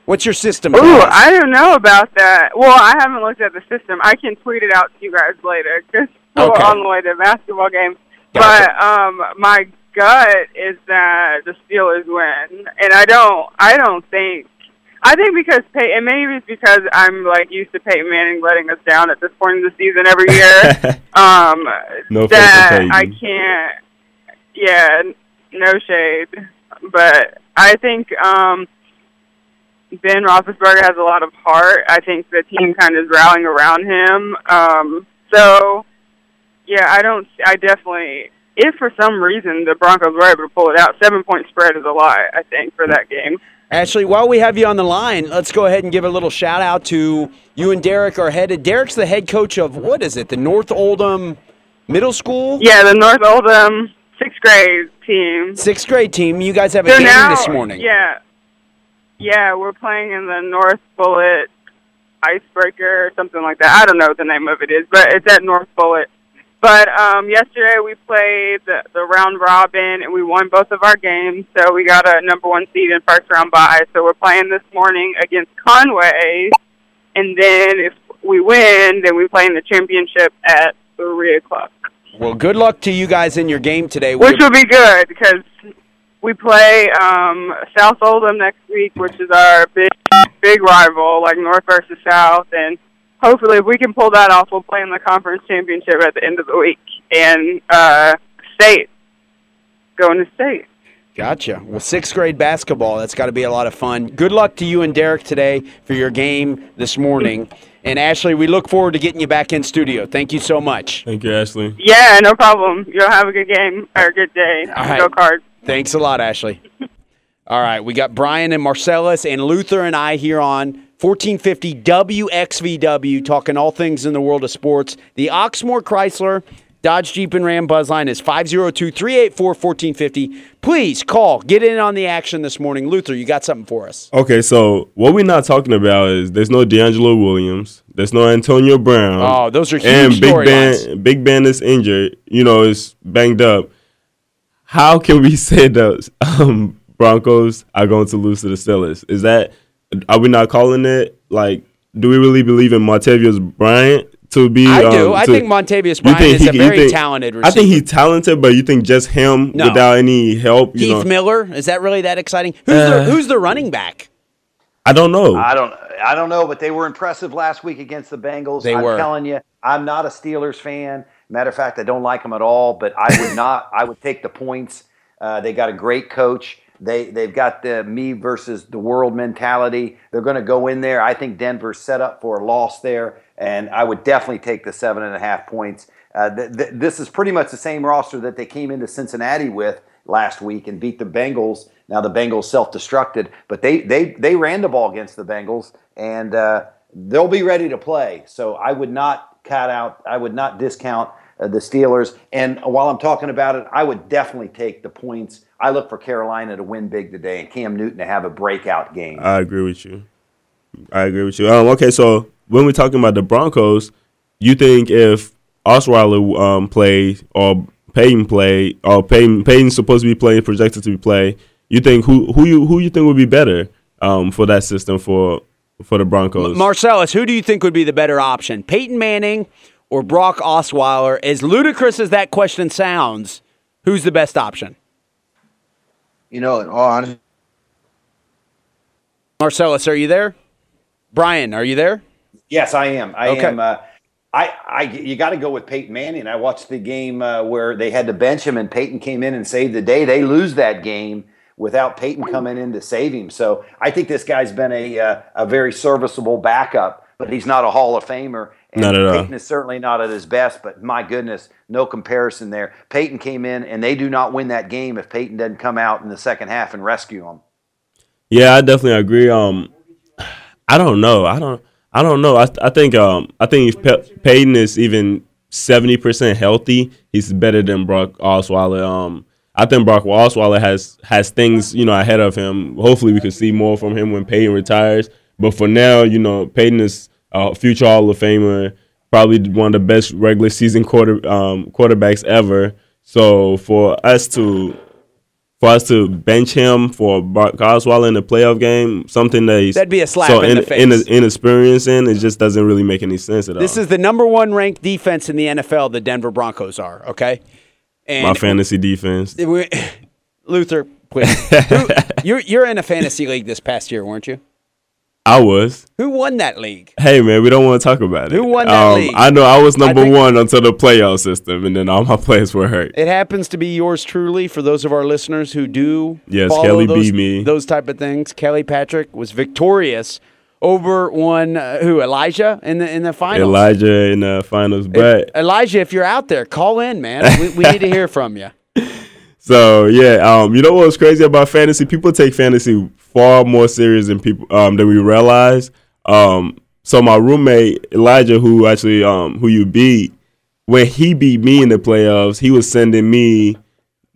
What's your system? Ooh, guys? I don't know about that. Well, I haven't looked at the system. I can tweet it out to you guys later because Okay. we're on the way to basketball game. Gotcha. But um, my gut is that the Steelers win, and I don't. I don't think. I think because Pey- and maybe it's because I'm like used to Peyton Manning letting us down at this point in the season every year. um, No that I can't. Yeah, no shade, but I think um, Ben Roethlisberger has a lot of heart. I think the team kind of is rallying around him. Um, so, yeah, I don't. I definitely. If for some reason the Broncos were able to pull it out, seven point spread is a lot. I think for that game. Ashley, while we have you on the line, let's go ahead and give a little shout out to you and Derek are headed. Derek's the head coach of what is it? The North Oldham Middle School Yeah, the North Oldham sixth grade team. sixth grade team. You guys have a So game now, this morning. Yeah, yeah, we're playing in the North Bullitt Icebreaker or something like that. I don't know what the name of it is, but it's at North Bullitt. But um, yesterday we played the, the round robin and we won both of our games, so we got a number one seed in first round bye. So we're playing this morning against Conway, and then if we win, then we play in the championship at three o'clock. Well, good luck to you guys in your game today. Which will be good because we play um, South Oldham next week, which is our big big rival, like North versus South, and hopefully if we can pull that off, we'll play in the conference championship at the end of the week. And uh, state going to state. Gotcha. Well, sixth grade basketball, that's got to be a lot of fun. Good luck to you and Derek today for your game this morning. And Ashley, we look forward to getting you back in studio. Thank you so much. Thank you, Ashley. Yeah, no problem. You'll have a good game or a good day. All right. Go Cards. Thanks a lot, Ashley. All right, we got Brian and Marcellus and Luther and I here on 1450 WXVW talking all things in the world of sports. The Oxmoor Chrysler Dodge Jeep and Ram Buzzline is 502 384 1450. Please call. Get in on the action this morning. Luther, you got something for us. Okay, so what we're not talking about is there's no DeAngelo Williams, there's no Antonio Brown. Oh, those are huge and Big. Ben. Big Ben is injured. You know, is banged up. How can we say the um, Broncos are going to lose to the Steelers? Is that are we not calling it? Like, do we really believe in Martavis Bryant to be? I do. um, I think Montavious Bryant think is he- a very think- talented I think he's talented, but you think just him No. without any help? You Keith know, Miller, is that really that exciting? Who's, Uh, the, who's the running back? I don't know. I don't I don't know, but they were impressive last week against the Bengals. They I'm were. telling you, I'm not a Steelers fan. Matter of fact, I don't like them at all. But I would not. I would take the points. Uh, they got a great coach. They they've got the me versus the world mentality. They're going to go in there. I think Denver's set up for a loss there, and I would definitely take the seven and a half points. Uh, th- th- this is pretty much the same roster that they came into Cincinnati with last week and beat the Bengals. Now the Bengals self-destructed, but they they they ran the ball against the Bengals, and uh, they'll be ready to play. So I would not cut out. I would not discount uh, the Steelers. And while I'm talking about it, I would definitely take the points. I look for Carolina to win big today and Cam Newton to have a breakout game. I agree with you. I agree with you. Um, okay, so when we're talking about the Broncos, you think if Osweiler um, play or Peyton play or Peyton Peyton's supposed to be playing, projected to be play, you think who who you who you think would be better um, for that system for for the Broncos? Marcellus, who do you think would be the better option? Peyton Manning or Brock Osweiler? As ludicrous as that question sounds, who's the best option? You know, in all honesty, Marcellus, are you there? Brian, are you there? Yes, I am. I Okay. am. Uh, I, I, you got to go with Peyton Manning. I watched the game uh, where they had to bench him, and Peyton came in and saved the day. They lose that game without Peyton coming in to save him. So I think this guy's been a uh, a very serviceable backup, but he's not a Hall of Famer. And Not at all. Peyton is certainly not at his best, but my goodness, no comparison there. Peyton came in, and they do not win that game if Peyton doesn't come out in the second half and rescue them. Yeah, I definitely agree. Um, I don't know. I don't. I don't know. I I think um I think if Pe- Peyton is even seventy percent healthy, he's better than Brock Osweiler. Um, I think Brock Osweiler has has things you know ahead of him. Hopefully, we can see more from him when Peyton retires. But for now, you know, Peyton is a future Hall of Famer, probably one of the best regular season quarter um, quarterbacks ever. So for us to for us to bench him for Brock Osweiler in the playoff game, something that he's That'd be a slap so in the in, face. inexperienced in, it just doesn't really make any sense at This all. This is the number one ranked defense in the NFL. The Denver Broncos are okay. And My fantasy defense. we- Luther, please. You're you're in a fantasy league this past year, weren't you? I was. Who won that league? Hey man, we don't want to talk about it. Who won that um, league? I know I was number think- one until the playoff system, and then all my players were hurt. It happens to be yours truly. For those of our listeners who do Yes, Kelly those, beat me. those type of things, Kelly Patrick was victorious over one uh, who Elijah in the in the finals. Elijah in the finals, but Elijah, if you're out there, call in, man. We, we need to hear from you. So yeah, um, you know what's crazy about fantasy? People take fantasy far more serious than people um, than we realize. Um, so my roommate Elijah, who actually um, who you beat, when he beat me in the playoffs, he was sending me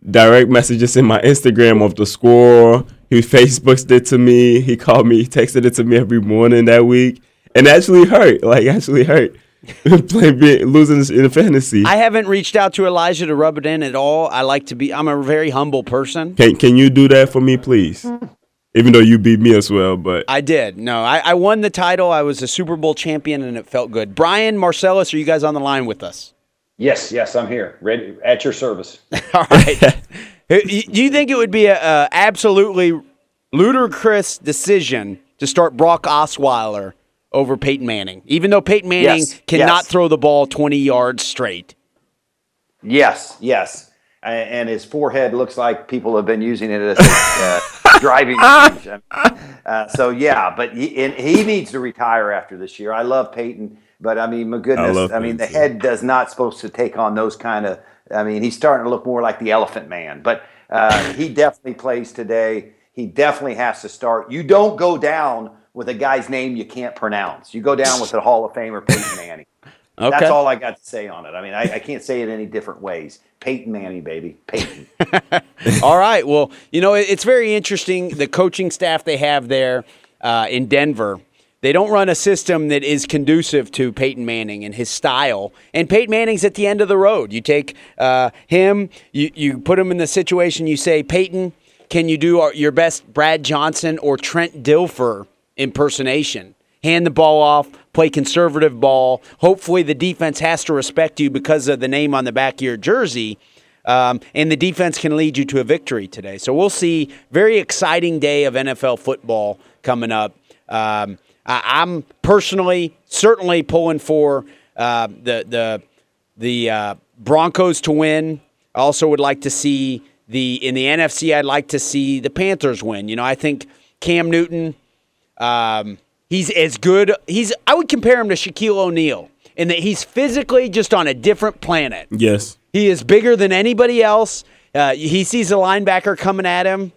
direct messages in my Instagram of the score. He Facebooked it to me. He called me, he texted it to me every morning that week, and actually hurt. Like actually hurt. Playing being- losing in fantasy. I haven't reached out to Elijah to rub it in at all. I like to be. I'm a very humble person. Can can you do that for me, please? Even though you beat me as well, but I did. No, I, I won the title. I was a Super Bowl champion, and it felt good. Brian Marcellus, are you guys on the line with us? Yes, yes, I'm here, ready at your service. All right. do you think it would be a, a absolutely ludicrous decision to start Brock Osweiler over Peyton Manning, even though Peyton Manning Yes, cannot yes. throw the ball 20 yards straight? Yes, yes. And his forehead looks like people have been using it as a uh, driving range. Uh, so yeah, but he, and he needs to retire after this year. I love Peyton, but I mean, my goodness, love I, mean, the Peyton, head does not supposed to take on those kind of. I mean, he's starting to look more like the Elephant Man, but uh, he definitely plays today. He definitely has to start. You don't go down with a guy's name you can't pronounce. You go down with the Hall of Famer Peyton Manning. Okay. That's all I got to say on it. I mean, I, I can't say it any different ways. Peyton Manning, baby. Peyton. All right. Well, you know, it- it's very interesting. The coaching staff they have there uh, in Denver, they don't run a system that is conducive to Peyton Manning and his style. And Peyton Manning's at the end of the road. You take uh, him, you, you put him in the situation, you say, Peyton, can you do our, your best Brad Johnson or Trent Dilfer impersonation? Hand the ball off, play conservative ball. Hopefully, the defense has to respect you because of the name on the back of your jersey. Um, and the defense can lead you to a victory today. So we'll see. Very exciting day of NFL football coming up. Um, I, I'm personally certainly pulling for uh, the the the uh, Broncos to win. I also would like to see the in the NFC. I'd like to see the Panthers win. You know, I think Cam Newton. Um, he's as good. He's I would compare him to Shaquille O'Neal in that he's physically just on a different planet. Yes. He is bigger than anybody else. Uh, he sees a linebacker coming at him,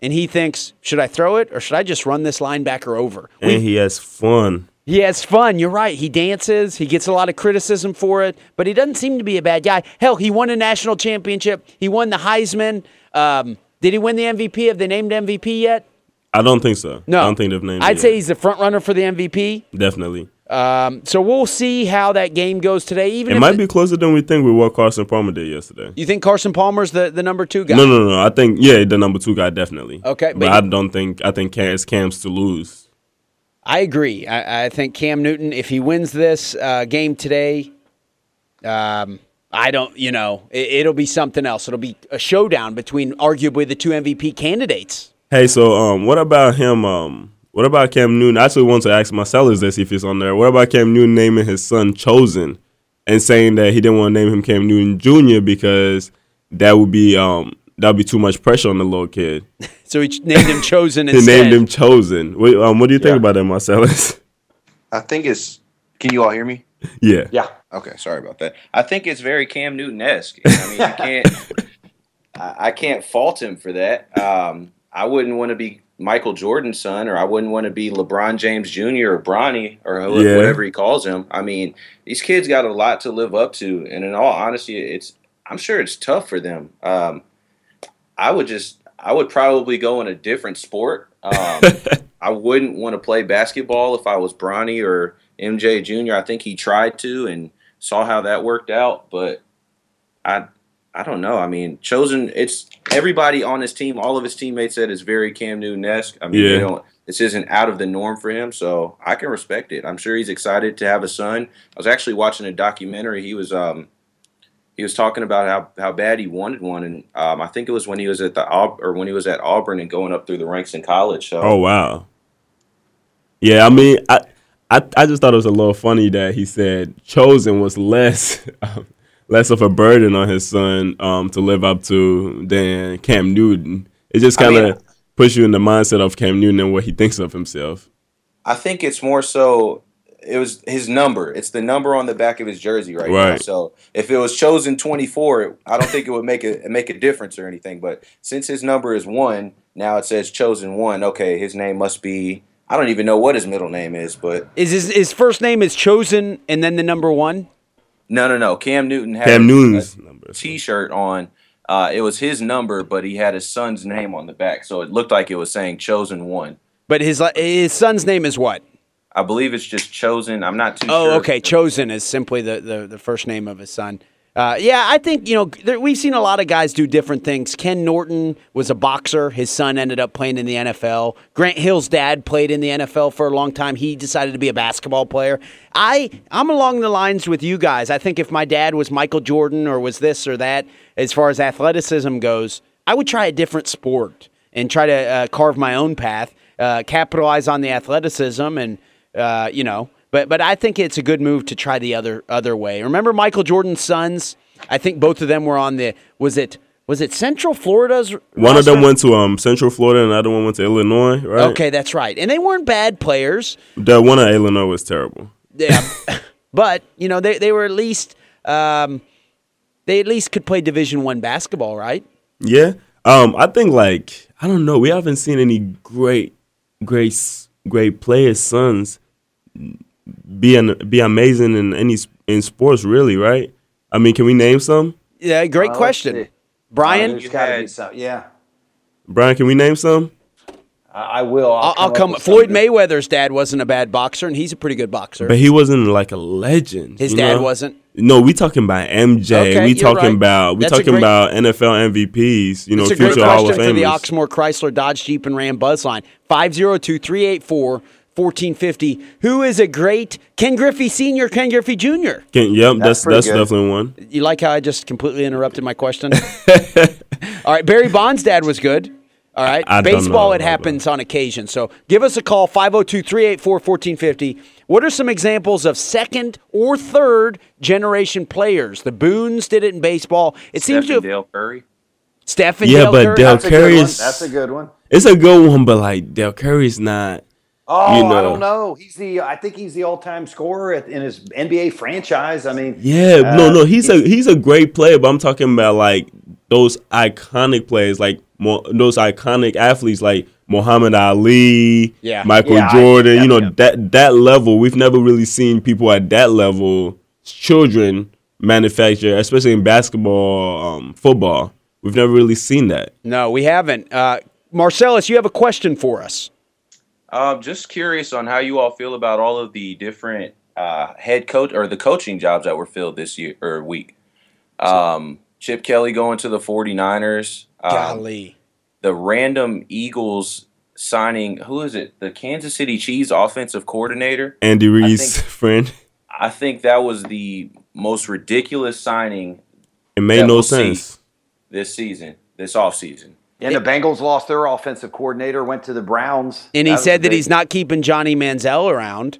and he thinks, "Should I throw it or should I just run this linebacker over?" And he has fun. He has fun. You're right. He dances. He gets a lot of criticism for it, but he doesn't seem to be a bad guy. Hell, he won a national championship. He won the Heisman. Um, did he win the MVP? Have they named MVP yet? I don't think so. No. I don't think they've named I'd say yet. he's the front runner for the MVP. Definitely. Um, so we'll see how that game goes today. Even It might the- be closer than we think with what Carson Palmer did yesterday. you think Carson Palmer's the, the number two guy? No, no, no. I think yeah, the number two guy definitely. Okay, but, but I don't think I think it's Cam's to lose. I agree. I, I think Cam Newton, if he wins this uh, game today, um, I don't, you know, it, it'll be something else. It'll be a showdown between arguably the two MVP candidates. Hey, so um, what about him? Um, what about Cam Newton? I actually want to ask Marcellus this if he's on there. What about Cam Newton naming his son Chosen and saying that he didn't want to name him Cam Newton Jr. because that would be um that would be too much pressure on the little kid. So he named him Chosen he named him Chosen. What, um, what do you think about that, Marcellus? I think it's. Can you all hear me? yeah. Yeah. Okay, sorry about that. I think it's very Cam Newton esque. I mean, you can't. I, I can't fault him for that. Um, I wouldn't want to be Michael Jordan's son, or I wouldn't want to be LeBron James Jr. or Bronny or Yeah. whatever he calls him. I mean, these kids got a lot to live up to, and in all honesty, it's. I'm sure it's tough for them. Um, I would just. I would probably go in a different sport. Um, I wouldn't want to play basketball if I was Bronny or MJ Jr. I think he tried to and saw how that worked out, but I I don't know. I mean, chosen it's everybody on his team, all of his teammates said is very Cam Newton esque. I mean, Yeah. they don't this isn't out of the norm for him, so I can respect it. I'm sure he's excited to have a son. I was actually watching a documentary. He was um he was talking about how, how bad he wanted one, and um, I think it was when he was at the Aub- or when he was at Auburn and going up through the ranks in college. So Oh wow. Yeah, I mean, I, I I just thought it was a little funny that he said chosen was less less of a burden on his son um, to live up to than Cam Newton. It just I kind mean- of puts you in the mindset of Cam Newton and what he thinks of himself. I think it's more so it was his number. It's the number on the back of his jersey right, now. So if it was chosen 24, I don't think it would make a make a difference or anything. But since his number is one, now it says chosen one. Okay, his name must be. I don't even know what his middle name is, but Is his, his first name is Chosen and then the number one? No, no, no. Cam Newton had Cam a- Newton's a number. T-shirt on. Uh, it was his number, but he had his son's name on the back, so it looked like it was saying chosen one. But his his son's name is what? I believe it's just chosen. I'm not too Oh, sure. okay. Chosen is simply the, the, the first name of his son. Uh, yeah, I think, you know, there, we've seen a lot of guys do different things. Ken Norton was a boxer. His son ended up playing in the NFL. Grant Hill's dad played in the NFL for a long time. He decided to be a basketball player. I, I'm along the lines with you guys. I think if my dad was Michael Jordan or was this or that, as far as athleticism goes, I would try a different sport and try to uh, carve my own path, uh, capitalize on the athleticism, and uh, you know. But but I think it's a good move to try the other other way. Remember Michael Jordan's sons? I think both of them were on the. Was it was it Central Florida's? One of them went to um, Central Florida, and the other one went to Illinois. Right? Okay, that's right, and they weren't bad players. The one at Illinois was terrible. Yeah, but you know they they were at least um, they at least could play Division One basketball, right? Yeah. Um, I think like I don't know. We haven't seen any great, great, great players' sons be an, be amazing in any in sports, really, right? I mean, can we name some? Yeah, great Uh, question. Brian, there's got to be some. Yeah, Brian, can we name some? I, I will. I'll, I'll up come. Floyd something. Mayweather's dad wasn't a bad boxer, and he's a pretty good boxer. But he wasn't like a legend. His dad know? wasn't. No, we talking about MJ. Okay, we talking right. about we That's talking great- about NFL MVPs. You know, It's a great future Hall question of for the Famers. Oxmoor Chrysler Dodge Jeep and Ram Buzz line. 502 384 1450. Who is a great Ken Griffey Sr., Ken Griffey Jr.? Can, yep, that's pretty that's definitely one. You like how I just completely interrupted my question? All right, Barry Bonds' dad was good. All right, I don't baseball, it about happens on occasion. So give us a call, 502 384 1450. What are some examples of second or third generation players? The Boones did it in baseball. It seems to have. Dell Curry. Stephen Yeah, Dell but Curry. Dell That's a good Curry is That's a good one. it's a good one, but like Dell Curry's not. Oh, You I don't know. He's the. I think he's the all-time scorer at, in his NBA franchise. I mean, Yeah, uh, no, no, he's a he's a great player, but I'm talking about like those iconic players, like mo- those iconic athletes, like Muhammad Ali, Yeah. Michael Yeah, I- Jordan. yeah, you know yeah. that that level. We've never really seen people at that level, children manufacture, especially in basketball, um, football. We've never really seen that. No, we haven't. Uh, Marcellus, you have a question for us. Um, just curious on how you all feel about all of the different uh, head coach or the coaching jobs that were filled this year or week. Um, Chip Kelly going to the 49ers. Um, Golly. the random Eagles signing, who is it? The Kansas City Chiefs offensive coordinator. Andy Reid's friend. I think that was the most ridiculous signing It made that no we'll sense. this season, this offseason. And the Bengals lost their offensive coordinator, went to the Browns, And he was said that big- he's not keeping Johnny Manziel around.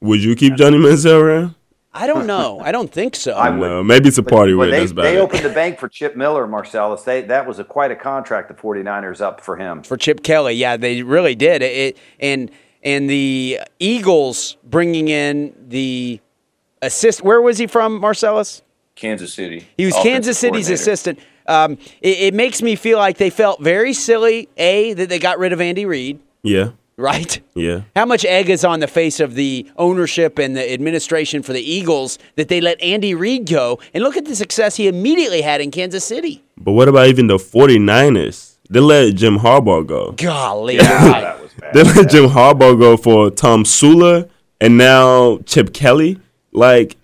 Would you keep Johnny Manziel around? I don't know. I don't think so. I would. No, maybe it's a But- party but. They, That's about they it. opened the bank for Chip Miller, Marcellus. They that was a quite a contract the 49ers up for him. for Chip Kelly. Yeah, they really did. It and and the Eagles bringing in the assist. Where was he from, Marcellus? Kansas City. He was offensive Kansas City's assistant. Um, it, it makes me feel like they felt very silly. A that they got rid of Andy Reid, yeah, right? yeah. How much egg is on the face of the ownership and the administration for the Eagles that they let Andy Reid go? And look at the success he immediately had in Kansas City. But what about even the 49ers? They let Jim Harbaugh go. Golly, that was bad. They let Jim Harbaugh go for Tomsula and now Chip Kelly. Like,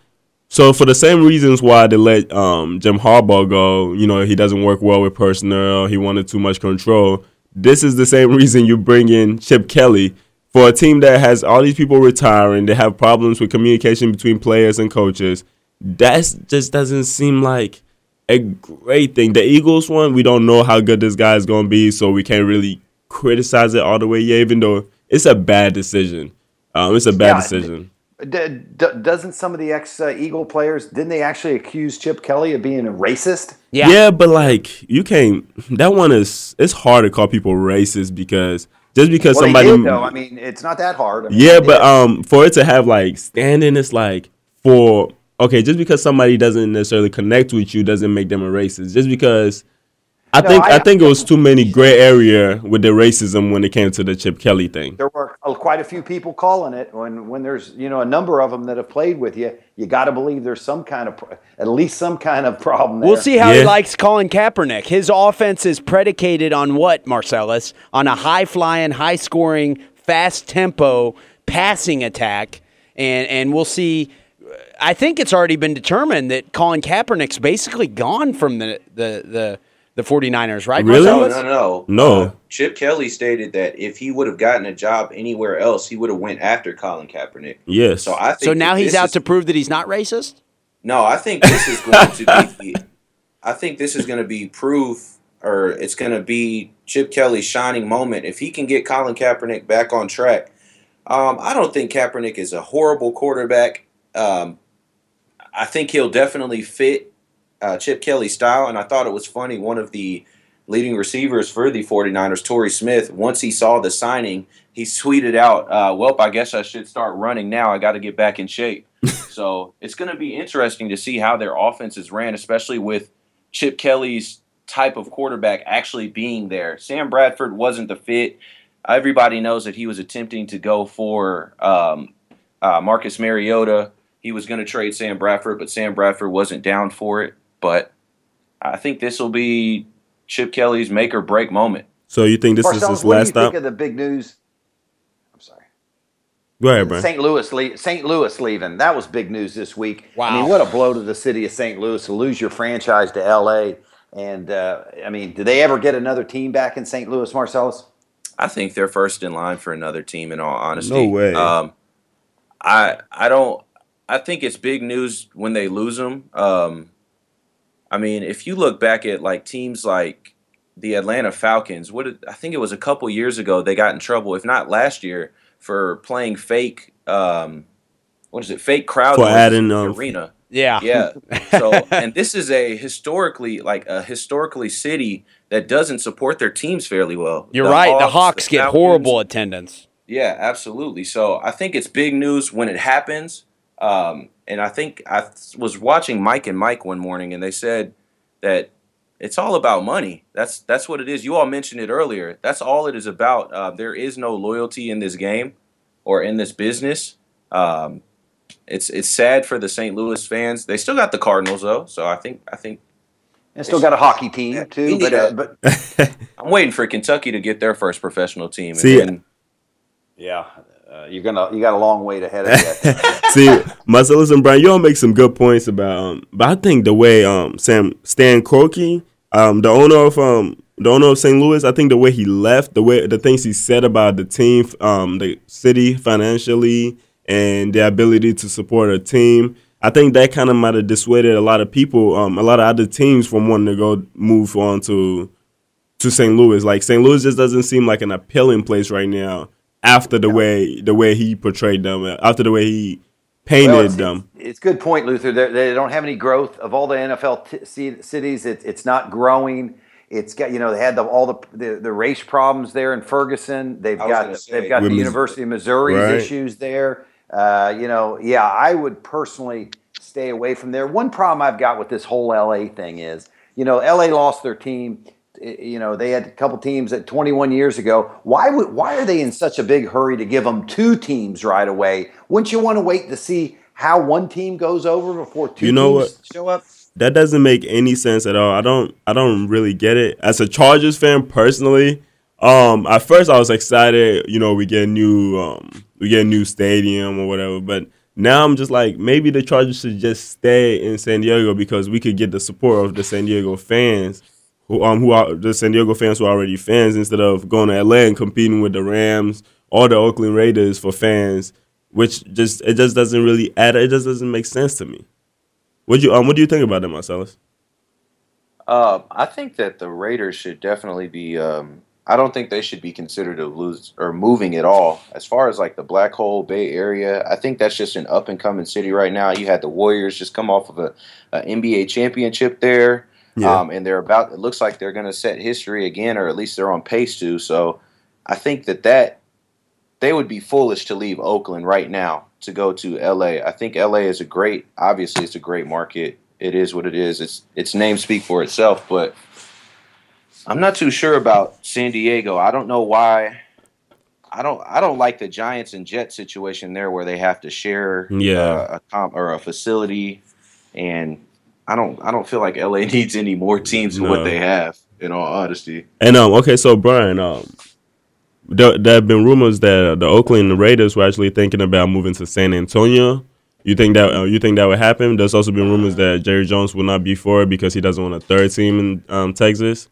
so for the same reasons why they let um, Jim Harbaugh go, you know, he doesn't work well with personnel, he wanted too much control. This is the same reason you bring in Chip Kelly for a team that has all these people retiring. They have problems with communication between players and coaches. That just doesn't seem like a great thing. The Eagles one, we don't know how good this guy is going to be, so we can't really criticize it all the way. Yeah, even though it's a bad decision. Um, it's a bad Yeah, decision. D- d- doesn't some of the ex uh, Eagle players didn't they actually accuse Chip Kelly of being a racist? Yeah. yeah, but like you can't. That one is. It's hard to call people racist because just because Well, somebody. they did, though. I mean, it's not that hard. I mean, yeah, but um, for it to have like standing, it's like for okay, just because somebody doesn't necessarily connect with you doesn't make them a racist. Just because. I No, think I- I, think it was too many gray area with the racism when it came to the Chip Kelly thing. there were uh, quite a few people calling it. When when there's you know a number of them that have played with you, you got to believe there's some kind of at least some kind of problem there. We'll see how he likes Colin Kaepernick. His offense is predicated on what, Marcellus? On a high flying, high scoring, fast tempo passing attack. And and we'll see. I think it's already been determined that Colin Kaepernick's basically gone from the the the, the 49ers, right? Really? No, no, no. No. Uh, Chip Kelly stated that if he would have gotten a job anywhere else, he would have went after Colin Kaepernick. Yes. So I think So now he's out is- to prove that he's not racist? No, I think this is going to be. The, I think this is going to be proof, or it's going to be Chip Kelly's shining moment if he can get Colin Kaepernick back on track. Um, I don't think Kaepernick is a horrible quarterback. Um, I think he'll definitely fit uh, Chip Kelly style, and I thought it was funny. One of the leading receivers for the 49ers, Torrey Smith, once he saw the signing, he tweeted out, uh, Well, I guess I should start running now. I got to get back in shape. so it's going to be interesting to see how their offense is ran, especially with Chip Kelly's type of quarterback actually being there. Sam Bradford wasn't the fit. Everybody knows that he was attempting to go for um, uh, Marcus Mariota. he was going to trade Sam Bradford, but Sam Bradford wasn't down for it. But I think this will be Chip Kelly's make or break moment. So you think this Marcellus, is his what do last you stop? think of the big news? I'm sorry. Go ahead, Brian. St. Louis, le- St. Louis leaving. That was big news this week. Wow. I mean, what a blow to the city of St. Louis to lose your franchise to L.A. And uh, I mean, do they ever get another team back in St. Louis, Marcellus? I think they're first in line for another team. In all honesty, No way. Um, I I don't. I think it's big news when they lose them. Um, I mean, if you look back at like teams like the Atlanta Falcons, what did, I think it was a couple years ago they got in trouble, if not last year, for playing fake. Um, what is it? Fake crowd For noises adding, in the um, arena. Yeah. Yeah. So, and this is a historically like a historically city that doesn't support their teams fairly well. You're The right. the Hawks the get Falcons, horrible attendance. yeah, absolutely. So I think it's big news when it happens. Um, and I think I th- was watching Mike and Mike one morning, and they said that it's all about money. That's that's what it is. You all mentioned it earlier. That's all it is about. Uh, there is no loyalty in this game or in this business. Um, it's it's sad for the St. Louis fans. They still got the Cardinals though, so I think I think And still got a hockey team too. But, uh, but I'm waiting for Kentucky to get their first professional team. And See, then, yeah, you're gonna you got a long way ahead of you. See, Marcellus and Brian, you all make some good points about. Um, but I think the way um Sam Stan Kroenke, um the owner of um the owner of St. Louis, I think the way he left, the way the things he said about the team, um the city financially, and the ability to support a team. I think that kind of might have dissuaded a lot of people, um, a lot of other teams from wanting to go move on to to St. Louis. Like St. Louis just doesn't seem like an appealing place right now after the way the way he portrayed them, after the way he painted Well, it's, them. It's good point, Luther. They, they don't have any growth of all the NFL t- cities. It, it's not growing. It's got you know they had the, all the, the the race problems there in Ferguson. They've got the, say. they've got the Mis- University of Missouri's Right. issues there. Uh, you know, yeah, I would personally stay away from there. One problem I've got with this whole LA thing is, you know, LA lost their team. I- You know, they had a couple teams at 21 years ago. Why would why are they in such a big hurry to give them two teams right away? Wouldn't you want to wait to see how one team goes over before two You know teams what? show up? That doesn't make any sense at all. I don't I don't really get it. As a Chargers fan personally, um at first I was excited, you know, we get a new um we get a new stadium or whatever, but now I'm just like maybe the Chargers should just stay in San Diego because we could get the support of the San Diego fans who um who are the San Diego fans who are already fans instead of going to LA and competing with the Rams or the Oakland Raiders for fans, which just it just doesn't really add it just doesn't make sense to me. What you um what do you think about that, Marcellus? Uh, I think that the Raiders should definitely be. Um, I don't think they should be considered to lose or moving at all. As far as like the Black Hole Bay Area, I think that's just an up and coming city right now. You had the Warriors just come off of a, a NBA championship there, Yeah. um, and they're about. It looks like they're going to set history again, or at least they're on pace to. So, I think that that they would be foolish to leave Oakland right now to go to LA. I think LA is a great. Obviously, it's a great market. It is what it is. Its its name speak for itself, but I'm not too sure about San Diego. I don't know why. I don't. I don't like the Giants and Jets situation there, where they have to share Yeah. uh, a comp or a facility, and I don't. I don't feel like LA needs any more teams than No. what they have. In all honesty, And um, okay, so Brian, um, there, there have been rumors that the Oakland Raiders were actually thinking about moving to San Antonio. You think that uh, you think that would happen? There's also been rumors that Jerry Jones will not be for it because he doesn't want a third team in um, Texas.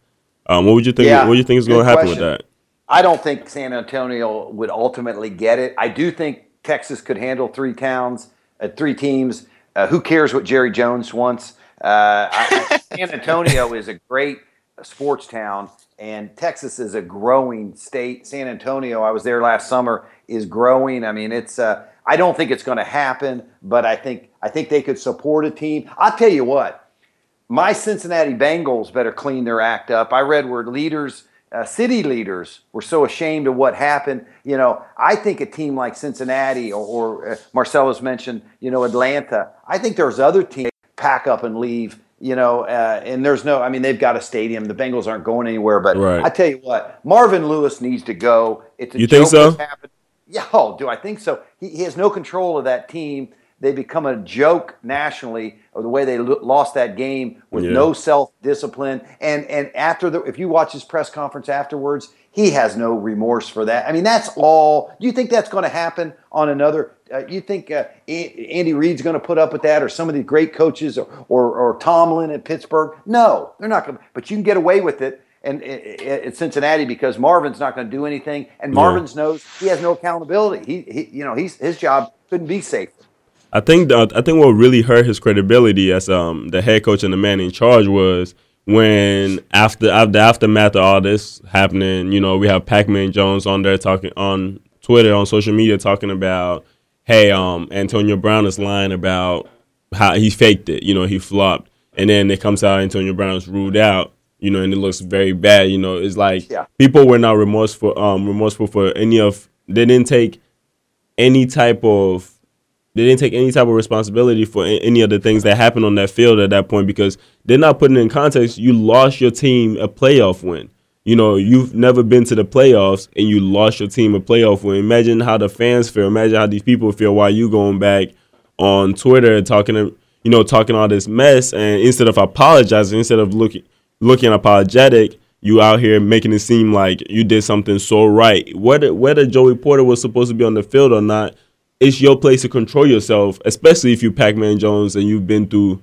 Um, what would you think? Yeah, what do you think is going to happen with that? I don't think San Antonio would ultimately get it. I do think Texas could handle three towns, uh, three teams. Uh, who cares what Jerry Jones wants? Uh, I, San Antonio is a great sports town, and Texas is a growing state. San Antonio, I was there last summer, is growing. I mean, it's. Uh, I don't think it's going to happen, but I think I think they could support a team. I'll tell you what my Cincinnati Bengals better clean their act up. I read where leaders, uh, city leaders, were so ashamed of what happened. You know, I think a team like Cincinnati or, or uh, Marcellus mentioned, you know, Atlanta. I think there's other teams pack up and leave. You know, uh, and there's no. I mean, they've got a stadium. The Bengals aren't going anywhere. But Right. I tell you what, Marvin Lewis needs to go. It's a You think so? Yeah, oh, do I think so? He, he has no control of that team. they become a joke nationally of the way they lo- lost that game with Yeah. no self discipline. And and after the, if you watch his press conference afterwards, he has no remorse for that. I mean, that's all. Do you think that's going to happen on another? Uh, you think uh, Andy Reid's going to put up with that, or some of the great coaches, or, or or Tomlin at Pittsburgh? No, they're not going. to But you can get away with it. And at Cincinnati, because Marvin's not going to do anything, and Yeah. Marvin's knows he has no accountability. He, he you know, he's his job couldn't be safe. I think the, I think what really hurt his credibility as um the head coach and the man in charge was when after after the aftermath of all this happening, you know, we have Pac-Man Jones on there talking on Twitter on social media talking about, hey, um, Antonio Brown is lying about how he faked it, you know, he flopped, and then it comes out Antonio Brown is ruled out, you know, and it looks very bad, you know, it's like Yeah. people were not remorseful um remorseful for any of they didn't take any type of they didn't take any type of responsibility for any of the things that happened on that field at that point because they're not putting in context. You lost your team a playoff win. You know, you've never been to the playoffs and you lost your team a playoff win. Imagine how the fans feel. Imagine how these people feel while you going back on Twitter talking, you know, talking all this mess. And instead of apologizing, instead of looking looking apologetic, you out here making it seem like you did something so right. Whether whether Joey Porter was supposed to be on the field or not, it's your place to control yourself, especially if you Pac-Man Jones and you've been through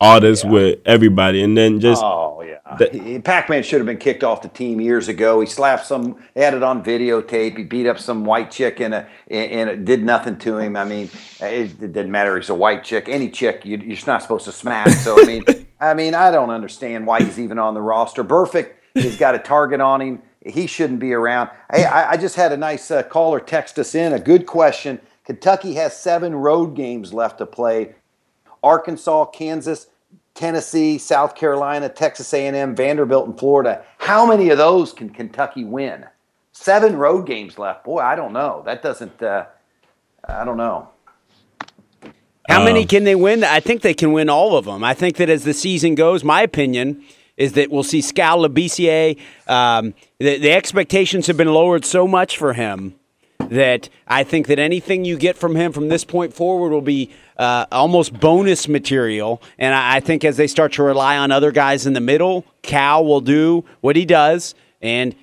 all this with everybody, and then just oh yeah, that- Pac-Man should have been kicked off the team years ago. He slapped some, he had it on videotape. He beat up some white chick and, a, and it did nothing to him. I mean, it, it didn't matter. He's a white chick. Any chick, you, you're not supposed to smack. So I mean, I mean, I don't understand why he's even on the roster. Perfect. He's got a target on him. He shouldn't be around. Hey, I, I just had a nice uh, caller text us in a good question. Kentucky has seven road games left to play. Arkansas, Kansas, Tennessee, South Carolina, Texas A&M, Vanderbilt, and Florida. How many of those can Kentucky win? Seven road games left. Boy, I don't know. That doesn't. Uh, I don't know. How many Um, can they win? I think they can win all of them. I think that as the season goes, my opinion is that we'll see Skal Labissière. Um, the, the expectations have been lowered so much for him that I think that anything you get from him from this point forward will be uh, almost bonus material. And I, I think as they start to rely on other guys in the middle, Cal will do what he does. And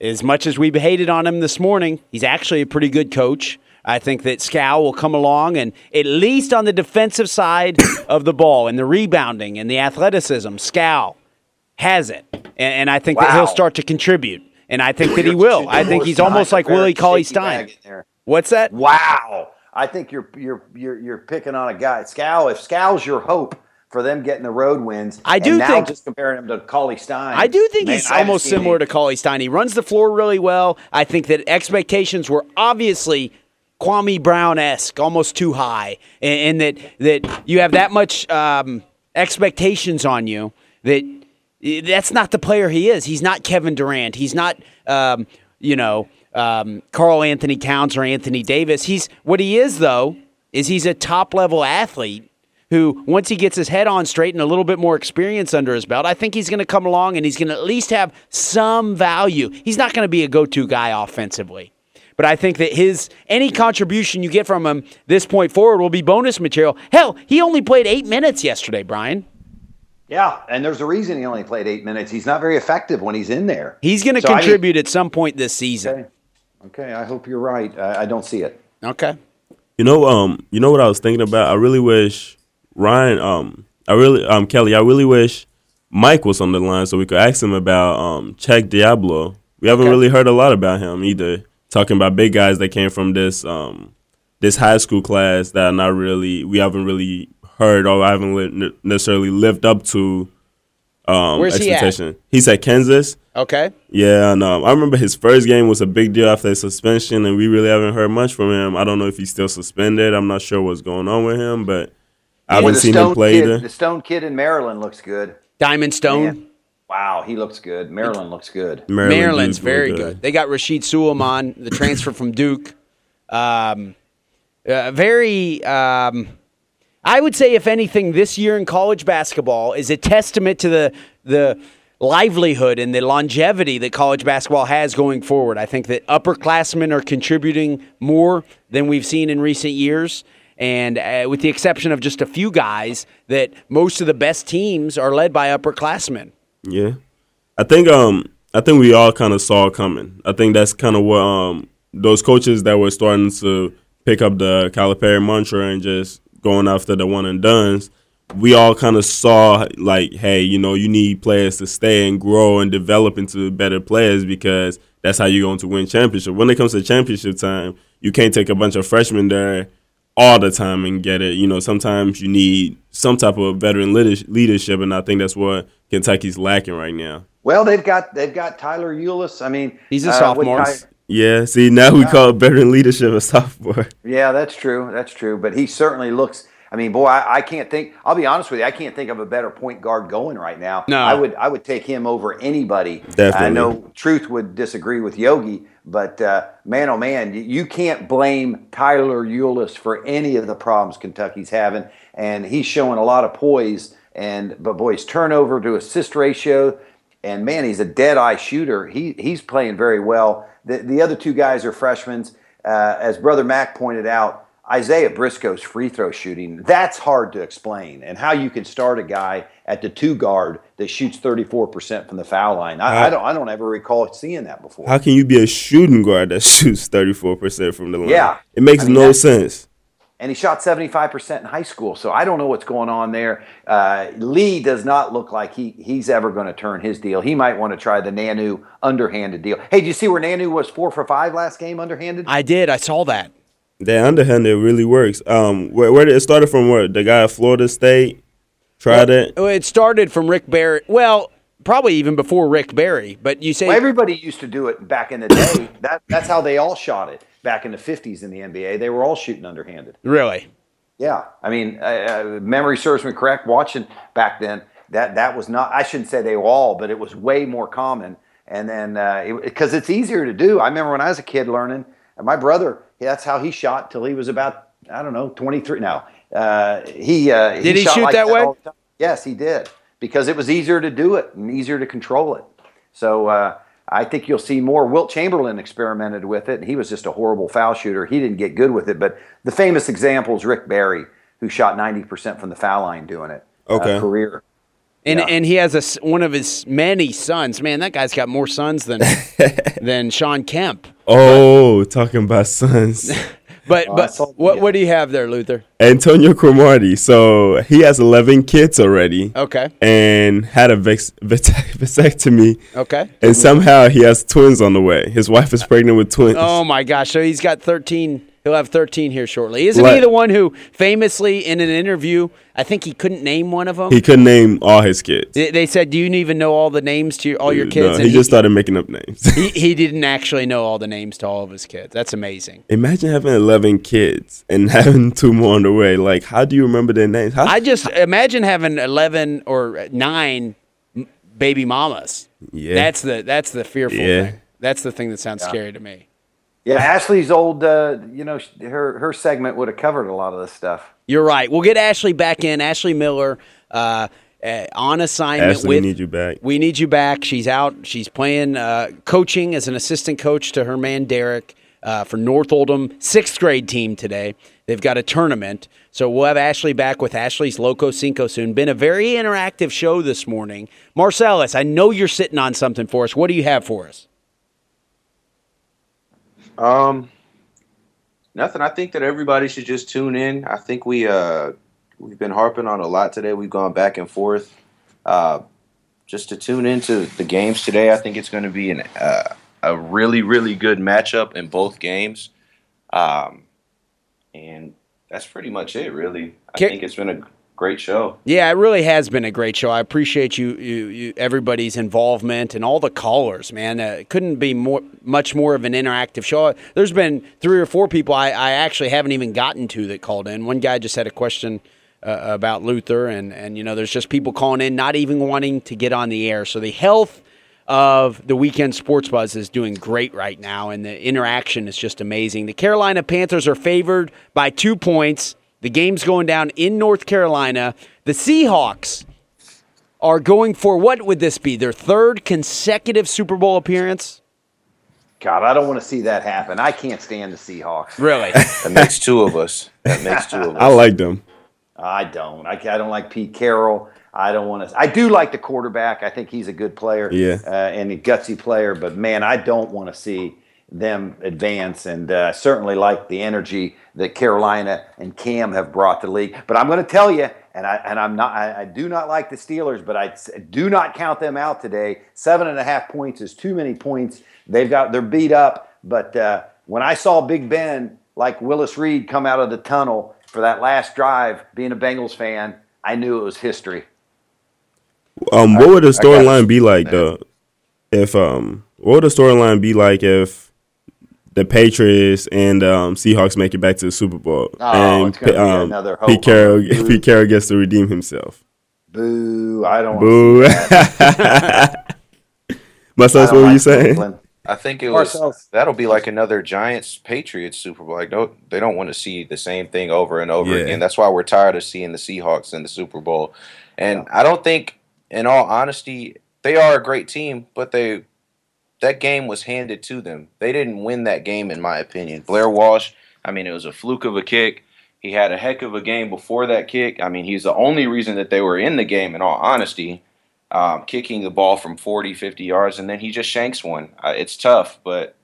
as much as we've hated on him this morning, he's actually a pretty good coach. I think that Skal will come along and at least on the defensive side of the ball and the rebounding and the athleticism, Skal has it. And, and I think that he'll start to contribute. And I think that he will. I think he's almost like Willie Cauley Stein. What's that? Wow. I think you're you're you're you're picking on a guy. Skal, if Skal's your hope for them getting the road wins, I do think- just comparing him to Cauley Stein. I do think man, he's I almost similar to Cauley Stein. He runs the floor really well. I think that expectations were obviously Kwame Brown esque, almost too high, and, and that that you have that much um, expectations on you that that's not the player he is. He's not Kevin Durant. He's not um, you know um, Karl-Anthony Towns or Anthony Davis. He's what he is though is he's a top level athlete who, once he gets his head on straight and a little bit more experience under his belt, I think he's going to come along and he's going to at least have some value. He's not going to be a go to guy offensively. But I think that his any contribution you get from him this point forward will be bonus material. Hell, he only played eight minutes yesterday, Brian. Yeah, and there's a reason he only played eight minutes. He's not very effective when he's in there. He's going to So I- contribute at some point this season. Okay, I hope you're right. I, I don't see it. Okay. You know, um, you know what I was thinking about. I really wish Ryan, um, I really, um, Kelly, I really wish Mike was on the line so we could ask him about um, Cheick Diallo. We haven't really heard a lot about him either. Talking about big guys that came from this um, this high school class that are not really we haven't really heard or I haven't li- necessarily lived up to um, Where's he at? expectation. He's at Kansas. Okay. Yeah, and um, I remember his first game was a big deal after his suspension, and we really haven't heard much from him. I don't know if he's still suspended. I'm not sure what's going on with him, but I haven't seen Stone him play kid, either. The Stone kid in Maryland looks good. Diamond Stone. Man, wow, he looks good. Maryland looks good. Maryland Maryland's very good. good. They got Rasheed Sulaimon, the transfer from Duke. Um, uh, very, um, I would say, if anything, this year in college basketball is a testament to the the livelihood and the longevity that college basketball has going forward. I think that upperclassmen are contributing more than we've seen in recent years. And uh, with the exception of just a few guys, that most of the best teams are led by upperclassmen. Yeah, I think um I think we all kind of saw it coming. I think that's kind of what um those coaches that were starting to pick up the Calipari mantra and just going after the one and duns. We all kind of saw like, hey, you know, you need players to stay and grow and develop into better players because that's how you're going to win championship. When it comes to championship time, you can't take a bunch of freshmen there all the time and get it. You know, sometimes you need some type of veteran leadership, and I think that's what Kentucky's lacking right now. Well, they've got they've got Tyler Ulis. I mean, He's a uh, sophomore. Ty- Yeah, see, now we call veteran leadership a sophomore. yeah, that's true. That's true. But he certainly looks. I mean, boy, I, I can't think. I'll be honest with you. I can't think of a better point guard going right now. No. I would. I would take him over anybody. Definitely. I know Truth would disagree with Yogi, but uh, man, oh man, you- you can't blame Tyler Ulis for any of the problems Kentucky's having, and he's showing a lot of poise. And but boy, his turnover to assist ratio, and man, he's a dead eye shooter. He he's playing very well. The the other two guys are freshmen. Uh, as Brother Mac pointed out, Isaiah Briscoe's free throw shooting, that's hard to explain. And how you can start a guy at the two guard that shoots 34% from the foul line. I, I don't I don't ever recall seeing that before. How can you be a shooting guard that shoots 34% from the line? Yeah. It makes I mean, no sense. And he shot 75% in high school. So I don't know what's going on there. Uh, Lee does not look like he he's ever going to turn his deal. He might want to try the Nanu underhanded deal. Hey, did you see where Nanu was four for five last game underhanded? I did. I saw that. That underhanded really works. Um, where, where did it started from? Where the guy at Florida State tried it. It started from Rick Barry. Well, probably even before Rick Barry. But you say Well, everybody used to do it back in the day. that that's how they all shot it back in the 50s in the NBA. They were all shooting underhanded. really. Yeah, I mean, uh, uh, memory serves me correct. Watching back then, that that was not. I shouldn't say they were all, but it was way more common. And then because it's easier to do. I remember when I was a kid learning. And my brother, that's how he shot till he was about I don't know 23. Now uh, he uh, Did he shot shoot like that way? the time. Yes, he did because it was easier to do it and easier to control it. So uh, I think you'll see more. Wilt Chamberlain experimented with it, and he was just a horrible foul shooter. He didn't get good with it. But the famous example is Rick Barry, who shot 90% from the foul line doing it. uh, Okay. career. And Yeah. and he has a s one of his many sons. Man, that guy's got more sons than than Shawn Kemp. Oh, talking about sons. But but saw- what yeah. what do you have there, Luther? Antonio Cromartie. So he has 11 kids already Okay. and had a vex- vasectomy. Okay. And somehow he has twins on the way. His wife is pregnant with twins. Oh my gosh! So he's got thirteen. He'll have thirteen here shortly. Isn't he the one who famously in an interview? I think he couldn't name one of them. He couldn't name all his kids. They, they said, "Do you even know all the names to your, all your kids?" No, he just started making up names. he, he didn't actually know all the names to all of his kids. That's amazing. Imagine having 11 kids and having two more on the way. Like, how do you remember their names? How, I just imagine having eleven or nine baby mamas. Yeah. That's the that's the fearful Yeah. thing. That's the thing that sounds scary to me. Yeah, Ashley's old, uh, you know, her her segment would have covered a lot of this stuff. You're right. We'll get Ashley back in. Ashley Miller uh, uh, on assignment Ashley, we need you back. We need you back. She's out. She's playing, uh, coaching as an assistant coach to her man Derek uh, for North Oldham sixth grade team today. They've got a tournament, so we'll have Ashley back with Ashley's Loco Cinco soon. Been a very interactive show this morning. Marcellus, I know you're sitting on something for us. What do you have for us? Um, nothing. I think that everybody should just tune in. I think we uh we've been harping on a lot today. We've gone back and forth. Uh, just to tune into the games today. I think it's going to be an uh, a really really good matchup in both games. Um, and that's pretty much it. Really, I Ca- think it's been a great show. Yeah, it really has been a great show. I appreciate you, you, you everybody's involvement and all the callers, man. Uh, it couldn't be more, much more of an interactive show. There's been three or four people I, I actually haven't even gotten to that called in. One guy just had a question uh, about Luther, and and you know, there's just people calling in, not even wanting to get on the air. So the health of the weekend sports buzz is doing great right now, and the interaction is just amazing. The Carolina Panthers are favored by two points. The game's going down in North Carolina. The Seahawks are going for what would this be? Their third consecutive Super Bowl appearance? God, I don't want to see that happen. I can't stand the Seahawks. Really? That makes two of us. That makes two of us. I like them. I don't. I, I don't like Pete Carroll. I don't want to. I do like the quarterback. I think he's a good player. Yeah. Uh, and a gutsy player. But man, I don't want to see them advance. And uh, certainly like the energy that Carolina and Cam have brought to the league. But I'm going to tell you, and I and I'm not. I, I do not like the Steelers, but I do not count them out today. Seven and a half points is too many points. They've got they're beat up. But uh, when I saw Big Ben like Willis Reed come out of the tunnel for that last drive, being a Bengals fan, I knew it was history. Um, what would the storyline be like though? If um, what would the storyline be like if the Patriots and um, Seahawks make it back to the Super Bowl Oh, and it's gonna be um, another Pete hope. Carroll Pete Carroll gets to redeem himself? Boo! I don't. Boo! Want to see that. Myself, what don't were you saying? Cleveland. I think it was Marcel. that'll be like another Giants Patriots Super Bowl. Like don't they don't want to see the same thing over and over Yeah. again. That's why we're tired of seeing the Seahawks in the Super Bowl. And I don't think, in all honesty, they are a great team, but they that game was handed to them. They didn't win that game, in my opinion. Blair Walsh, I mean, it was a fluke of a kick. He had a heck of a game before that kick. I mean, he's the only reason that they were in the game, in all honesty, um, kicking the ball from 40, 50 yards, and then he just shanks one. Uh, it's tough, but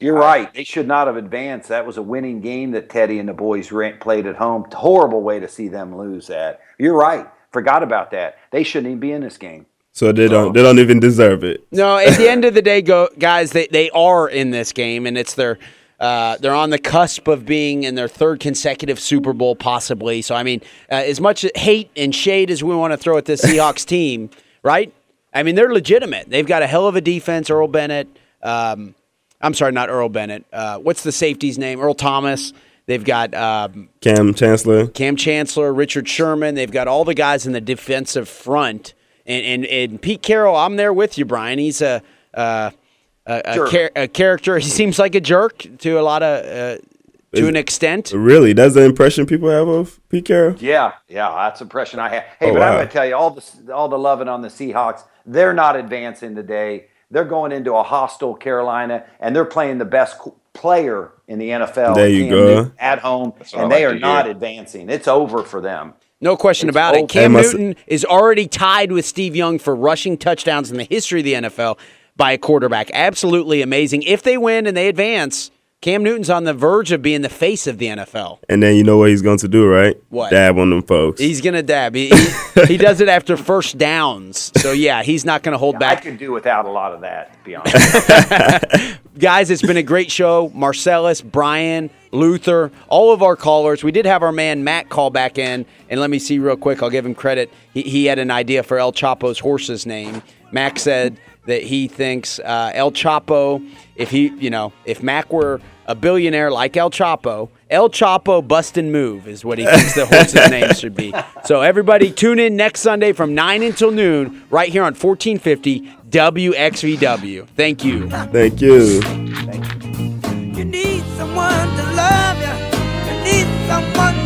You're right. They should not have advanced. That was a winning game that Teddy and the boys played at home. Horrible way to see them lose that. You're right. Forgot about that. They shouldn't even be in this game. So they don't they don't even deserve it. No, at the end of the day, go guys. They they are in this game, and it's their. Uh, they're on the cusp of being in their third consecutive Super Bowl, possibly. So, I mean, uh, as much hate and shade as we want to throw at this Seahawks team, right? I mean, they're legitimate. They've got a hell of a defense. Earl Bennett. Um, I'm sorry, not Earl Bennett. Uh, what's the safety's name? Earl Thomas. They've got um, Kam Chancellor. Kam Chancellor, Richard Sherman. They've got all the guys in the defensive front. And and, and Pete Carroll, I'm there with you, Brian. He's a uh, a, a, char- a character. He seems like a jerk to a lot of uh, to Is- an extent. Really, that's the impression people have of Pete Carroll. Yeah, yeah, that's the impression I have. Hey, Oh, but I'm going to tell you all the all the loving on the Seahawks. They're not advancing today. They're going into a hostile Carolina, and they're playing the best player in the NFL. There you go. At home, what I and they like are not advancing. It's over for them. No question It's about over. it. Cam must- Newton is already tied with Steve Young for rushing touchdowns in the history of the NFL by a quarterback. Absolutely amazing. If they win and they advance, Cam Newton's on the verge of being the face of the NFL. And then you know what he's going to do, right? What? Dab on them folks. He's gonna dab. He, he, he does it after first downs. So yeah, he's not gonna hold I back. I could do without a lot of that. To be honest. Guys, it's been a great show. Marcellus, Brian, Luther, all of our callers. We did have our man Matt call back in, and let me see real quick. I'll give him credit. He, he had an idea for El Chapo's horse's name. Mac said that he thinks uh, El Chapo, if he, you know, if Mac were a billionaire like El Chapo, El Chapo Bust and Move is what he thinks the horse's name should be. So everybody tune in next Sunday from 9 until noon right here on 1450 WXVW. Thank you. Thank you. You need someone to love you. You need someone